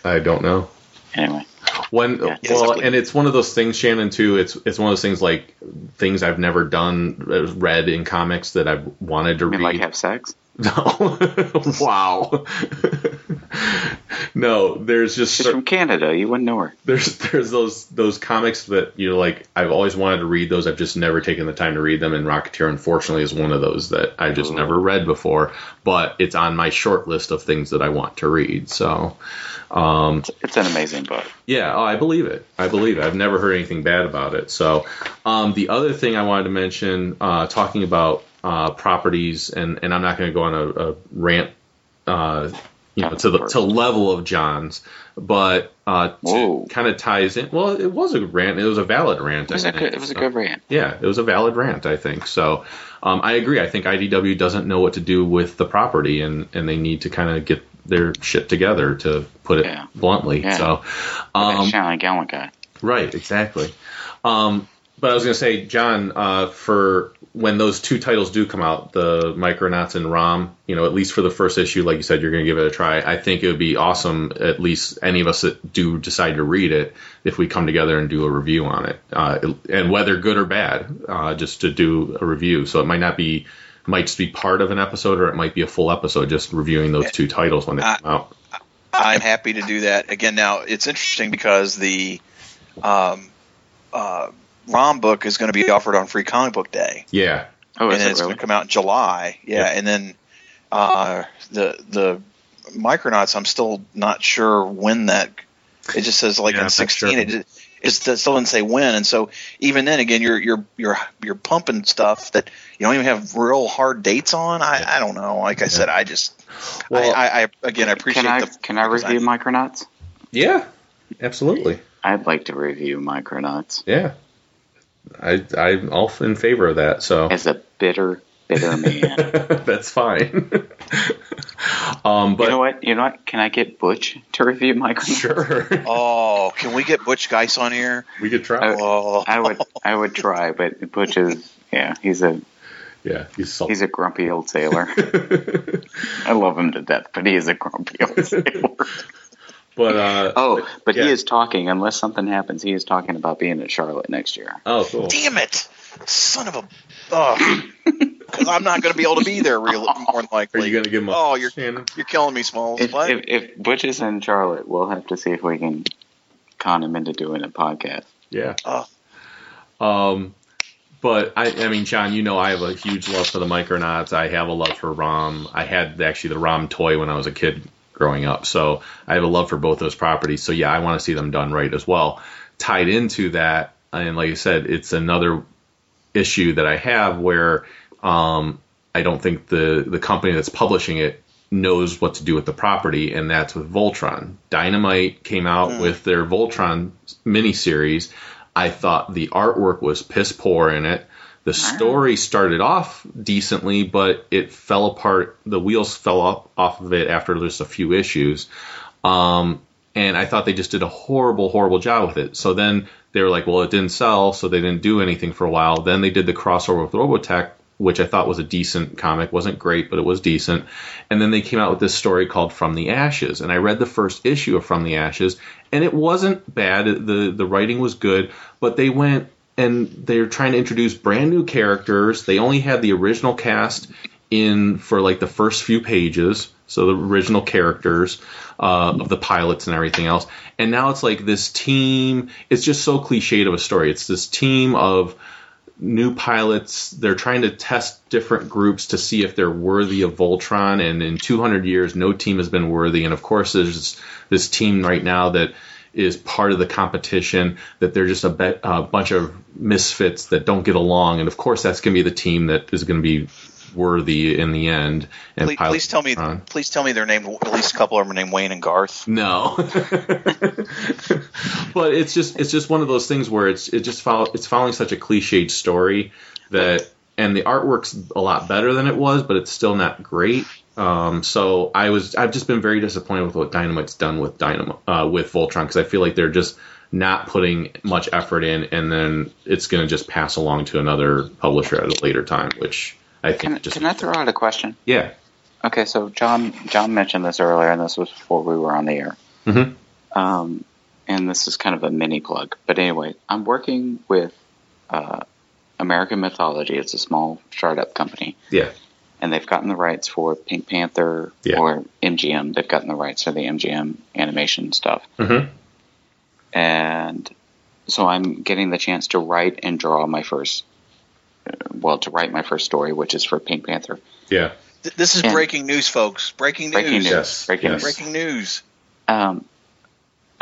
I don't know. Anyway, When Yeah. well, and it's one of those things, Shannon. Too. It's it's one of those things like things I've never done, uh, read in comics that I've wanted to read. like have sex. No. wow. no, there's just She's from Canada. You wouldn't know her. there's there's those those comics that you know like I've always wanted to read those. I've just never taken the time to read them. And Rocketeer, unfortunately, is one of those that I just never read before. But it's on my short list of things that I want to read. So. Um, It's, it's an amazing book. yeah, oh, I believe it. I believe it. I've never heard anything bad about it. So, um, the other thing I wanted to mention, uh, talking about uh, properties, and, and I'm not going to go on a, a rant, uh, you know, to the to level of John's, but uh, kind of ties in. Well, it was a rant. It was a valid rant. It was I a think. good. It was a good rant. yeah, it was a valid rant, I think. So um, I agree. I think IDW doesn't know what to do with the property, and, and they need to kind of get their shit together, to put it Yeah. bluntly. Yeah. So, Um, Shine Gallant guy. right, exactly. Um, but I was going to say, John, uh, for when those two titles do come out, the Micronauts and Rom, you know, at least for the first issue, like you said, you're going to give it a try. I think it would be awesome, at least any of us that do decide to read it, if we come together and do a review on it, uh, and whether good or bad, uh, just to do a review. So it might not be, might just be part of an episode, or it might be a full episode, just reviewing those two titles when they Uh, come out. I'm happy to do that again. Now it's interesting because the um, uh, ROM book is going to be offered on Free Comic Book Day, Yeah, Oh, and is then it's really? going to come out in July. Yeah, Yeah. and then uh, the the Micronauts. I'm still not sure when that. It just says like Yeah, in 16. sure. It just, it still doesn't say when, and so even then, again, you're you're you're you're pumping stuff that you don't even have real hard dates on. I, I don't know. Like I said, I just Well- I, I, I again I appreciate Can I the can I review Micronauts? yeah, absolutely. I'd like to review Micronauts Yeah, I I'm all in favor of that. So as a bitter, bitter man. that's fine. um, but you know what? You know what? Can I get Butch to review Micronauts? sure, Oh, can we get Butch Guice on here? we could try. I- Oh, I would I would try, but Butch is yeah, he's a yeah, he's salty. he's a grumpy old sailor. I love him to death, but he is a grumpy old sailor. But uh, Oh, but Yeah. he is talking. Unless something happens, he is talking about being at Charlotte next year. oh, cool. damn it, son of a. Because I'm not going to be able to be there. Real more than Are likely. you gonna give him? A, Oh, you're Shannon? you're killing me, Smalls. If, What? if, if Butch is in Charlotte, we'll have to see if we can con him into doing a podcast. Yeah. Oh. Um, but I, I mean, John, you know, I have a huge love for the Micronauts. I have a love for Rom. I had actually the Rom toy when I was a kid growing up, so I have a love for both those properties. So yeah, I want to see them done right as well. Tied into that, and like I said, it's another issue that I have where um, I don't think the the company that's publishing it knows what to do with the property, and that's with Voltron. Dynamite came out with their Voltron miniseries. I thought the artwork was piss poor in it. The story started off decently, but it fell apart. The wheels fell off, off of it after just a few issues. Um, and I thought they just did a horrible, horrible job with it. So then they were like, well, it didn't sell, so they didn't do anything for a while. Then they did the crossover with Robotech, which I thought was a decent comic. wasn't great, but it was decent. And then they came out with this story called From the Ashes, and I read the first issue of From the Ashes, and it wasn't bad. the The writing was good, but they went and they're trying to introduce brand new characters. They only had the original cast in for like the first few pages, so the original characters uh, of the pilots and everything else. And now it's like this team. It's just so cliched of a story. It's this team of new pilots. They're trying to test different groups to see if they're worthy of Voltron. And in 200 years, no team has been worthy. And of course, there's this team right now that is part of the competition. That they're just a, be- a bunch of misfits that don't get along. And of course, that's going to be the team that is going to be worthy in the end. And Please, please tell me. Voltron. Please tell me their name. At least a couple of them are named Wayne and Garth. No, but it's just it's just one of those things where it's it just follow it's following such a cliched story that and the artwork's a lot better than it was, but it's still not great. Um, so I was I've just been very disappointed with what Dynamite's done with Dynamo uh, with Voltron because I feel like they're just not putting much effort in, and then it's going to just pass along to another publisher at a later time, which I think Can, just can I throw out a question? yeah. Okay, so John John mentioned this earlier, and this was before we were on the air. Mhm. Um, and this is kind of a mini plug, but anyway, I'm working with uh, American Mythology. It's a small startup company, Yeah. And they've gotten the rights for Pink Panther Yeah. or MGM. They've gotten the rights for the MGM animation stuff, Mhm. and so I'm getting the chance to write and draw my first. uh, Well, to write my first story, which is for Pink Panther. Yeah. Th- This is And- breaking news, folks. Breaking news. Breaking news. Yes, Breaking yes. news. Breaking news. Um,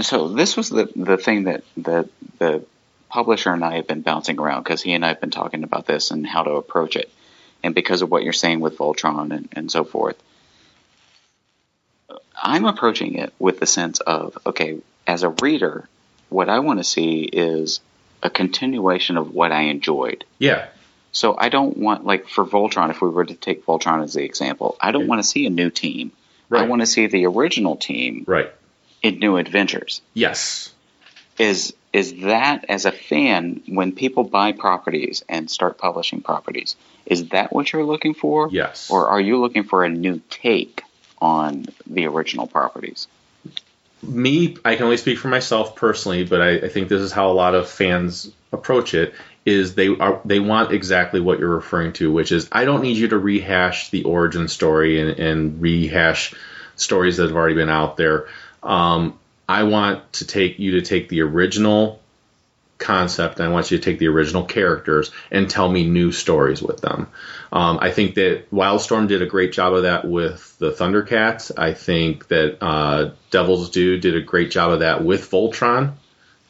so this was the the thing that the the publisher and I have been bouncing around because he and I have been talking about this and how to approach it, and because of what you're saying with Voltron and, and so forth. I'm approaching it with the sense of okay, as a reader, what I want to see is a continuation of what I enjoyed. Yeah. So I don't want like for Voltron, if we were to take Voltron as the example, I don't want to see a new team. Right. I want to see the original team Right. in new adventures. Yes. Is is that as a fan when people buy properties and start publishing properties, is that what you're looking for? Yes. Or are you looking for a new take on the original properties? me, I can only speak for myself personally, but I, I think this is how a lot of fans approach it. Is they are they want exactly what you're referring to, which is I don't need you to rehash the origin story and, and rehash stories that have already been out there. Um, I want to take you to take the original concept and I want you to take the original characters and tell me new stories with them. Um, I think that Wildstorm did a great job of that with the Thundercats. I think that uh, Devil's Due did a great job of that with Voltron.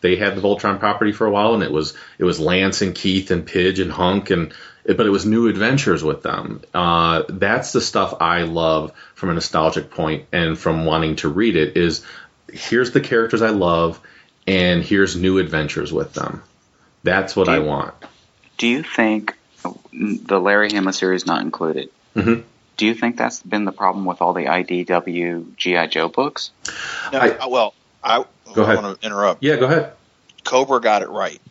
They had the Voltron property for a while, and it was it was Lance and Keith and Pidge and Hunk, and but it was new adventures with them. Uh, that's the stuff I love from a nostalgic point and from wanting to read it. Is here's the characters I love, and here's new adventures with them. That's what Do I want. Do you think the Larry Hama series not included? Mhm. Do you think that's been the problem with all the IDW GI Joe books? No, I- well, I, Go I ahead. want to interrupt. Yeah, go ahead. Cobra got it right.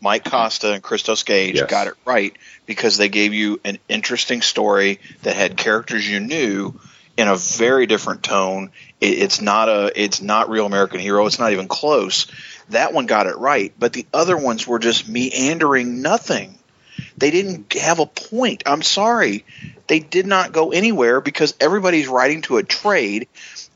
Mike Costa and Christos Gage Yes. got it right because they gave you an interesting story that had characters you knew in a very different tone. It, it's not a it's not real American Hero. It's not even close. That one got it right, but the other ones were just meandering nothing. They didn't have a point. I'm sorry. They did not go anywhere because everybody's writing to a trade.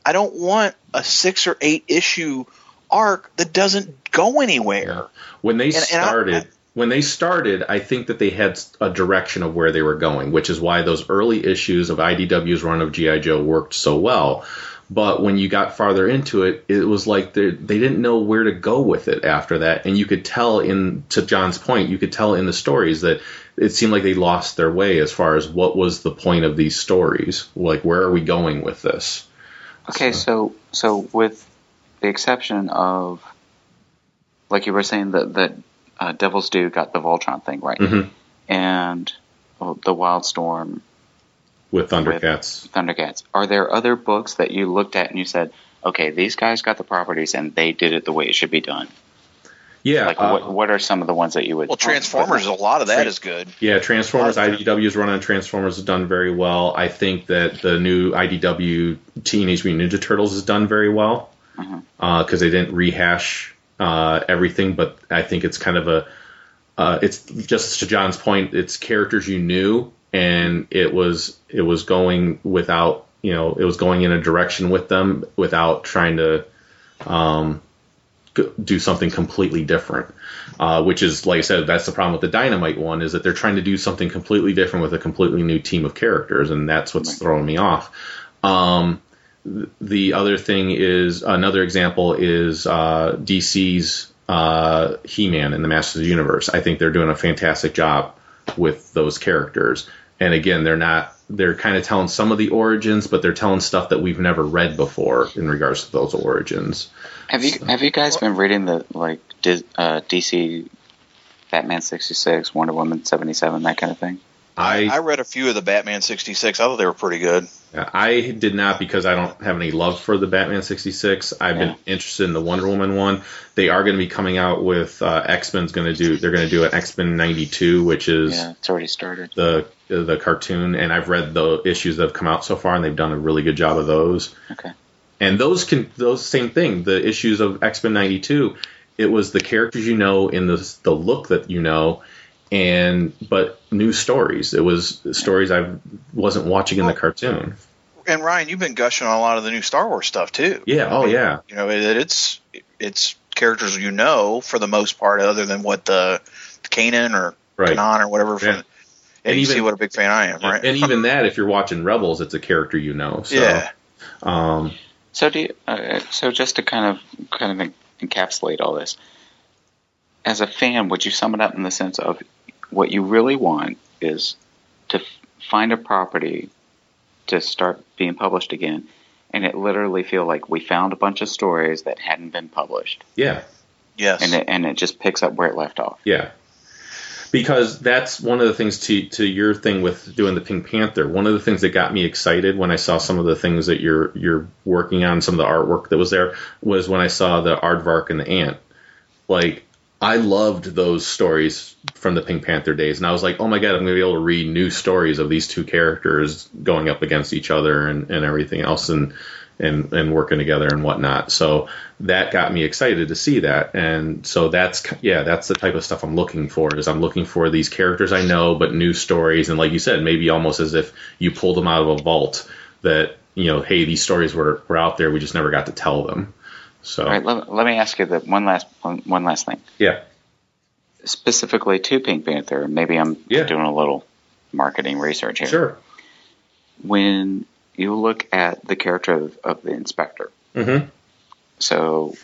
I don't want a 6 or 8 issue arc that doesn't go anywhere. When they and I- started, when they started, I think that they had a direction of where they were going, which is why those early issues of IDW's run of GI Joe worked so well. But when you got farther into it, it was like they they didn't know where to go with it after that, and you could tell in to John's point, you could tell in the stories that it seemed like they lost their way as far as what was the point of these stories. Like, where are we going with this? Okay, so so with the exception of, like you were saying, that that uh, Devil's Due got the Voltron thing right, Mhm. and well, the Wildstorm With Thundercats, Thundercats. Are there other books that you looked at and you said, okay, these guys got the properties and they did it the way it should be done? yeah, Like, uh, what what are some of the ones that you would? Well, Transformers, a lot of that is good. Yeah, Transformers, Awesome. IDW's run on Transformers has done very well. I think that the new IDW Teenage Mutant Ninja Turtles has done very well because they didn't rehash uh, everything, but I think it's kind of a uh, it's just to John's point, it's characters you knew, and it was it was going without you know it was going in a direction with them without trying to um, do something completely different. Uh, which is, like I said, that's the problem with the Dynamite one is that they're trying to do something completely different with a completely new team of characters, and that's what's throwing me off. Um, th- the other thing is another example is uh, DC's uh, He-Man in the Masters of the Universe. I think they're doing a fantastic job with those characters. And again, they're not they're kind of telling some of the origins, but they're telling stuff that we've never read before in regards to those origins. Have you have you guys been reading the like uh, DC Batman sixty six, Wonder Woman seventy seven, that kind of thing? I I read a few of the Batman 66. I thought they were pretty good. I did not because I don't have any love for the Batman 66. I've Yeah. been interested in the Wonder Woman one. They are going to be coming out with uh, X Men's going to do. They're going to do an X Men '92, which is Yeah, it's already started. the the cartoon, and I've read the issues that have come out so far, and they've done a really good job of those. Okay. And those can those same thing. The issues of X Men '92, it was the characters you know in the the look that you know, and but new stories. It was stories I wasn't watching in the cartoon. And Ryan, you've been gushing on a lot of the new Star Wars stuff too. Yeah. Oh yeah. You know, it, it's it's characters you know for the most part, other than what the Kanan or Right. Kanan or whatever. From, Yeah. And, And you even- see what a big fan I am, right? And even that, if you're watching Rebels, it's a character you know. So, yeah. Um, So do you, uh, so just to kind of kind of encapsulate all this, as a fan, would you sum it up in the sense of what you really want is to f- find a property to start being published again, and it literally feel like we found a bunch of stories that hadn't been published, yeah. Yes. and it, and it just picks up where it left off. Yeah. Because that's one of the things to to your thing with doing the Pink Panther. One of the things that got me excited when I saw some of the things that you're you're working on, some of the artwork that was there, was when I saw the Aardvark and the Ant. Like I loved those stories from the Pink Panther days, and I was like, oh my god, I'm gonna be able to read new stories of these two characters going up against each other and, and everything else, and and and working together and whatnot. So that got me excited to see that, and so that's yeah, that's the type of stuff I'm looking for. Is I'm looking for these characters I know, but new stories, and like you said, maybe almost as if you pulled them out of a vault. That you know, hey, these stories were were out there, we just never got to tell them. So All right, let, let me ask you that one last one, one last thing. yeah, specifically to Pink Panther. Maybe I'm Yeah. doing a little marketing research here. sure. When you look at the character of, of the inspector, Mm-hmm. so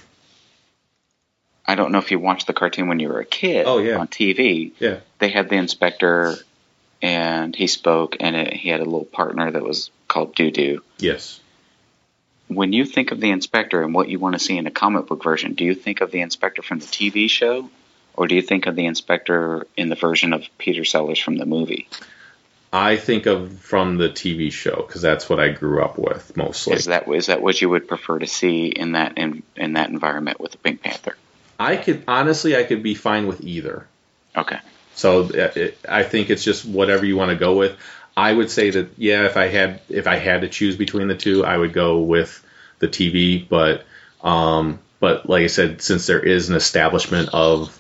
I don't know if you watched the cartoon when you were a kid Oh, yeah. on TV. Yeah. They had the inspector, and he spoke, and it, he had a little partner that was called Deux-Deux. Yes. When you think of the inspector and what you want to see in a comic book version, do you think of the inspector from the TV show, or do you think of the inspector in the version of Peter Sellers from the movie? I think of from the TV show because that's what I grew up with mostly. Is that is that what you would prefer to see in that in, in that environment with the Pink Panther? I could honestly, I could be fine with either. Okay. So uh, it, I think it's just whatever you want to go with. I would say that yeah, if I had if I had to choose between the two, I would go with the TV. But um, but like I said, since there is an establishment of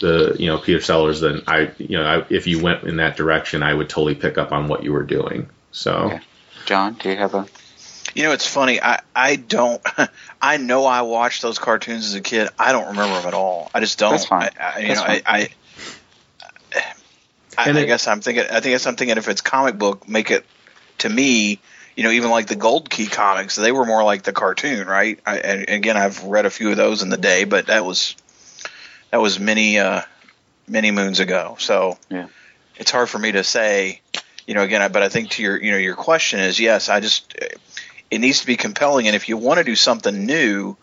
the you know Peter Sellers, then I you know I, if you went in that direction, I would totally pick up on what you were doing. So Okay. John, do you have a You know, it's funny. I I don't. I know I watched those cartoons as a kid. I don't remember them at all. I just don't. That's fine. I, I, you That's know, fine. I. I I, And I it- guess I'm thinking. I think guess I'm thinking if it's comic book, make it to me. You know, even like the Gold Key comics, they were more like the cartoon, right? I, and again, I've read a few of those in the day, but that was that was many uh, many moons ago. So Yeah. it's hard for me to say. You know, again, but I think to your you know your question is yes. I just it needs to be compelling, and if you want to do something new,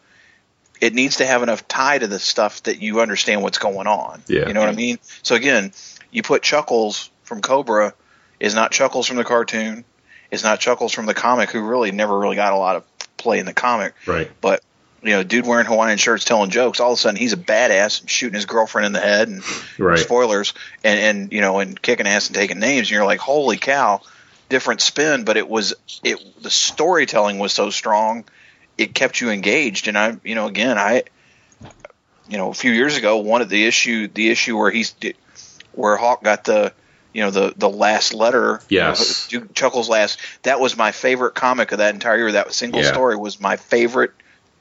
it needs to have enough tie to the stuff that you understand what's going on. Yeah. You know what I mean? So again, you put Chuckles from Cobra is not Chuckles from the cartoon, is not Chuckles from the comic, who really never really got a lot of play in the comic. right, But you know, dude wearing Hawaiian shirts, telling jokes, all of a sudden he's a badass shooting his girlfriend in the head and right, spoilers and and you know and kicking ass and taking names. And you're like holy cow different spin. But it was it the storytelling was so strong it kept you engaged. And i you know again i you know a few years ago one of the issue the issue where he's where hawk got the you know the the last letter Yes. you know, chuckles last that was my favorite comic of that entire year. That single Yeah. story was my favorite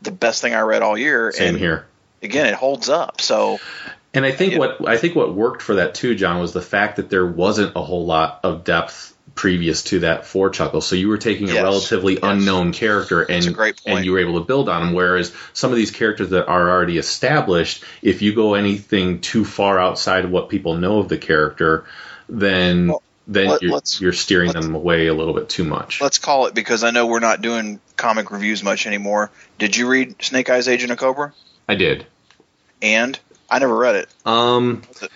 the best thing i read all year same and here. again, it holds up. So And I think what I think what worked for that too, John, was the fact that there wasn't a whole lot of depth previous to that for Chuckle. So you were taking a Yes. relatively Yes. unknown character and and you were able to build on him. Whereas some of these characters that are already established, if you go anything too far outside of what people know of the character, then Well, then let- you're, you're steering them away a little bit too much. let's call it because I know we're not doing comic reviews much anymore. Did you read Snake Eyes Agent of Cobra? I did. And I never read it. Um, it?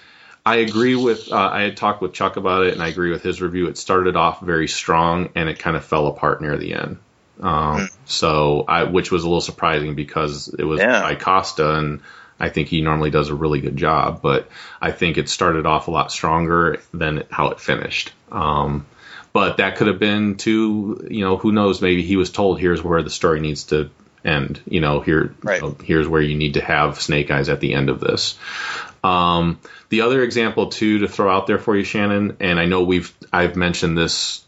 I agree with. Uh, I had talked with Chuck about it, and I agree with his review. It started off very strong, and it kind of fell apart near the end. Um, Hmm. So, I, which was a little surprising because it was Yeah. by Costa, and I think he normally does a really good job. But I think it started off a lot stronger than how it finished. Um, but that could have been too. You know, who knows? Maybe he was told, "Here's where the story needs to end." You know, here, Right. you know, here's where you need to have Snake Eyes at the end of this. Um, the other example too to throw out there for you, Shannon, and I know we've I've mentioned this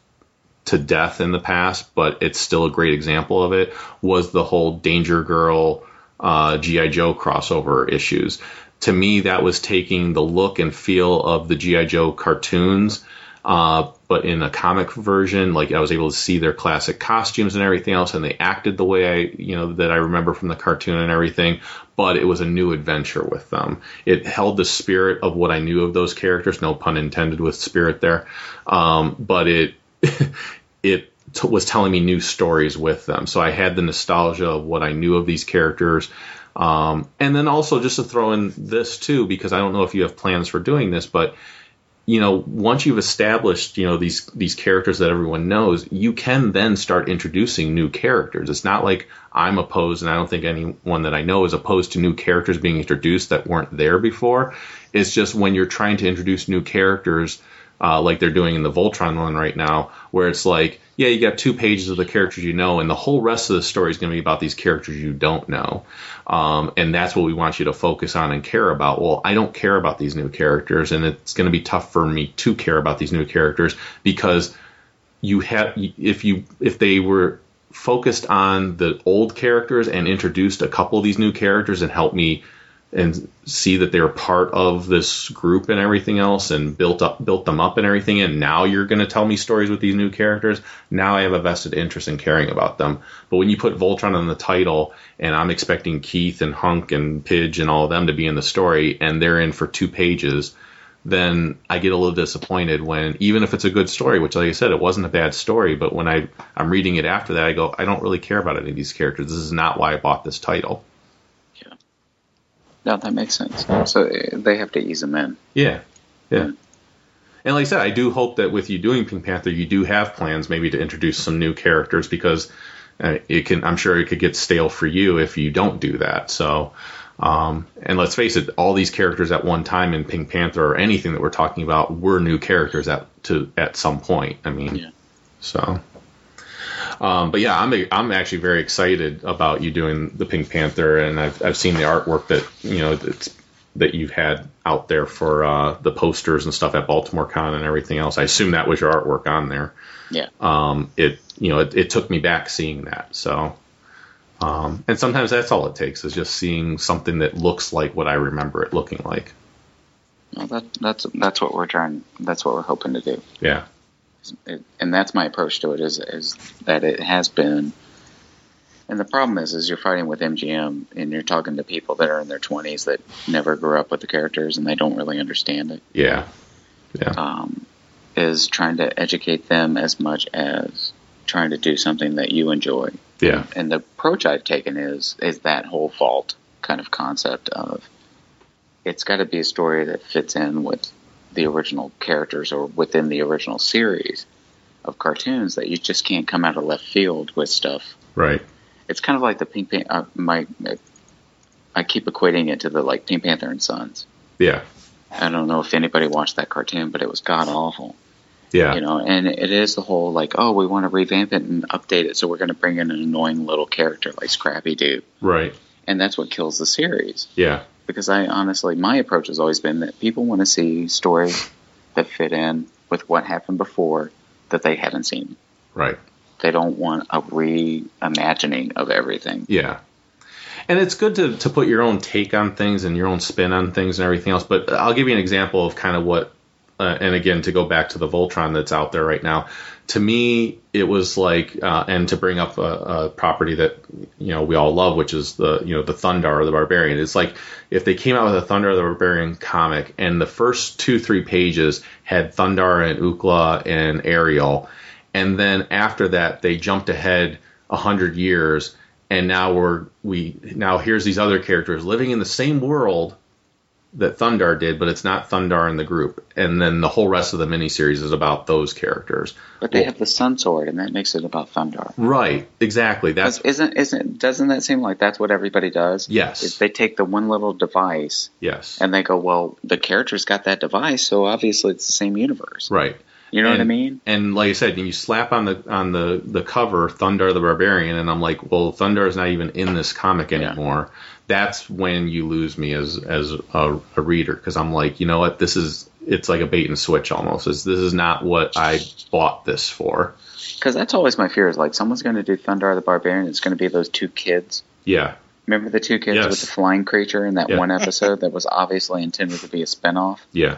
to death in the past, but it's still a great example of it. Was the whole Danger Girl uh, GI Joe crossover issues? To me, that was taking the look and feel of the GI Joe cartoons. Uh, but in a comic version, like I was able to see their classic costumes and everything else, and they acted the way I, you know, that I remember from the cartoon and everything. But it was a new adventure with them. It held the spirit of what I knew of those characters. No pun intended with spirit there. Um, but it it t- was telling me new stories with them. So I had the nostalgia of what I knew of these characters. Um, and then also just to throw in this too, because I don't know if you have plans for doing this, but you know, once you've established, you know, these these characters that everyone knows, you can then start introducing new characters. It's not like I'm opposed, and I don't think anyone that I know is opposed to new characters being introduced that weren't there before. It's just when you're trying to introduce new characters, uh, like they're doing in the Voltron one right now, where it's like, yeah, you got two pages of the characters you know, and the whole rest of the story is going to be about these characters you don't know. Um, and that's what we want you to focus on and care about. Well, I don't care about these new characters, and it's going to be tough for me to care about these new characters because you have if you if they were focused on the old characters and introduced a couple of these new characters and helped me and see that they're part of this group and everything else and built up built them up and everything. And now you're going to tell me stories with these new characters. Now i have a vested interest in caring about them. But when you put voltron on the title and i'm expecting keith and hunk and pidge and all of them to be in the story and they're in for two pages then i get a little disappointed when even if it's a good story which like i said it wasn't a bad story but when i i'm reading it after that i go i don't really care about any of these characters. This is not why i bought this title That makes sense. So uh, they have to ease them in. Yeah, yeah. And like I said, I do hope that with you doing Pink Panther, you do have plans maybe to introduce some new characters because uh, it can. I'm sure it could get stale for you if you don't do that. So, um, and let's face it, all these characters at one time in Pink Panther or anything that we're talking about were new characters at to at some point. I mean, Yeah. so. Um, but yeah, I'm I'm actually very excited about you doing the Pink Panther, and I've I've seen the artwork that you know that's that you've had out there for uh, the posters and stuff at Baltimore Con and everything else. I assume that was your artwork on there. Yeah. Um, it you know it, it took me back seeing that. So, um, and sometimes that's all it takes is just seeing something that looks like what I remember it looking like. Well, that, that's that's what we're trying. That's what we're hoping to do. Yeah. And that's my approach to it. Is is that it has been. And the problem is, is you're fighting with MGM, and you're talking to people that are in their 20s that never grew up with the characters, and they don't really understand it. Yeah. Yeah. um, is trying to educate them as much as trying to do something that you enjoy. Yeah. And the approach I've taken is is that whole fault kind of concept of it's got to be a story that fits in with the original characters or within the original series of cartoons that you just can't come out of left field with stuff. Right. It's kind of like the Pink Panther. Uh, my, I keep equating it to the like Pink Panther and Sons. Yeah. I don't know if anybody watched that cartoon, but it was god awful. Yeah. You know, and it is the whole like, oh, we want to revamp it and update it, so we're going to bring in an annoying little character like Scrappy Doo, Right. and that's what kills the series. Yeah. Because I honestly, my approach has always been that people want to see stories that fit in with what happened before that they haven't seen. Right. They don't want a reimagining of everything. Yeah. and it's good to to put your own take on things and your own spin on things and everything else. But I'll give you an example of kind of what, uh, and again to go back to the Voltron that's out there right now. To me, it was like, uh, and to bring up a, a property that you know we all love, which is the you know the Thundarr or the Barbarian. It's like if they came out with a Thundarr of the Barbarian comic, and the first two three pages had Thundarr and Ookla and Ariel, and then after that they jumped ahead a hundred years, and now we're we now here's these other characters living in the same world that Thundarr did, but it's not Thundarr in the group, and then the whole rest of the miniseries is about those characters. But they Well- have the Sun Sword, and that makes it about Thundarr. Right, exactly. That's isn't isn't doesn't that seem like that's what everybody does? Yes. Is they take the one little device yes, and they go, well, the character's got that device, so obviously it's the same universe. right. You know what I mean? And like I said, you slap on the on the the cover Thundarr the Barbarian, and I'm like, well, Thundarr is not even in this comic anymore. That's when you lose me as as a, a reader because I'm like, you know what, this is it's like a bait and switch almost. It's, this is not what I bought this for. Because that's always my fear. Is like someone's going to do Thundarr the Barbarian. It's going to be those two kids. Yeah, Remember the two kids Yes. with the flying creature in that Yeah. one episode that was obviously intended to be a spinoff? yeah,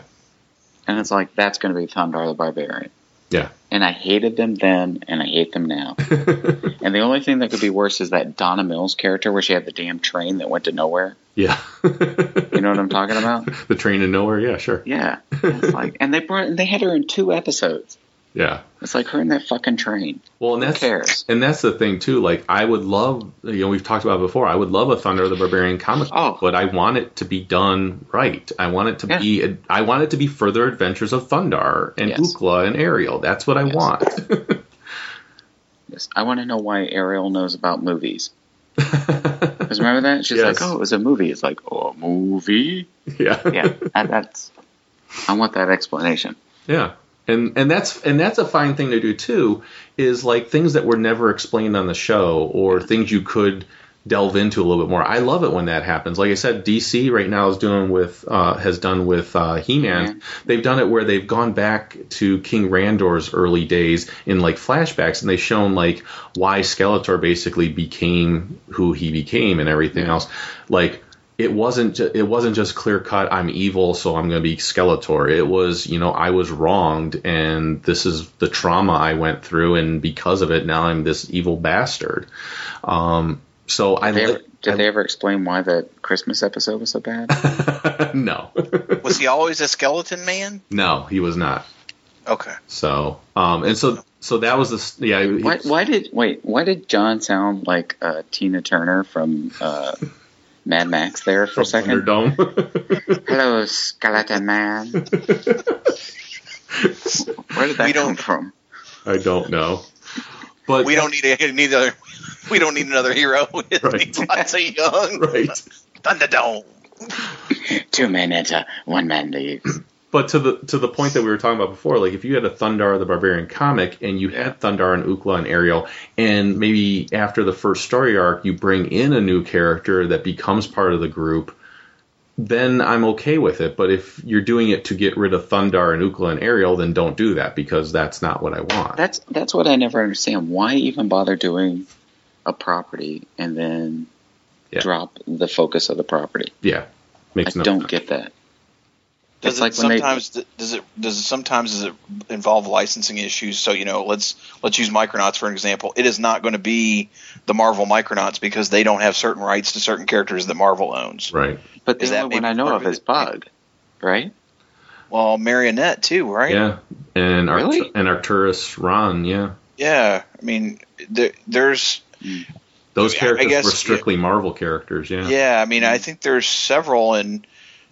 And it's like that's going to be Thundarr the Barbarian. yeah. And I hated them then, and I hate them now. and the only thing that could be worse is that Donna Mills character where she had the damn train that went to nowhere. Yeah. You know what I'm talking about? the train to nowhere. Yeah, sure. Yeah. Like, and they brought, they had her in two episodes. Yeah. It's like her in that fucking train. Well, and Who cares? and that's the thing too. Like, I would love, you know, we've talked about before. I would love a Thundarr of the Barbarian comic, book, Oh. but I want it to be done right. I want it to Yeah. be, I want it to be further adventures of Thundarr and Yes. Ookla and Ariel. That's what I Yes. want. Yes. I want to know why Ariel knows about movies. Because remember that? She's Yes. like, oh, it was a movie. It's like, oh, a movie? yeah, Yeah. that, that's, I want that explanation. yeah. And and that's and that's a fine thing to do too. Is like things that were never explained on the show or things you could delve into a little bit more. I love it when that happens. Like I said, DC right now is doing with uh, has done with uh, He-Man. Yeah. They've done it where they've gone back to King Randor's early days in like flashbacks, and they've shown like why Skeletor basically became who he became and everything else. Like it wasn't ju- it wasn't just clear cut. I'm evil, so I'm going to be Skeletor. It was you know I was wronged, and this is the trauma I went through, and because of it, now I'm this evil bastard. Um, so I Did, they ever, did they ever explain why the Christmas episode was so bad? no, Was he always a skeleton man? no, he was not. Okay. So, um, and so, so that was the yeah. he- Why, why did wait? Why did John sound like uh, Tina Turner from uh, Mad Max there for a second? Thunderdome. Hello, skeleton man. Where did that We come don't- from? I don't know, but We don't need a, need other. We don't need another hero. We Right. need lots of young right. Thunderdome. Two men enter, uh, one man leaves. But to the to the point that we were talking about before, like if you had a Thundarr the Barbarian comic and you had Thundarr and Ookla and Ariel, and maybe after the first story arc you bring in a new character that becomes part of the group, then I'm okay with it. But if you're doing it to get rid of Thundarr and Ookla and Ariel, then don't do that because that's not what I want. That's that's what I never understand. Why even bother doing a property and then Yeah. drop the focus of the property? yeah, makes I no don't sense. get that. Does It's it like when they- sometimes does it does it sometimes does it involve licensing issues? So you know, let's let's use Micronauts for an example. It is not going to be the Marvel Micronauts because they don't have certain rights to certain characters that Marvel owns. right. But the Is that only one I know of is Bug, right? Well, Marionette too, right? Yeah, and Arct- Really? and Arcturus Rann, yeah, Yeah. I mean, there, there's those I- I characters guess- were strictly Marvel characters. Yeah, Yeah, I mean, I think there's several, and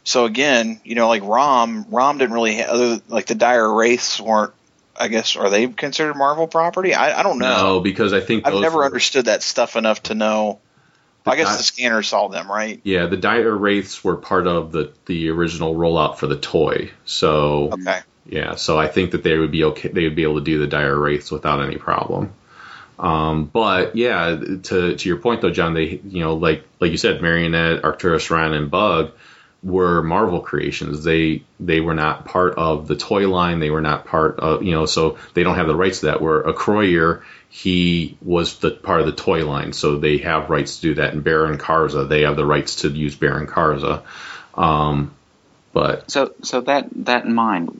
so again, you know, like Rom, Rom didn't really have, other like the Dire Wraiths weren't. I guess are they considered Marvel property? I, I don't know. no, because I think I've those never were- understood that stuff enough to know. I guess Di- the scanner saw them, right? Yeah, the Dire Wraiths were part of the the original rollout for the toy. So Okay. yeah, so I think that they would be okay. They would be able to do the Dire Wraiths without any problem. Um, but yeah, to to your point though, John, they you know like like you said, Marionette, Arcturus, Rann, and Bug were Marvel creations. They they were not part of the toy line. They were not part of you know, so they don't have the rights to that. Where Acroyear, he was the part of the toy line, so they have rights to do that. And Baron Karza, they have the rights to use Baron Karza. Um, but So, so that that in mind,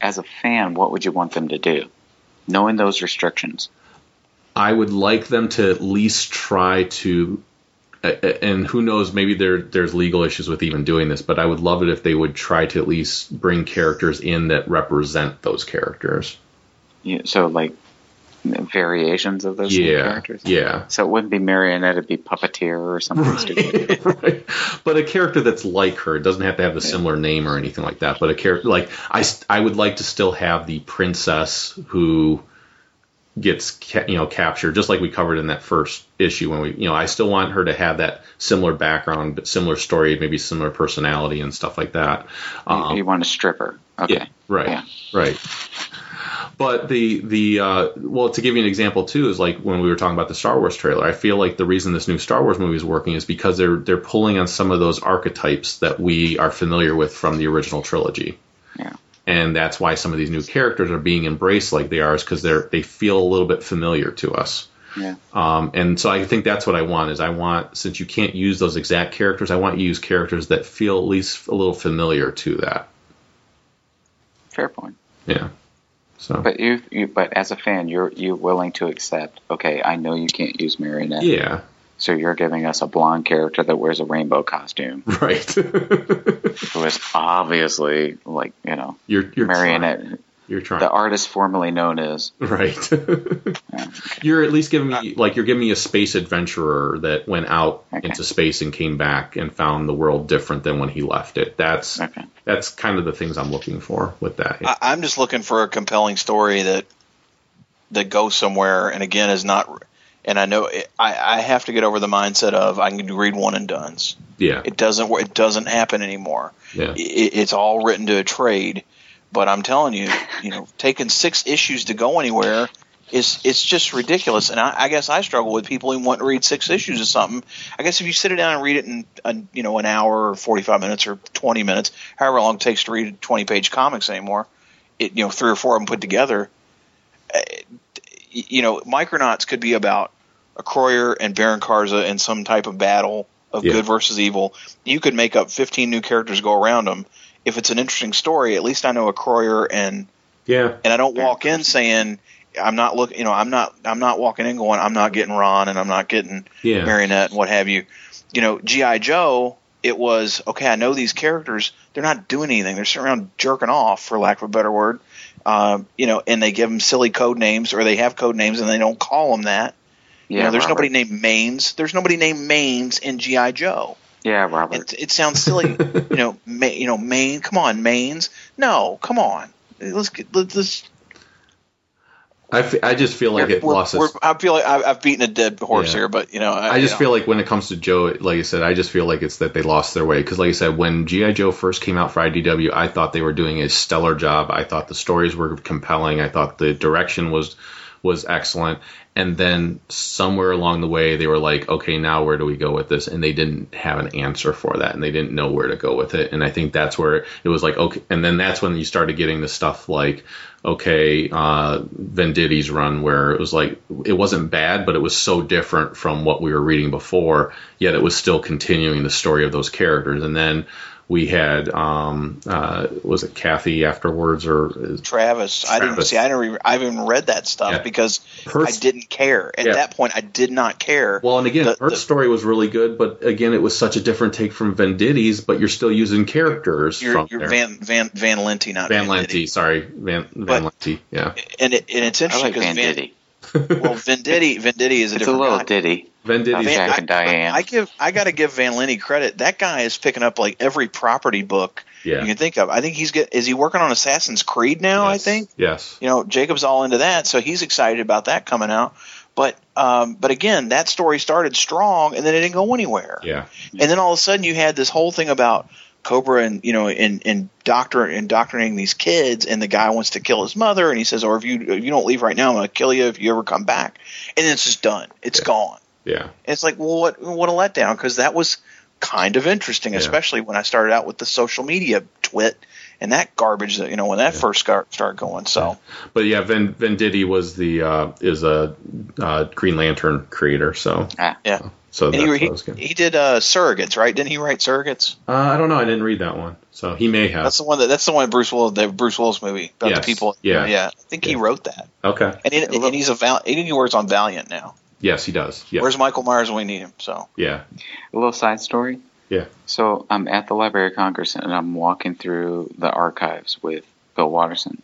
as a fan, what would you want them to do, knowing those restrictions? I would like them to at least try to, and who knows, maybe there there's legal issues with even doing this, but I would love it if they would try to at least bring characters in that represent those characters. You, so, like variations of those yeah, characters. yeah. So it wouldn't be marionette; it'd be puppeteer or something stupid. right. But a character that's like her it doesn't have to have a similar name or anything like that. But a character like i i would like to still have the princess who gets ca- you know captured, just like we covered in that first issue when we you know I still want her to have that similar background, but similar story, maybe similar personality and stuff like that. you, you want a stripper? Okay. Yeah, right, Yeah. right. But the the uh, well, to give you an example too, is like when we were talking about the Star Wars trailer. I feel like the reason this new Star Wars movie is working is because they're they're pulling on some of those archetypes that we are familiar with from the original trilogy. Yeah. And that's why some of these new characters are being embraced like they are, is because they're they feel a little bit familiar to us. Yeah. Um, and so I think that's what I want is I want since you can't use those exact characters, I want you to use characters that feel at least a little familiar to that. Fair point. Yeah. So But you, you, but as a fan, you're you're willing to accept. Okay, I know you can't use marionette. yeah, So you're giving us a blonde character that wears a rainbow costume, right. who is obviously like you know you're you're marionette. Trying. You're trying. The artist formerly known as. Right. you're at least giving me like you're giving me a space adventurer that went out Okay. into space and came back and found the world different than when he left it. That's Okay. that's kind of the things I'm looking for with that. I, I'm just looking for a compelling story that that goes somewhere, and again is not. And I know it, I, I have to get over the mindset of I can read one and duns. yeah. It doesn't it doesn't happen anymore. Yeah. It, it's all written to a trade. But I'm telling you, you know, taking six issues to go anywhere is it's just ridiculous. And I, I guess I struggle with people who want to read six issues of something. I guess if you sit it down and read it in, a, you know, an hour or 45 minutes or 20 minutes, however long it takes to read 20 page comics anymore, it you know three or four of them put together. You know, Micronauts could be about Acroyear and Baron Karza in some type of battle of Yeah. good versus evil. You could make up 15 new characters go around them. If it's an interesting story, at least I know Acroyear and Yeah. and I don't walk in saying I'm not looking. You know, I'm not. I'm not walking in going. I'm not getting Rann and I'm not getting Yeah. Marionette and what have you. You know, GI Joe. It was okay. I know these characters. They're not doing anything. They're sitting around jerking off, for lack of a better word. Um, you know, and they give them silly code names, or they have code names and they don't call them that. Yeah, you know, there's Robert. nobody named Maines. There's nobody named Maines in GI Joe. Yeah, Robert. It, it sounds silly. you know, Ma- you know, Maine. Come on, Maines. No, come on. Let's get let's. I, f- I just feel like it we're- lost we're- I feel like I've, I've beaten a dead horse Yeah. here, but you know, I just you know. feel like when it comes to Joe, like I said, I just feel like it's that they lost their way. Because, like I said, when GI Joe first came out for IDW, I thought they were doing a stellar job. I thought the stories were compelling. I thought the direction was was excellent. And then somewhere along the way, they were like, okay, now where do we go with this? And they didn't have an answer for that, and they didn't know where to go with it. And I think that's where it was like, okay. And then that's when you started getting the stuff like, okay, uh, Venditti's run, where it was like, it wasn't bad, but it was so different from what we were reading before, yet it was still continuing the story of those characters. And then we had, um, uh, was it Kathy afterwards, or Traviss. I didn't see. I didn't. Re- I haven't read that stuff Yeah. because Her- I didn't care. At Yeah. that point, I did not care. Well, and again, The- her the- story was really good, but again, it was such a different take from Venditti's, but you're still using characters you're, from you're. Van Van Van Lente, not Van Venditti. Lente, sorry, Van Van But- Lente, yeah. And it, and it's I interesting like because Van Van, well, Venditti Venditti is a It's a little guy. ditty. Venditti's Van- Jack I, and Diane. I give I got to give Van Lente credit. That guy is picking up like every property book Yeah. you can think of. I think he's get is he working on Assassin's Creed now? I think. yes, you know Jacob's all into that, so he's excited about that coming out. But um, but again, that story started strong and then it didn't go anywhere. yeah, And then all of a sudden you had this whole thing about Cobra and you know and and doctor indoctrinating these kids, and the guy wants to kill his mother, and he says, "Or if you if you don't leave right now, I'm going to kill you if you ever come back." And then it's just done. It's Yeah. gone. Yeah, And it's like, well, what what a letdown because that was kind of interesting, Yeah. especially when I started out with the social media twit and that garbage that you know when that first start, started going. So But yeah, Ven- Venditti was the uh, is a uh, Green Lantern creator, so Ah, yeah, so that's he, he, he did uh, Surrogates, right? Didn't he write Surrogates? Uh, I don't know. I didn't read that one, so he may have. That's the one that that's the one Bruce Willis, the Bruce Willis movie about Yes. the people. Yeah. yeah. I think he wrote that, Okay. and, he, and he's a val- he works on Valiant now. Yes, he does. Yeah. Where's Michael Myers when we need him? So yeah. a little side story. Yeah. So I'm at the Library of Congress and I'm walking through the archives with Bill Watterson,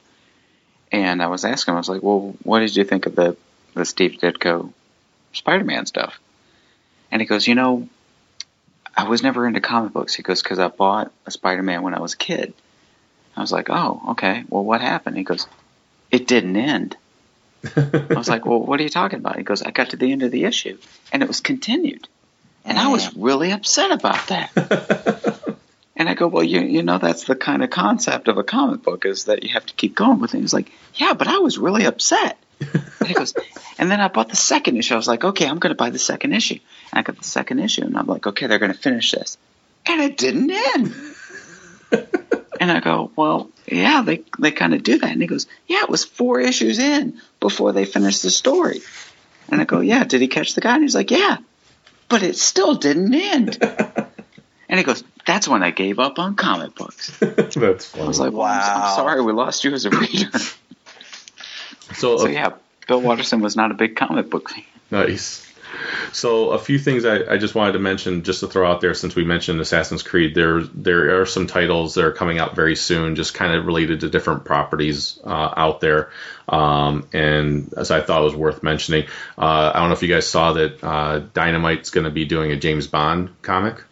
and I was asking, him, I was like, "Well, what did you think of the the Steve Ditko Spider-Man stuff?" And he goes, "You know, I was never into comic books." He goes, "Because I bought a Spider-Man when I was a kid." I was like, "Oh, okay. Well, what happened?" He goes, "It didn't end." I was like, "Well, what are you talking about?" He goes, "I got to the end of the issue and it was continued." And I was really upset about that. and I go, well, you you know that's the kind of concept of a comic book is that you have to keep going with it. He's like, yeah, but I was really upset. and he goes, and then I bought the second issue. I was like, okay, I'm going to buy the second issue. And I got the second issue, and I'm like, okay, they're going to finish this, and it didn't end. And I go, well, yeah, they they kind of do that. And he goes, yeah, it was four issues in before they finished the story. And I go, yeah, did he catch the guy? And he's like, yeah, but it still didn't end. and he goes, that's when I gave up on comic books. That's funny. I was like, well, I'm, I'm sorry we lost you as a reader. so, so uh, yeah, Bill Watterson was not a big comic book fan. Nice. So a few things I, I just wanted to mention, just to throw out there, since we mentioned Assassin's Creed, there there are some titles that are coming out very soon, just kind of related to different properties uh, out there, um, and as I thought it was worth mentioning. Uh, I don't know if you guys saw that uh, Dynamite's going to be doing a James Bond comic.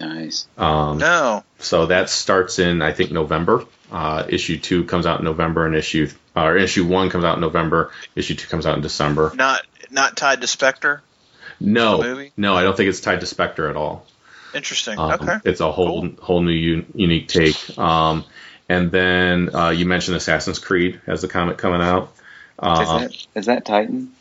Nice. Um, no, so that starts in I think November. Uh, issue two comes out in November, and issue or issue one comes out in November. Issue two comes out in December. not not tied to Spectre. No, movie? no, I don't think it's tied to Spectre at all. Interesting. Um, okay. It's a whole whole new un- unique take. Um, and then uh, you mentioned Assassin's Creed as the comic coming out. Is, Um, that, is that Titan?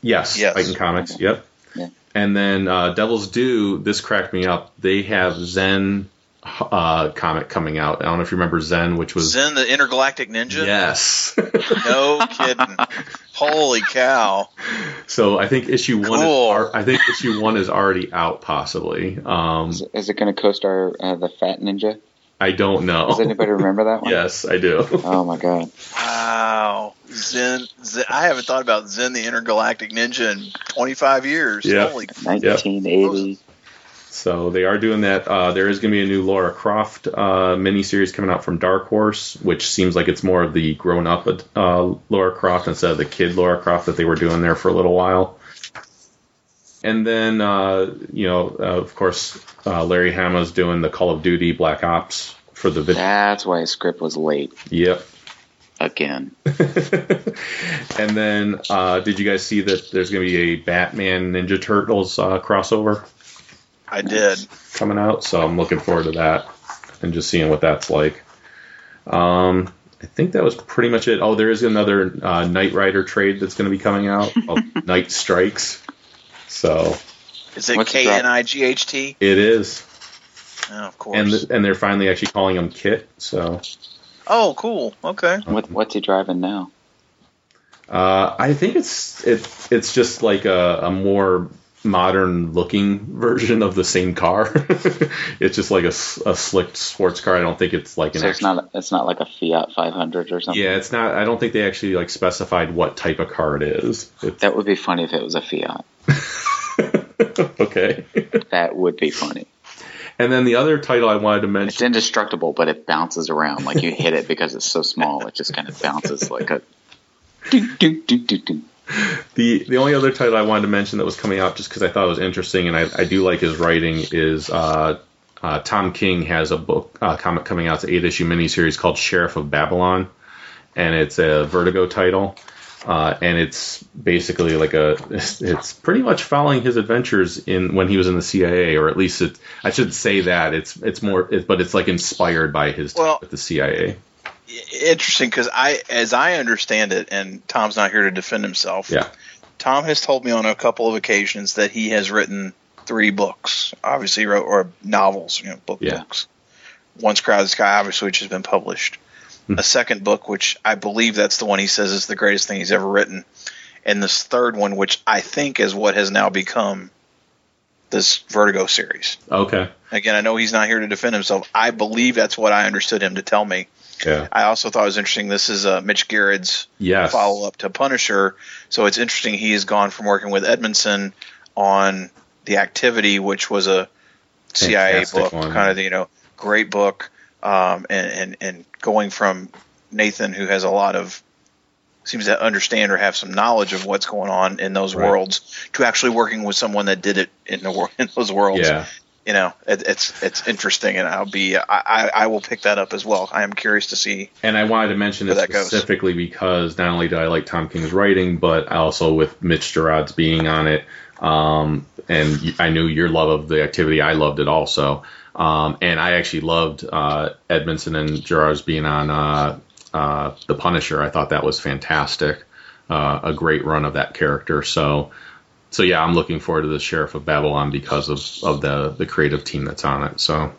yes, Yes. Titan Comics. Yep. Yeah. And then uh, Devil's Due. This cracked me up. They have Zen uh, comic coming out. I don't know if you remember Zen, which was Zen the Intergalactic Ninja. yes. No kidding. Holy cow. so I think issue one. Cool. Is, I think issue one is already out, possibly. Um, Is, is it going to co-star uh, the Fat Ninja? I don't know. Does anybody remember that one? yes, I do. Oh my god. Wow. Zen, Zen. I haven't thought about Zen the Intergalactic Ninja in 25 years. Yeah. Holy 1980. So they are doing that. Uh, there is going to be a new Lara Croft uh, miniseries coming out from Dark Horse, which seems like it's more of the grown-up uh, Lara Croft instead of the kid Lara Croft that they were doing there for a little while. And then, uh, you know, uh, of course, uh, Larry Hama's doing the Call of Duty Black Ops for the video. That's why his script was late Yep. again. and then, uh, did you guys see that there's going to be a Batman Ninja Turtles uh, crossover? I did. coming out, so I'm looking forward to that and just seeing what that's like. Um, I think that was pretty much it. Oh, there is another uh, Knight Rider trade that's going to be coming out called Night Strikes. So Is it What's the K drop? N I G H T? it is, Oh, of course. and and they're finally actually calling him KITT. So oh, cool. Okay. What, what's he driving now? uh, I think it's it it's just like a, a more modern looking version of the same car. it's just like a, a slick sports car. I don't think it's like an So it's actual- not it's not like a Fiat 500 or something. Yeah, it's not. I don't think they actually like specified what type of car it is. It's, That would be funny if it was a Fiat. okay. That would be funny. And then the other title I wanted to mention. It's indestructible, but it bounces around. Like you hit it because it's so small, it just kind of bounces like a. Ding, ding, ding, ding, ding. The the only other title I wanted to mention that was coming out just because I thought it was interesting and I, I do like his writing is uh, uh, Tom King has a book uh, comic coming out. It's an eight issue miniseries called Sheriff of Babylon, and it's a Vertigo title. Uh, and it's basically like a it's pretty much following his adventures in when he was in the CIA or at least it I should say that it's it's more it, but it's like inspired by his time Well- with the CIA. Interesting because I, as I understand it, and Tom's not here to defend himself. Yeah. Tom has told me on a couple of occasions that he has written three books. Obviously, wrote or novels, you know, book Yeah. books. Once Crowded Sky, obviously, which has been published. Hmm. A second book, which I believe that's the one he says is the greatest thing he's ever written, and this third one, which I think is what has now become this Vertigo series. Okay. Again, I know he's not here to defend himself. I believe that's what I understood him to tell me. Yeah. I also thought it was interesting. This is uh, Mitch Gerads Yes. follow up to Punisher. So it's interesting he has gone from working with Edmondson on the activity, which was a CIA Fantastic book, one. kind of you know great book, um, and, and and going from Nathan, who has a lot of seems to understand or have some knowledge of what's going on in those Right. worlds, to actually working with someone that did it in the in those worlds Yeah. You know, it, it's it's interesting, and I'll be I, I will pick that up as well. I am curious to see. And I wanted to mention it that goes. specifically because not only do I like Tom King's writing, but also with Mitch Gerads being on it, um, and I knew your love of the activity. I loved it also, um, and I actually loved uh, Edmondson and Gerads being on uh, uh, the Punisher. I thought that was fantastic, uh, a great run of that character. So. So yeah, I'm looking forward to the Sheriff of Babylon because of, of the the creative team that's on it. So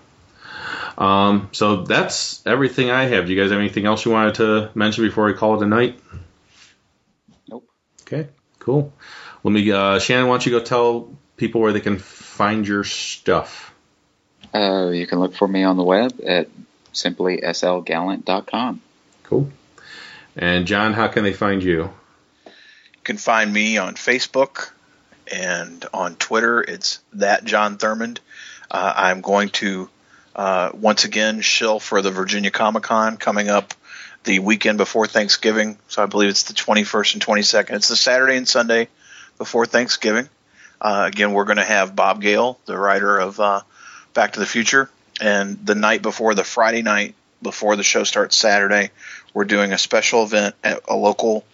um, so that's everything I have. Do you guys have anything else you wanted to mention before we call it a night? Nope. Okay, cool. Let me, uh, Shannon, why don't you go tell people where they can find your stuff? Uh, you can look for me on the web at simplyslgallant.com. Cool. And John, how can they find you? You can find me on Facebook and on Twitter. It's that John Thurmond. Uh, I'm going to uh, once again shill for the Virginia Comic Con coming up the weekend before Thanksgiving. So I believe it's the 21st and 22nd. It's the Saturday and Sunday before Thanksgiving. Uh, again, we're going to have Bob Gale, the writer of uh, Back to the Future, and the night before, the Friday night before the show starts Saturday, we're doing a special event at a local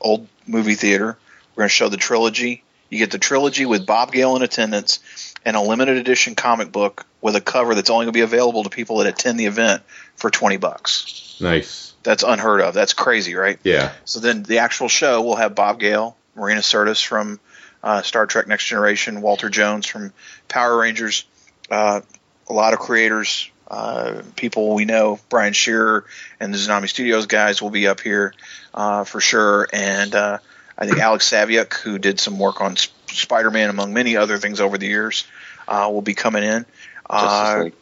old movie theater. We're going to show the trilogy. You get the trilogy with Bob Gale in attendance and a limited edition comic book with a cover that's only going to be available to people that attend the event for 20 bucks. Nice. That's unheard of. That's crazy, right? Yeah. So then the actual show will have Bob Gale, Marina Sirtis from uh, Star Trek Next Generation, Walter Jones from Power Rangers, uh, a lot of creators, uh, people we know, Brian Shearer and the Tsunami Studios guys will be up here uh, for sure. And uh, I think Alex Saviuk, who did some work on Sp- Spider-Man among many other things over the years, uh, will be coming in. Justice Uh, League.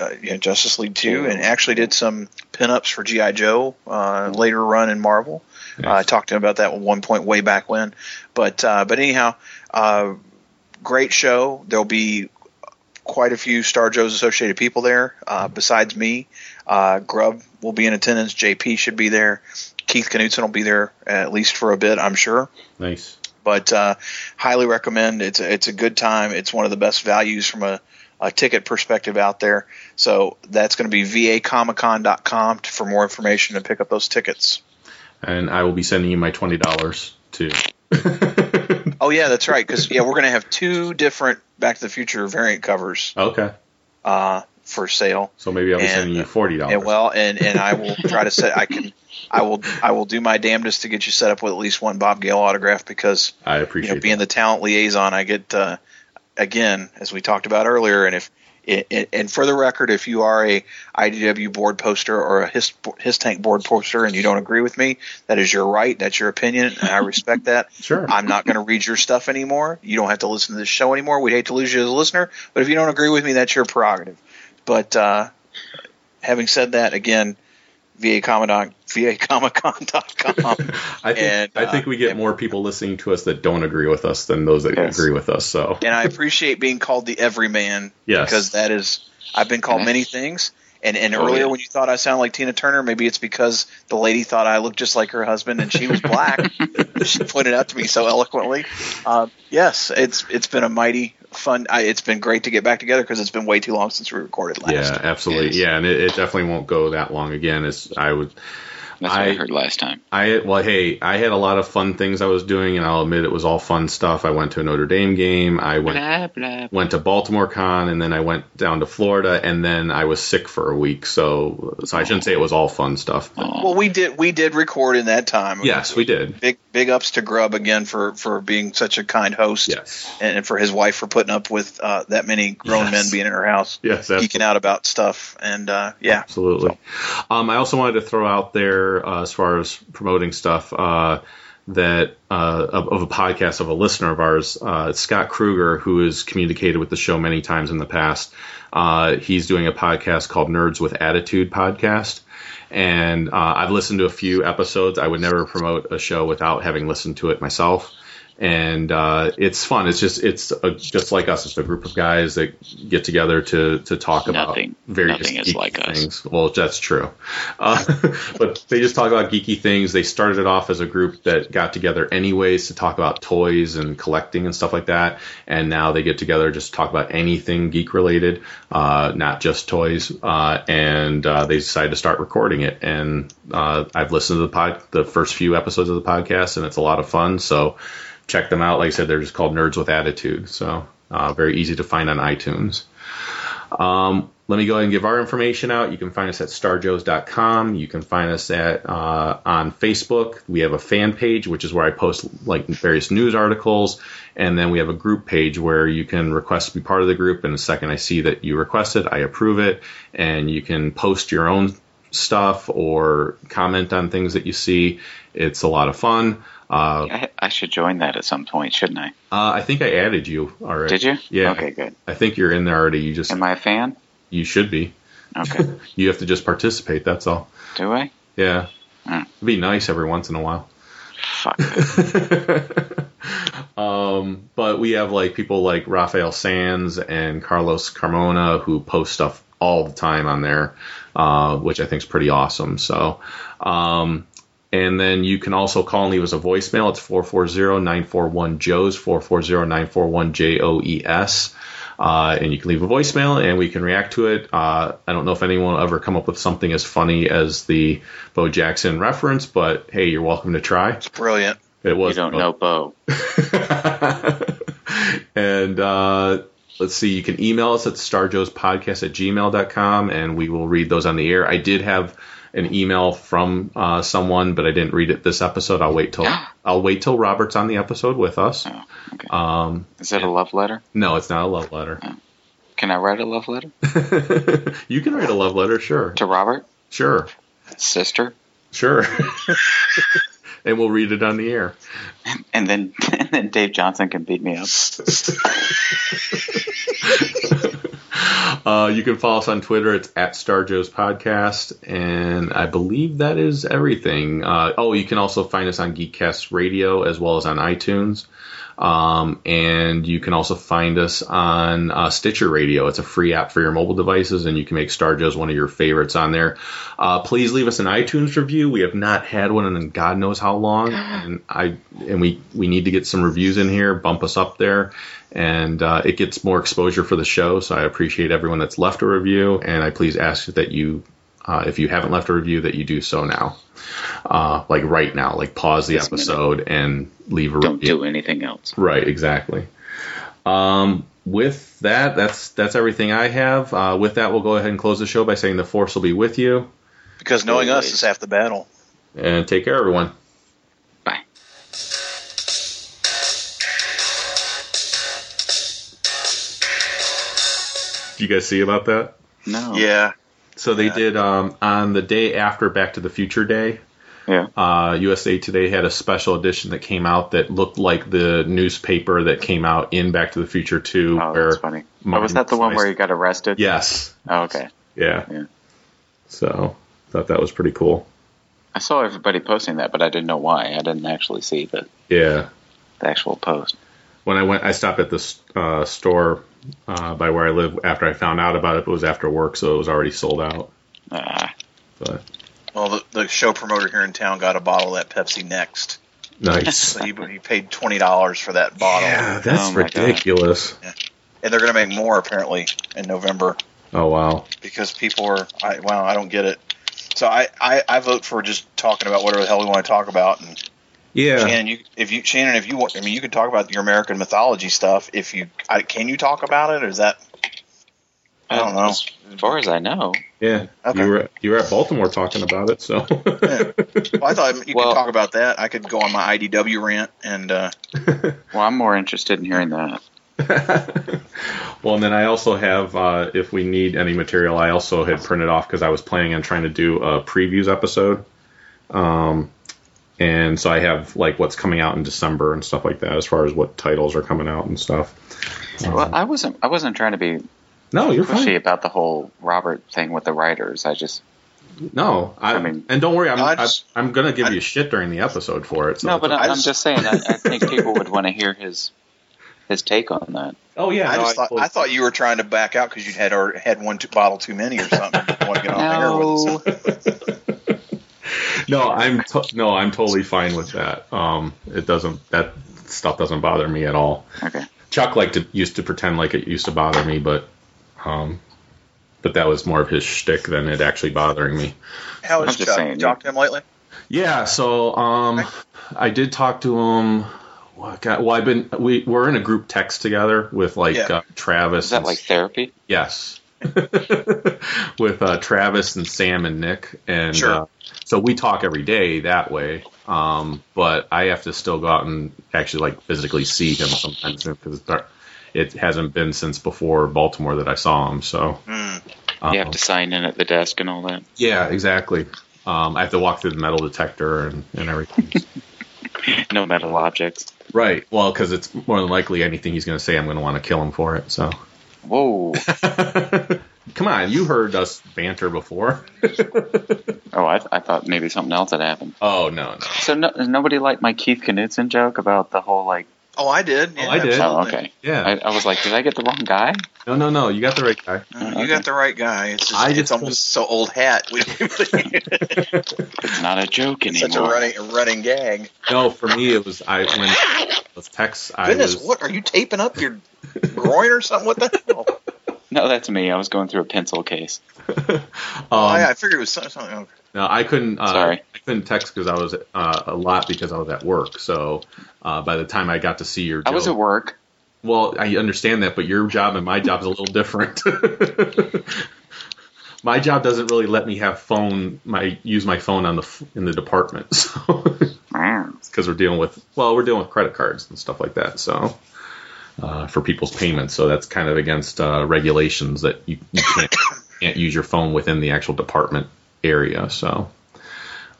uh, yeah, Justice League 2, and actually did some pinups for G.I. Joe uh, later run in Marvel. Uh, I talked to him about that at one point way back when. But uh, but anyhow, uh, great show. There'll be quite a few Star Joe's associated people there uh, besides me. Uh, Grub will be in attendance. JP should be there. Keith Knutson will be there at least for a bit, I'm sure Nice. but uh, highly recommend. It's a, it's a good time. It's one of the best values from a, a ticket perspective out there. So that's going to be vacomiccon.com for more information and pick up those tickets. And I will be sending you my $20 too. Oh yeah, that's right. Because yeah, we're going to have two different Back to the Future variant covers Okay. uh, for sale. So maybe I'll be And- sending you $40. Well, and and I will try to set. I can. I will. I will do my damnedest to get you set up with at least one Bob Gale autograph because I you appreciate know, being the talent liaison, I get uh, again, as we talked about earlier, and if and- and for the record, if you are a IDW board poster or a his, HissTank board poster and you don't agree with me, that is your right. That's your opinion, and I respect that. Sure. I'm not going to read your stuff anymore. You don't have to listen to this show anymore. We'd hate to lose you as a listener, but if you don't agree with me, that's your prerogative. But uh, having said that, again, VA Comic VAComicCon.com. I think And, I think uh, we get more people listening to us that don't agree with us than those that Yes. agree with us. So and I appreciate being called the everyman Yes. because that is I've been called many things. And and Oh, earlier yeah. when you thought I sounded like Tina Turner, maybe it's because the lady thought I looked just like her husband and she was black. she pointed out to me so eloquently. Um, yes, it's it's been a mighty fun. I, it's been great to get back together because it's been way too long since we recorded last. Yeah, absolutely. Yeah, and it, it definitely won't go that long again. As I would, That's what I, I- heard last time. I well, hey, I had a lot of fun things I was doing, and I'll admit it was all fun stuff. I went to a Notre Dame game. I went Blah, blah. went to Baltimore Con, and then I went down to Florida, and then I was sick for a week. So, so I shouldn't say it was all fun stuff. but- Oh. Well, we did we did record in that time. Yes, we did. Big big ups to Grub again for for being such a kind host. Yes. And for his wife for putting up with uh, that many grown Yes. men being in her house, Yes, that's geeking out about stuff. And uh, yeah, Absolutely. Um, I also wanted to throw out there, uh, as far as promoting stuff, uh, that uh, of, of a podcast of a listener of ours, uh, Scott Kruger, who has communicated with the show many times in the past. Uh, he's doing a podcast called Nerds with Attitude podcast. And I've listened to a few episodes. I would never promote a show without having listened to it myself. And uh, it's fun. It's just it's a, just like us. It's a group of guys that get together to to talk about Nothing- various nothing like us. things. Well, that's true. Uh, but they just talk about geeky things. They started it off as a group that got together anyways to talk about toys and collecting and stuff like that. And now they get together just to talk about anything geek related, uh, not just toys. Uh, and uh, they decided to start recording it. And uh, I've listened to the pod, the first few episodes of the podcast, and it's a lot of fun. So check them out. Like I said, they're just called Nerds with Attitude. So uh, very easy to find on iTunes. Um, let me go ahead and give our information out. You can find us at starjoes.com. You can find us at uh, on Facebook. We have a fan page, which is where I post like various news articles, and then we have a group page where you can request to be part of the group. And the second I see that you requested, I approve it, and you can post your own stuff or comment on things that you see. It's a lot of fun. Uh, I, I should join that at some point, shouldn't I? uh, I think I added you already. Did you? Yeah. Okay, good. I think you're in there already. You just Am I a fan? you should be. Okay. You have to just participate. That's all. Do I? Yeah. Hmm. It'd be nice every once in a while. Fuck. um, but we have like people like Rafael Sands and Carlos Carmona who post stuff all the time on there, uh, which I think is pretty awesome. So, um, and then you can also call and leave us a voicemail. It's 440-941-JOES, 440-941-J-O-E-S. Uh, and you can leave a voicemail and we can react to it. Uh, I don't know if anyone will ever come up with something as funny as the Bo Jackson reference, but hey, you're welcome to try. it's brilliant. It was you don't know Bo. and uh, let's see, you can email us at starjoespodcast at gmail.com and we will read those on the air. I did have an email from uh, someone, but I didn't read it this episode. I'll wait till I'll wait till Robert's on the episode with us. Oh, okay. Um, Is it a love letter? no, it's not a love letter. Can I write a love letter you can write a love letter, sure, to Robert, sure, sister, sure, and we'll read it on the air. and then and then Dave Johnson can beat me up? Uh, you can follow us on Twitter. It's at Star Joe's Podcast, and I believe that is everything. Uh, oh, you can also find us on Geekcast Radio as well as on iTunes. Um, and you can also find us on uh, Stitcher Radio. It's a free app for your mobile devices, and you can make Star Joe's one of your favorites on there. Uh, please leave us an iTunes review. We have not had one in God knows how long, and I and we we need to get some reviews in here. Bump us up there, and uh, it gets more exposure for the show. So I appreciate everyone that's left a review, and I please ask that you, uh, if you haven't left a review, that you do so now, uh, like right now, like pause the This episode and leave a review. Don't review. do anything else. Right, exactly. Um, with that, that's that's everything I have. Uh, with that, we'll go ahead and close the show by saying the force will be with you, Because knowing us is half the battle. and take care, everyone. Bye. Do you guys see about that? No. Yeah. So they Yeah. did um, on the day after Back to the Future Day. Yeah. Uh, USA Today had a special edition that came out that looked like the newspaper that came out in Back to the Future 2. Oh, where that's funny. Oh, was that the one where he got arrested? Yes. Oh, okay. Yeah. Yeah. So thought that was pretty cool. I saw everybody posting that, but I didn't know why. I didn't actually see the, Yeah. the actual post. When I went, I stopped at the uh, store uh, by where I live after I found out about it. But it was after work, so it was already sold out. Ah, But Well, the, the show promoter here in town got a bottle of that Pepsi Next. nice. So he, he paid twenty dollars for that bottle, yeah, that's Oh ridiculous. and they're going to make more apparently in November Oh wow. because people are. I, wow, I don't get it. So I, I, I vote for just talking about whatever the hell we want to talk about. And Yeah. Shannon, you if you Shannon, if you want, I mean, you could talk about your American mythology stuff. If you I, can you talk about it, or is that I don't know. As far as I know. Yeah. Okay. You were you were at Baltimore talking about it, so Well, I thought you Well- could talk about that. I could go on my IDW rant and uh, Well, I'm more interested in hearing that. well, and then I also have, uh, if we need any material, I also had printed off because I was planning on trying to do a previews episode. Um, and so I have like what's coming out in December and stuff like that, as far as what titles are coming out and stuff. Well, I wasn't. I wasn't trying to be No, you're pushy fine. about the whole Robert thing with the writers. I just No, I, I mean- and don't worry, I'm I I just- am gonna give I- you shit during the episode for it. So no, but okay. I, I I'm just- just saying. I, I think people would want to hear his his take on that. oh yeah, I no, just thought totally- I thought you were trying to back out because you had or had one too, bottle too many or something. You want to get on the with us. no, I'm to- no, I'm totally fine with that. Um, it doesn't that stuff doesn't bother me at all. Okay. Chuck liked to used to pretend like it used to bother me, but um, but that was more of his shtick than it actually bothering me. How I'm is just Chuck? saying, You talked to him lately? Yeah, so um, I did talk to him. What God, well, I've been we we're in a group text together with like Yeah. uh, Travis. Is that and- like therapy? Yes. with uh, Travis and Sam and Nick, and Sure. uh, so we talk every day that way. Um, but I have to still go out and actually like physically see him sometimes because it hasn't been since before Baltimore that I saw him. So Hmm. um, You have to sign in at the desk and all that. yeah, exactly. Um, I have to walk through the metal detector and, and everything. No metal objects. right. Well, because it's more than likely anything he's going to say, I'm going to want to kill him for it. So. Whoa. Come on, you heard us banter before. Oh, I, I thought maybe something else had happened. oh no, no. So no, nobody liked my Keith Knudsen joke about the whole like. Oh, I did. Yeah, I did. Oh, okay. Yeah. I, I was like, did I get the wrong guy? No, no, no. You got the right guy. Uh, You got the right guy. It's just, I it's just almost so old hat. It's not a joke anymore. Such a running a running gag. No, for me it was I when those texts. I Goodness, was, what are you taping up your groin or something? What the hell? No, that's me. I was going through a pencil case. Um, oh, I, I figured it was something. something okay. no, I couldn't. Uh, Sorry. Couldn't text because I was uh, a lot because I was at work. So uh, by the time I got to see your, I was at work. Well, I understand that, but your job and my job is a little different. my job doesn't really let me have phone my use my phone on the in the department. So because we're dealing with well, we're dealing with credit cards and stuff like that. So uh, for people's payments, so that's kind of against uh, regulations that you, you can't can't use your phone within the actual department area. So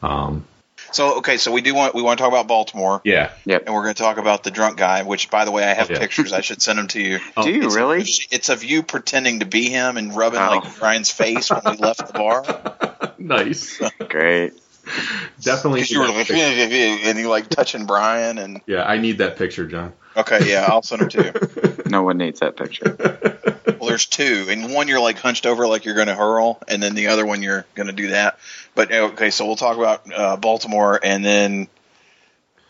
um, So okay, so we do want we want to talk about Baltimore, yeah, Yep. and we're going to talk about the drunk guy. Which, by the way, I have Oh, yeah. pictures. I should send them to you. Do you It's really? It's of you pretending to be him and rubbing Oh. like Ryan's face when we left the bar. nice, Great. definitely. Because you were like, and you like touching Brian, and yeah, I need that picture, John. okay, yeah, I'll send them to you. No one needs that picture. Well, there's two, and one you're like hunched over like you're going to hurl, and then the other one you're going to do that. But okay, so we'll talk about uh, Baltimore, and then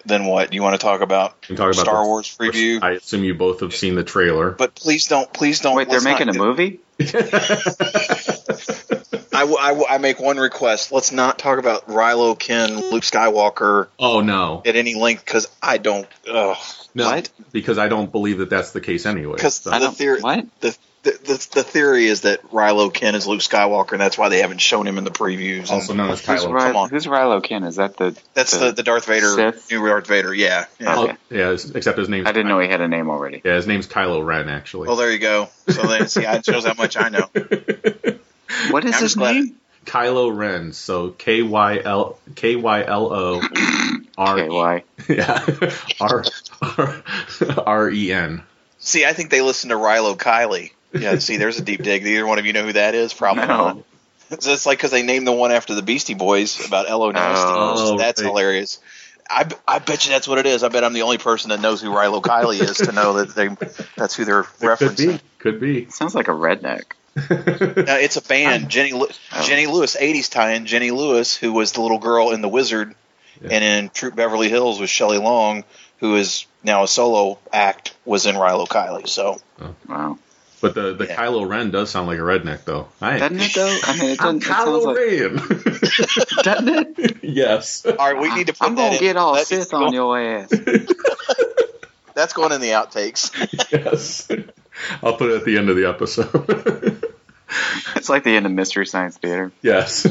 then what? You want to talk about We can talk about Star the- Wars preview? I assume you both have seen the trailer. but please don't, please don't. Wait, they're let's not making a movie? I, w- I, w- I make one request. Let's not talk about Rilo, Ken, Luke Skywalker oh no, at any length because I don't. Ugh. no, What? because I don't believe that that's the case anyway. Because so- the theory, what? the, the, the the theory is that Rilo Ken is Luke Skywalker, and that's why they haven't shown him in the previews. also known as Who's, Kylo. Ry- come on. who's Rilo Ken? Is that the? that's the, the Darth Vader, Sith? new Darth Vader. Yeah. yeah. Oh, yeah, except his name. I didn't know he had a name already. Yeah, his name's Kylo Ren actually. Well, there you go. So then, see, it shows how much I know. What is I'm his glad- name? Kylo Ren. So K Y L K Y L O R yeah R R R E N. See, I think they listen to Rilo Kiley. Yeah, see, there's a deep dig. Either one of you know who that is? Probably No. not. So it's like because they named the one after the Beastie Boys about Elo oh, Nasty. Oh, that's right. hilarious. I bet you that's what it is. I bet I'm the only person that knows who Rilo Kiley is to know that they that's who they're Could referencing. be. Could be. Sounds like a redneck. Uh, it's a band. Jenny Lew- Oh. Jenny Lewis, '80s tie-in. Jenny Lewis, who was the little girl in The Wizard, Yeah. and in Troop Beverly Hills with Shelley Long, who is now a solo act, was in Rilo Kiley. So Wow. But the, the Yeah. Kylo Ren does sound like a redneck, though. I, Doesn't it though? I mean, it, I'm doesn't, it sounds Kylo like, Ren. doesn't it? yes. All right, we need to put I'm that gonna in. get all that Sith on your ass. That's going in the outtakes. yes. I'll put it at the end of the episode. It's like the end of Mystery Science Theater. yes.